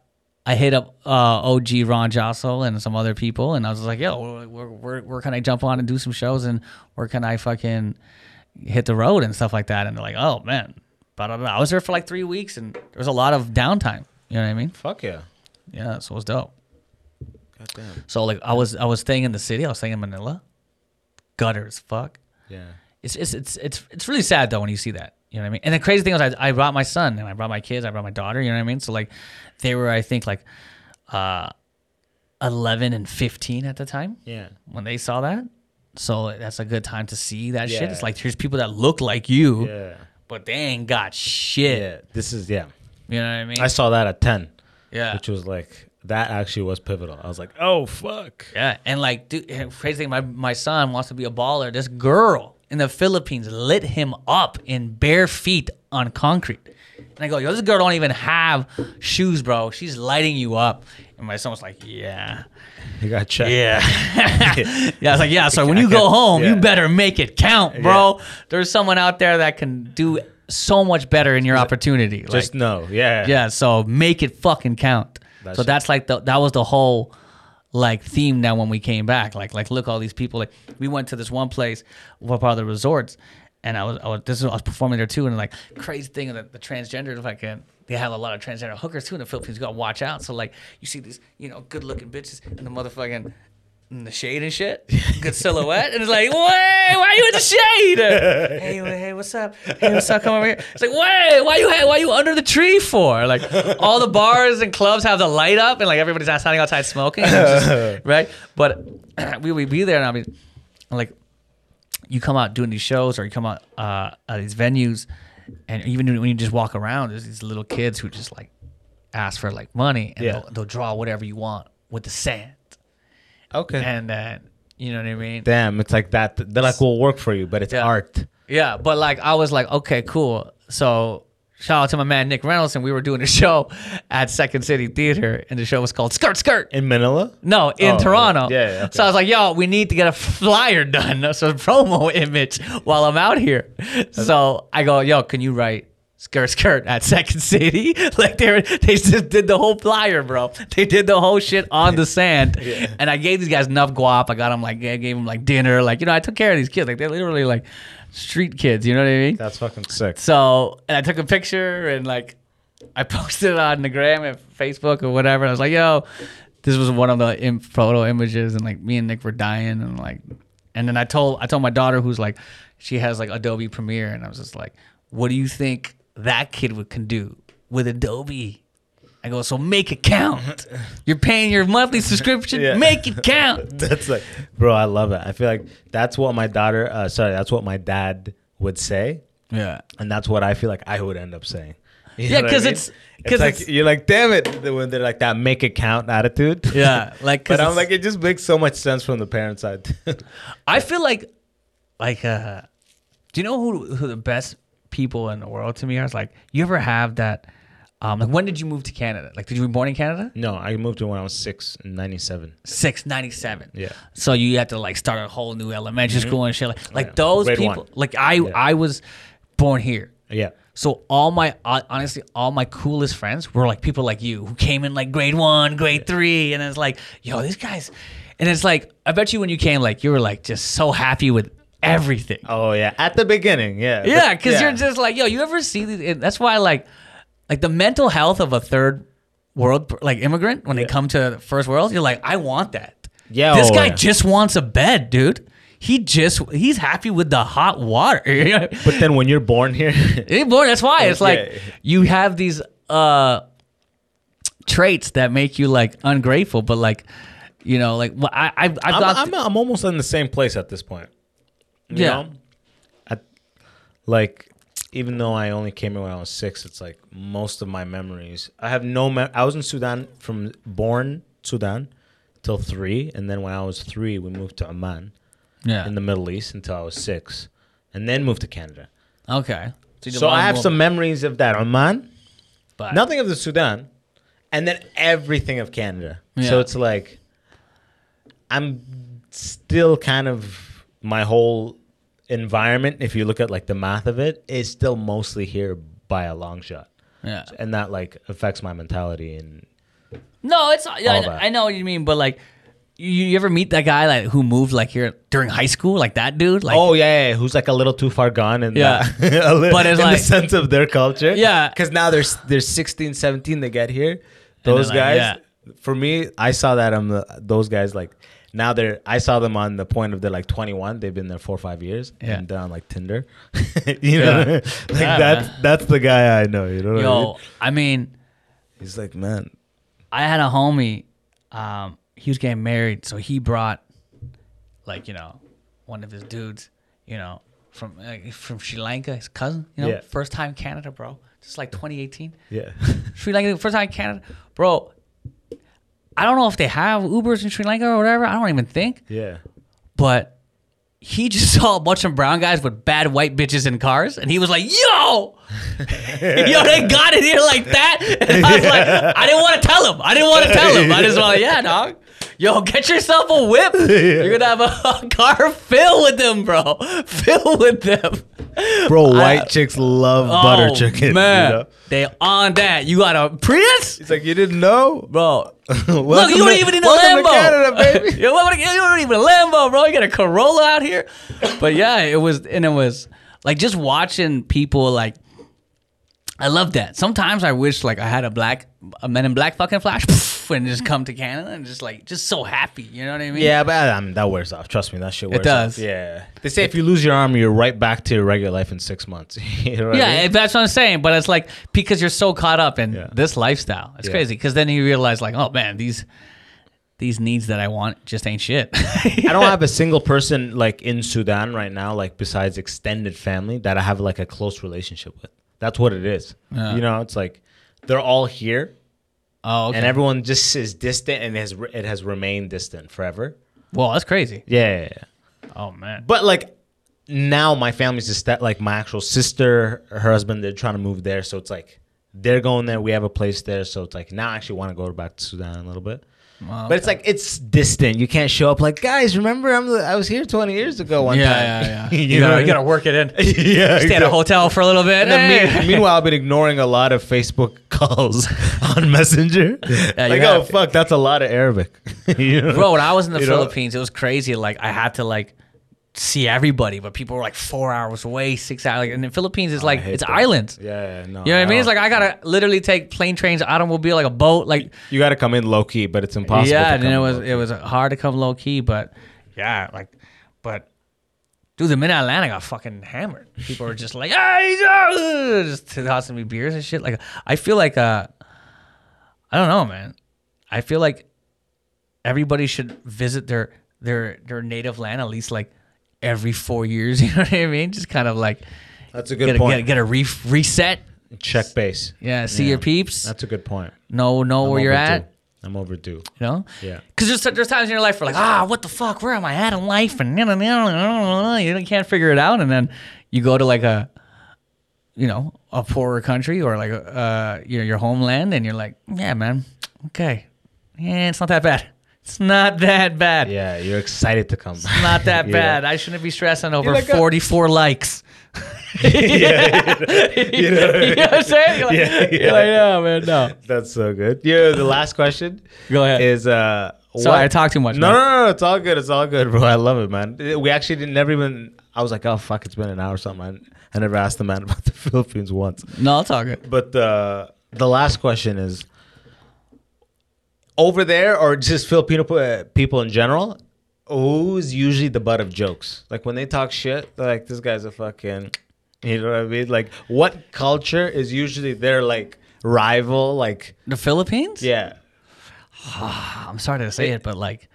I hit up uh, OG Ron Josol and some other people, and I was like, "Yo, where, where, where can I jump on and do some shows, and where can I fucking hit the road and stuff like that?" And they're like, "Oh man," but I don't know. I was there for like three weeks, and there was a lot of downtime. You know what I mean? Fuck yeah. Yeah, so it was dope. Goddamn. So like, I was I was staying in the city. I was staying in Manila. Gutter as fuck. Yeah. It's it's it's it's it's really sad though when you see that. You know what I mean? And the crazy thing was I, I brought my son and I brought my kids, I brought my daughter, you know what I mean? So like they were I think like uh 11 and 15 at the time Yeah. when they saw that. So that's a good time to see that shit. It's like here's people that look like you, Yeah. But they ain't got shit. Yeah. This is yeah. You know what I mean? I saw that at ten, yeah. which was like that actually was pivotal. I was like, oh fuck. Yeah, and like, dude, crazy thing, my my son wants to be a baller. This girl in the Philippines lit him up in bare feet on concrete, and I go, yo, this girl don't even have shoes, bro. She's lighting you up. And my son was like, yeah, You got checked. yeah, yeah. I was like, yeah. So when you go home, you better make it count, bro. There's someone out there that can do so much better in your opportunity. Like, Just know. Yeah. yeah, so make it fucking count. That's so that's like the that was the whole like theme now when we came back. Like like look all these people like we went to this one place, what part of the resorts, and I was I was this is, I was performing there too, and like crazy thing the, the transgender like uh, they have a lot of transgender hookers too in the Philippines. You gotta watch out. So like you see these you know good looking bitches in the motherfucking in the shade and shit, good silhouette, and it's like, wait, why are you in the shade? hey, hey, what's up? Hey, what's up? Come over here. It's like, wait, why you why you under the tree for? Like all the bars and clubs have the light up, and like everybody's standing outside smoking, just- right? But we would be there, and I mean, like you come out doing these shows, or you come out uh, at these venues, and even when you just walk around, there's these little kids who just like ask for like money, and Yeah. they'll, they'll draw whatever you want with the sand, Okay. and then you know what I mean. Damn, it's like that. They're like, we'll work for you, but it's Yeah. art. Yeah, but like I was like, okay, cool. So shout out to my man Nick Reynolds, and we were doing a show at Second City Theater, and the show was called Skirt Skirt. In Manila? No, in Oh, Toronto. yeah, yeah, okay. So I was like, yo, we need to get a flyer done, so a promo image while I'm out here. So I go, yo, can you write skirt skirt at Second City? Like they were, they just did the whole flyer, bro. They did the whole shit on the sand. And I gave these guys enough guap. I got them like, I gave them like dinner. Like, you know, I took care of these kids. Like they're literally like street kids. You know what I mean? That's fucking sick. So, and I took a picture and like I posted it on the gram and Facebook or whatever. I was like, yo, this was one of the Im- photo images, and like me and Nick were dying, and like, and then I told I told my daughter who's like, she has like Adobe Premiere, and I was just like, what do you think that kid would can do with Adobe? I go, so make it count. You're paying your monthly subscription, Yeah. make it count. That's like, bro, I love it. I feel like that's what my daughter, uh, sorry, that's what my dad would say. Yeah. And that's what I feel like I would end up saying. You Yeah, because I mean? it's- because like, it's- you're like, damn it, when they're like that make it count attitude. Yeah, like, but I'm like, it just makes so much sense from the parent side. I feel like, like, uh, do you know who who the best people in the world to me are? It's like, you ever have that? Um, like, when did you move to Canada? Like, did you were born in Canada? no, I moved to when I was six in 97. Six ninety seven. Yeah. So you had to like start a whole new elementary school and shit. Like, like yeah. those Grade people. one. Like I, Yeah. I was born here. Yeah. So all my uh, honestly, all my coolest friends were like people like you who came in like grade one, grade three, and it's like, yo, these guys, and it's like, I bet you when you came, like you were like just so happy with everything. Oh, yeah. At the beginning. Yeah. Yeah, because yeah. you're just like, yo, you ever see these? That's why, like, like the mental health of a third world like immigrant when they come to the first world, you're like, I want that. Yeah, this oh, guy yeah. just wants a bed, dude. He just he's happy with the hot water. But then when you're born here, Hey, boy, that's why it's like Yeah. you have these uh traits that make you like ungrateful, but like you know, like well, I I've, I've I'm, got I'm, I'm almost in the same place at this point. You Yeah. know? I, like, even though I only came here when I was six, it's like most of my memories. I have no. Me- I was in Sudan from born Sudan till three, and then when I was three, we moved to Oman yeah in the Middle East until I was six, and then moved to Canada. okay. you So I have don't- some memories of that Oman, but- nothing of the Sudan, and then everything of Canada. Yeah. So it's like I'm still kind of my whole environment. If you look at like the math of it, is still mostly here by a long shot, yeah. and that like affects my mentality and No, it's yeah, I, that. I know what you mean, but like, you, you ever meet that guy like who moved like here during high school, like that dude? Like, oh yeah, yeah, who's like a little too far gone in Yeah. that, a li- But it's in like- the sense of their culture. Yeah. because now they're s- they're 16, 17, they get here. Those like, guys, yeah. for me, I saw that on the those guys like now they're I saw them on the point of they're like 21. They've been there four or five years Yeah. and they're on like Tinder. you know, Yeah. like Yeah, that's man. that's the guy I know. You know, what I mean? yo, I mean, he's like man. I had a homie. Um, he was getting married, so he brought, like you know, one of his dudes, you know, from uh, from Sri Lanka, his cousin. You know, Yeah. first time Canada, bro. Just like 2018, Yeah, Sri Lanka, first time Canada, bro. I don't know if they have Ubers in Sri Lanka or whatever. I don't even think, yeah. but he just saw a bunch of brown guys with bad white bitches in cars, and he was like, "Yo, yo, they got it here like that." And I was like, I didn't want to tell him. I didn't want to tell him. I just want, yeah, dog. Yo, get yourself a whip. You're gonna have a, a car filled with them, bro. Filled with them. Bro, white chicks love oh, butter Oh, chicken. man. you know? They on that. You got a Prius, He's like, you didn't know, bro. Look, you don't even need a Lambo. Canada, baby. you, don't even a Lambo, bro. You got a Corolla out here. But yeah, it was, and it was like just watching people like. I love that. Sometimes I wish like I had a black, a Men in Black fucking flash, and just come to Canada and just like just so happy. You know what I mean? Yeah, but I mean, that wears off. Trust me, that shit wears does. off. Yeah. They say if you lose your arm, you're right back to your regular life in six months. you know what I Yeah, mean? that's what I'm saying. But it's like because you're so caught up in Yeah. this lifestyle. It's Yeah. crazy. Because then you realize like, oh man, these these needs that I want just ain't shit. I don't have a single person like in Sudan right now, like besides extended family, that I have like a close relationship with. That's what it is. You know, it's like they're all here, oh, okay. and everyone just is distant, and it has it has remained distant forever. well, that's crazy. Yeah, yeah, yeah. Oh man. but like now my family's just that like my actual sister, her husband, they're trying to move there, so it's like they're going there. We have a place there, so it's like now I actually want to go back to Sudan a little bit. But it's like it's distant. You can't show up like guys. Remember, I'm I was here 20 years ago one yeah, time. yeah, yeah. you, you, know, gotta, you gotta work it in. yeah. Stay at a hotel for a little bit. Hey. me- meanwhile, I've been ignoring a lot of Facebook calls on Messenger. you like, have oh fuck, that's a lot of Arabic. you know? Bro, when I was in the You know? Philippines, it was crazy. Like I had to like see everybody, but people were like four hours away, six hours. And the Philippines is like it's that. islands. Yeah, no. You know what I mean? It's like I gotta literally take plane, trains, automobile, like a boat, like you got to come in low key, but it's impossible. yeah. to And it was it was hard to come low key, but yeah, like, but dude, the mid Atlanta got fucking hammered. People were just like, hey, uh," just tossing me beers and shit. Like I feel like uh, I don't know, man. I feel like everybody should visit their their their native land at least like every four years. You know what I mean? Just kind of like That's a good get a, point. get, a- get a re- reset. Check base. Yeah, see Yeah. your peeps. That's a good point. know know I'm where you're at. I'm overdue. You know? Yeah. Because there's, there's times in your life where like, ah, what the fuck? Where am I at in life? And you can't figure it out. And then you go to like a, you know, a poorer country or like uh, your your homeland, and you're like, yeah, man, okay, yeah, it's not that bad. It's not that bad. Yeah, you're excited to come. It's not that Yeah. bad. I shouldn't be stressing over like a- 44 likes. yeah, you know what I'm saying? You're like, Yeah, you're yeah. like, no, man, no. That's so good. Yeah, the last question. Go ahead. Is uh Sorry, what- I talk too much. No, no, no, no, it's all good. It's all good, bro. I love it, man. We actually didn't never even. I was like, oh fuck, it's been an hour or something. I, I never asked the man about the Philippines once. No, it's all good. But uh, the last question is over there, or just Filipino uh, people in general. Who's usually the butt of jokes? Like when they talk shit, they're like, "This guy's a fucking," you know what I mean? Like, what culture is usually their like rival? Like, The Philippines? yeah, I'm sorry to say it, but like,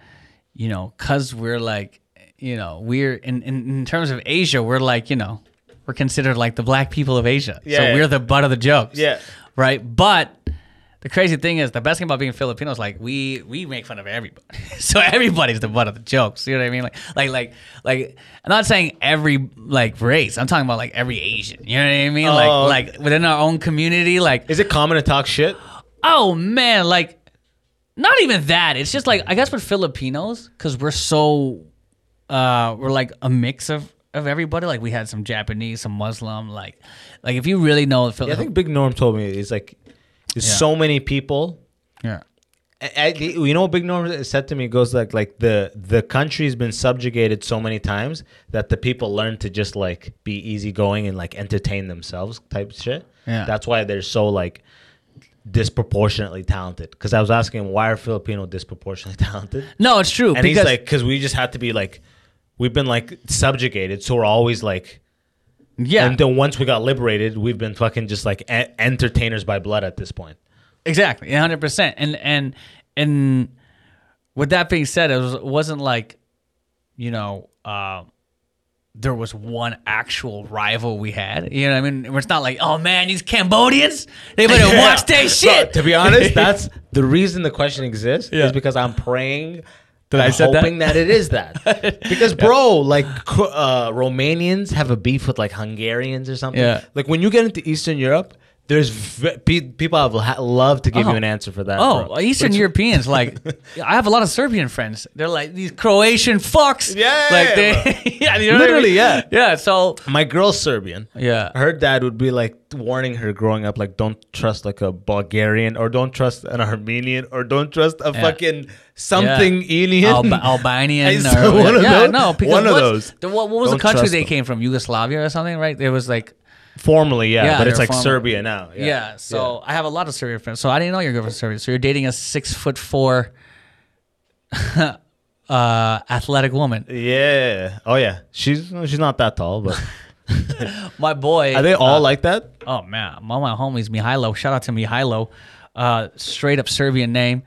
you know, cause we're like, you know, we're in, in in terms of Asia, we're like, you know, we're considered like the black people of Asia. Yeah. So we're the butt of the jokes. Yeah. Right. But the crazy thing is, the best thing about being Filipino is like we we make fun of everybody. so everybody's the butt of the jokes. You know what I mean? Like like like like I'm not saying every like race. I'm talking about like every Asian. You know what I mean? Oh. Like like within our own community, like is it common to talk shit? oh man, like not even that. It's just like I guess with Filipinos, because we're so uh we're like a mix of of everybody. Like we had some Japanese, some Muslim, like like if you really know the Yeah, I think Big Norm told me it's like there's Yeah. so many people Yeah. I, you know what Big Norm said to me? Goes like, like the the country's been subjugated so many times that the people learn to just like be easygoing and like entertain themselves type shit. Yeah. That's why they're so like disproportionately talented. Because I was asking him why are Filipino disproportionately talented, No, it's true. and he's like, because we just have to be like, we've been like subjugated, so we're always like. Yeah, And then once we got liberated, we've been fucking just like e- entertainers by blood at this point. Exactly, hundred percent. And and and with that being said, it, was, it wasn't like, you know, uh, there was one actual rival we had. You know, what I mean, it's not like, oh man, these Cambodians, they better watch their shit. to be honest, that's the reason the question exists Yeah. is because I'm praying. That I and said hoping that? it is that because bro like uh, Romanians have a beef with like Hungarians or something Yeah. like when you get into Eastern Europe there's v- pe- people have ha- love to give Oh. you an answer for that Oh, bro. Eastern Europeans like I have a lot of Serbian friends. They're like these Croatian fucks. Yeah, like they, yeah, you know what I Literally, mean? yeah. yeah. So my girl's Serbian yeah, her dad would be like warning her growing up like don't trust like a Bulgarian or don't trust an Armenian or don't trust a Yeah. fucking something alien Alba- Albanian I or one of yeah, those. no, because One of what's- those. the- what, what was Don't the country trust they them. came from? Yugoslavia or something, right? There was like Formally, yeah, Yeah, but it's like. Serbia now. yeah. so I have a lot of Serbian friends. So I didn't know your girlfriend's Serbia. So you're dating a six foot four uh, athletic woman. yeah. Oh yeah, she's she's not that tall, but My boy. are they all uh, like that? Oh man, all my homies, Mihailo. Shout out to Mihailo, uh, straight up Serbian name.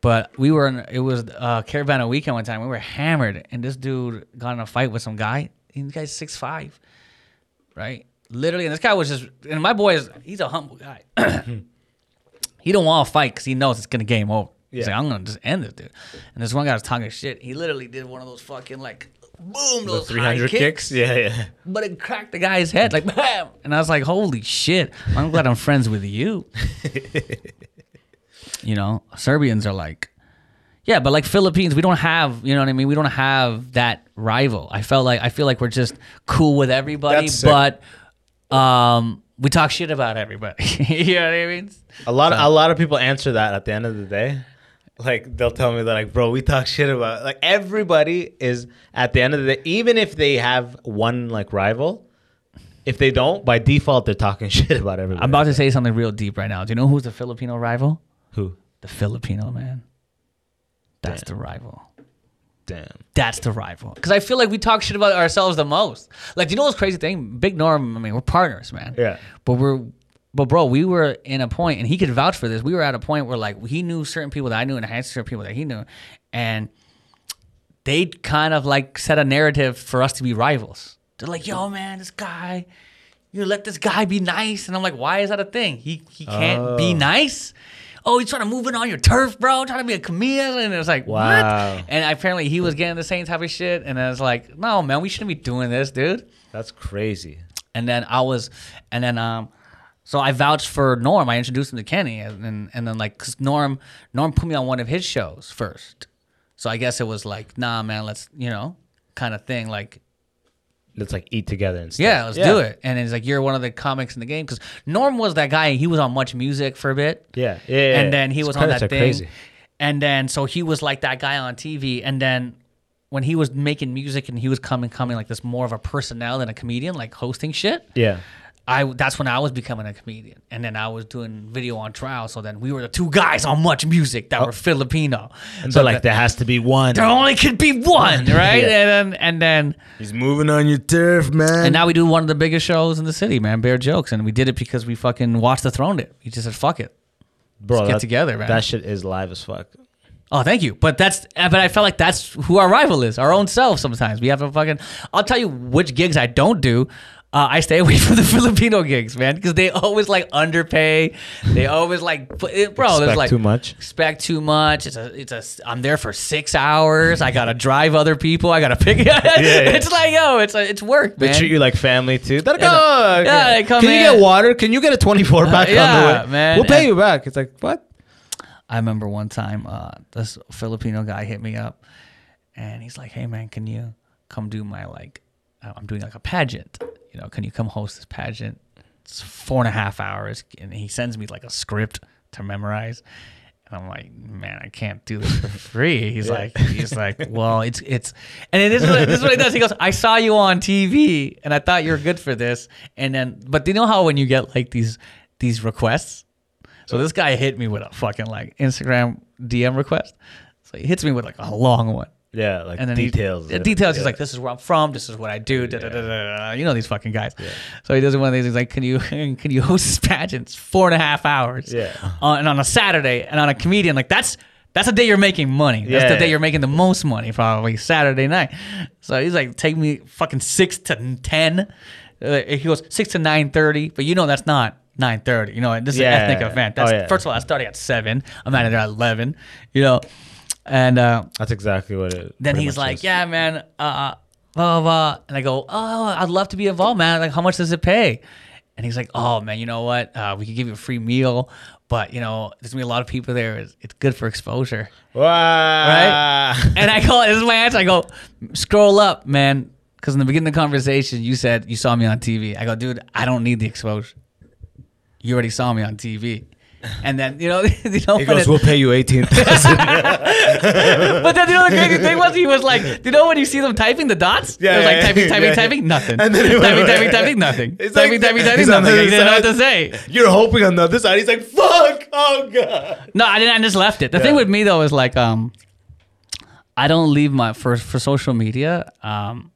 But we were in it was uh, Caravana weekend one time. We were hammered, and this dude got in a fight with some guy. This guy's six five, right? Literally, and this guy was just. And my boy is he's a humble guy. he don't want to fight because he knows it's gonna game over. He's like, I'm gonna just end this dude. And this one guy was talking shit. He literally did one of those fucking like boom, The those three high hundred kicks? Yeah, yeah. but it cracked the guy's head like bam. And I was like, holy shit! I'm glad I'm friends with you. you know, Serbians are like, yeah, but like Philippines, we don't have, you know what I mean? We don't have that rival. I felt like I feel like we're just cool with everybody, That's sick. But um, we talk shit about everybody. you know what I mean? A lot of a lot of people answer that at the end of the day. Like they'll tell me that like, bro, we talk shit about like everybody is at the end of the day, even if they have one like rival, if they don't, by default they're talking shit about everybody. I'm about to say something real deep right now. Do you know who's the Filipino rival? who? The Filipino man. That's Damn. the rival. Damn. that's the rival. Because I feel like we talk shit about ourselves the most. Like, do you know what's crazy thing? Big Norm, I mean, we're partners, man. Yeah. But we're, but bro, we were in a point, and he could vouch for this. We were at a point where like he knew certain people that I knew, and I had certain people that he knew, and they kind of like set a narrative for us to be rivals. They're like, "Yo, man, this guy, you let this guy be nice," and I'm like, "Why is that a thing? He he can't be oh. nice." Oh, he's trying to move in on your turf, bro. Trying to be a comedian, and it was like, Wow. what? And apparently, he was getting the same type of shit, and I was like, "No, man, we shouldn't be doing this, dude." That's crazy. And then I was, and then um, so I vouched for Norm. I introduced him to Kenny, and then and then like, cause Norm Norm put me on one of his shows first. So I guess it was like, nah, man, let's you know, kind of thing. Like, Let's like eat together and stuff. yeah, let's do it. And it's like you're one of the comics in the game because Norm was that guy. He was on MuchMusic for a bit. Yeah, yeah. yeah, and yeah. then he His was on that are thing. Crazy. And then so he was like that guy on TV. And then when he was making music and he was coming coming like this more of a personnel than a comedian, like hosting shit. Yeah. I that's when I was becoming a comedian, and then I was doing video on trial. So then we were the two guys on MuchMusic that oh. were Filipino. And so so like there has to be one. there only could be one, right? Yeah. And then and then He's moving on your turf, man. and now we do one of the biggest shows in the city, man. Bear jokes, and we did it because we fucking watched the throne. It. We just said fuck it. bro, get that- together, man. That shit is live as fuck. Oh, thank you. But that's but I felt like that's who our rival is, our own self. Sometimes we have to fucking. I'll tell you which gigs I don't do. Uh, I stay away from the Filipino gigs, man, because they always like underpay. They always like, put it, bro. there's Expect like too much. Expect too much. It's a, it's a. I'm there for six hours. I gotta drive other people. I gotta pick. Yeah, It's like yo, it's a, it's work, They man. treat you like family too. Yeah, yeah, they come Can you get water? Can you get a 24 pack yeah, on the way? man. We'll pay And- you back. It's like what? I remember one time uh, this Filipino guy hit me up, and he's like, "Hey man, can you come do my like? uh, I'm doing like a pageant. You know, can you come host this pageant? It's four and a half hours, and he sends me like a script to memorize. And I'm like, man, I can't do this for free. He's like, he's like, well, it's it's, and it is what, this is what he does. He goes, I saw you on TV, and I thought you were good for this. And then, but do you know how when you get like these these requests? So this guy hit me with a fucking like Instagram DM request. So he hits me with like a long one. Yeah, like And then details. He, yeah, details. He's Yeah. like, "This is where I'm from. This is what I do." Da, da, da. You know these fucking guys. So he does one of these. He's like, "Can you can you host this pageant? Four and a half hours. Yeah. On, and on a Saturday, and on a comedian, like that's that's the day you're making money. That's the Yeah. day you're making the most money, probably Saturday night. So he's like, "Take me fucking six to ten. Uh, he goes six to nine thirty, but you know that's not." 9:30. You know, this is Yeah. an ethnic event. That's Oh, yeah. first of all, I started at seven. I'm out of there at eleven. You know, and uh, That's exactly what it. then he's like, is. "Yeah, man, uh, blah, blah blah," and I go, "Oh, I'd love to be involved, man. Like, how much does it pay?" And he's like, "Oh, man, you know what? Uh, we could give you a free meal, but you know, there's gonna be a lot of people there. It's, it's good for exposure." Wow. Right?" And I call this is my answer. I go, "Scroll up, man." Because in the beginning of the conversation, you said you saw me on TV. I go, dude, I don't need the exposure. You already saw me on TV. And then you know, you know, He goes, it- "We'll pay you eighteen thousand. but then you know the crazy thing was he was like, do you know when you see them typing the dots? Yeah, it was like yeah, typing, yeah, typing, yeah. typing, nothing. And then he went- typing, typing, typing, nothing. It's typing, like- typing, typing, nothing. He didn't know what to say. You're hoping on the other side. He's like, "Fuck! Oh god." No, I didn't. I just left it. The thing with me though is like, um, I don't leave my for for social media, um,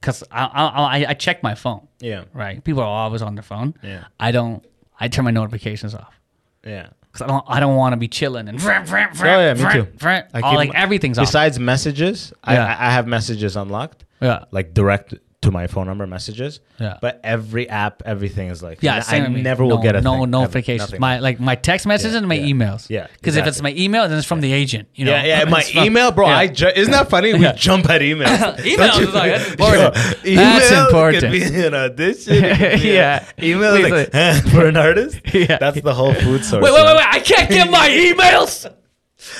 because I, I I I check my phone. Yeah. Right. People are always on their phone. Yeah. I don't. I turn my notifications off. Yeah. Cause I don't, I don't want to be chilling and. Oh Oh yeah, me too. I I all, keep like everything's off. Besides messages, Yeah. I I have messages unlocked. Yeah. Like direct to my phone number messages. Yeah. But every app, everything is like. Yeah, I never will no, get a no thing. Ever. notifications. Nothing. My like my text messages Yeah, and my yeah. emails. Yeah, because if it's my email, then it's from the agent. You know. Yeah, yeah. My from- email, bro. Yeah. I ju- isn't that funny? We Yeah. jump at emails. Emails is like, that's important. Yo, That's important. Be an audition. it could Yeah. Uh, email is like for an artist. Yeah. That's the whole food source. Wait, wait, wait, wait! I can't get my emails.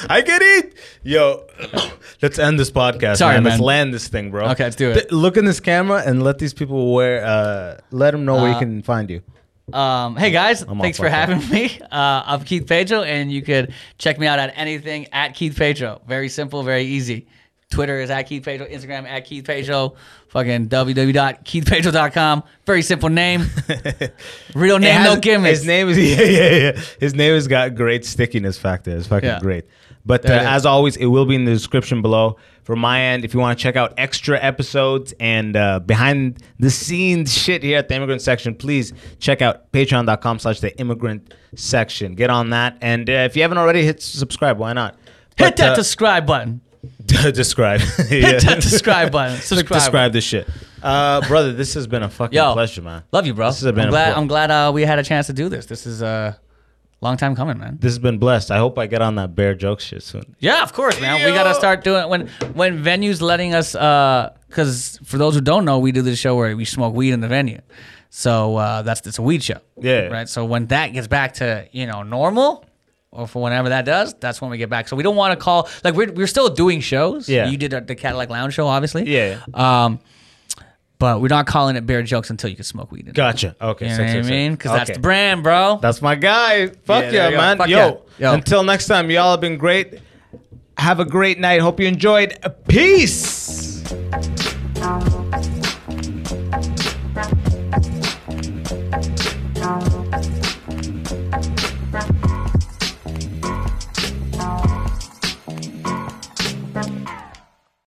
I get it. Yo, let's end this podcast. Sorry, man. Let's land this thing, bro. Okay, let's do it. Th- look in this camera and let these people wear. Uh, let them know where you Uh, can find you. Um, hey guys, all thanks for fucked having me. Uh, I'm Keith Pedro, and you could check me out at anything at Keith Pedro. Very simple, very easy. Twitter is at Keith Pedro, Instagram at Keith Pedro, fucking www.keithpedro.com. Very simple name. Real name, has- no gimmicks. His name is yeah, yeah, yeah. His name has got great stickiness factor. It's fucking Yeah. great. But uh, There it is. as always, it will be in the description below. From my end, if you want to check out extra episodes and uh, behind the scenes shit here at the immigrant section, please check out patreon.com slash the immigrant section. Get on that. And uh, if you haven't already, hit subscribe. Why not? Hit that uh, subscribe button. describe. Hit that subscribe button. Subscribe. Describe this shit. Uh, brother, this has been a fucking Yo, pleasure, man. Love you, bro. This has been I'm glad. pl- I'm glad uh, we had a chance to do this. This is a long time coming, man. This has been blessed. I hope I get on that bear joke shit soon. Yeah, of course, man. We gotta start doing when when venues letting us. Because for those who don't know, we do this show where we smoke weed in the venue. So uh, that's it's a weed show. Yeah. Right. So when that gets back to you know normal, or for whenever that does, that's when we get back. So we don't want to call like we're we're still doing shows. Yeah. You did the Cadillac Lounge show, obviously. Yeah. Um, but we're not calling it bear jokes until you can smoke weed. Gotcha. Okay. You know what I mean? Because that's the brand, bro. That's my guy. Fuck Yeah, yeah, there you go. man. Fuck Yo, yeah. Yo. Until next time, y'all have been great. Have a great night. Hope you enjoyed. Peace.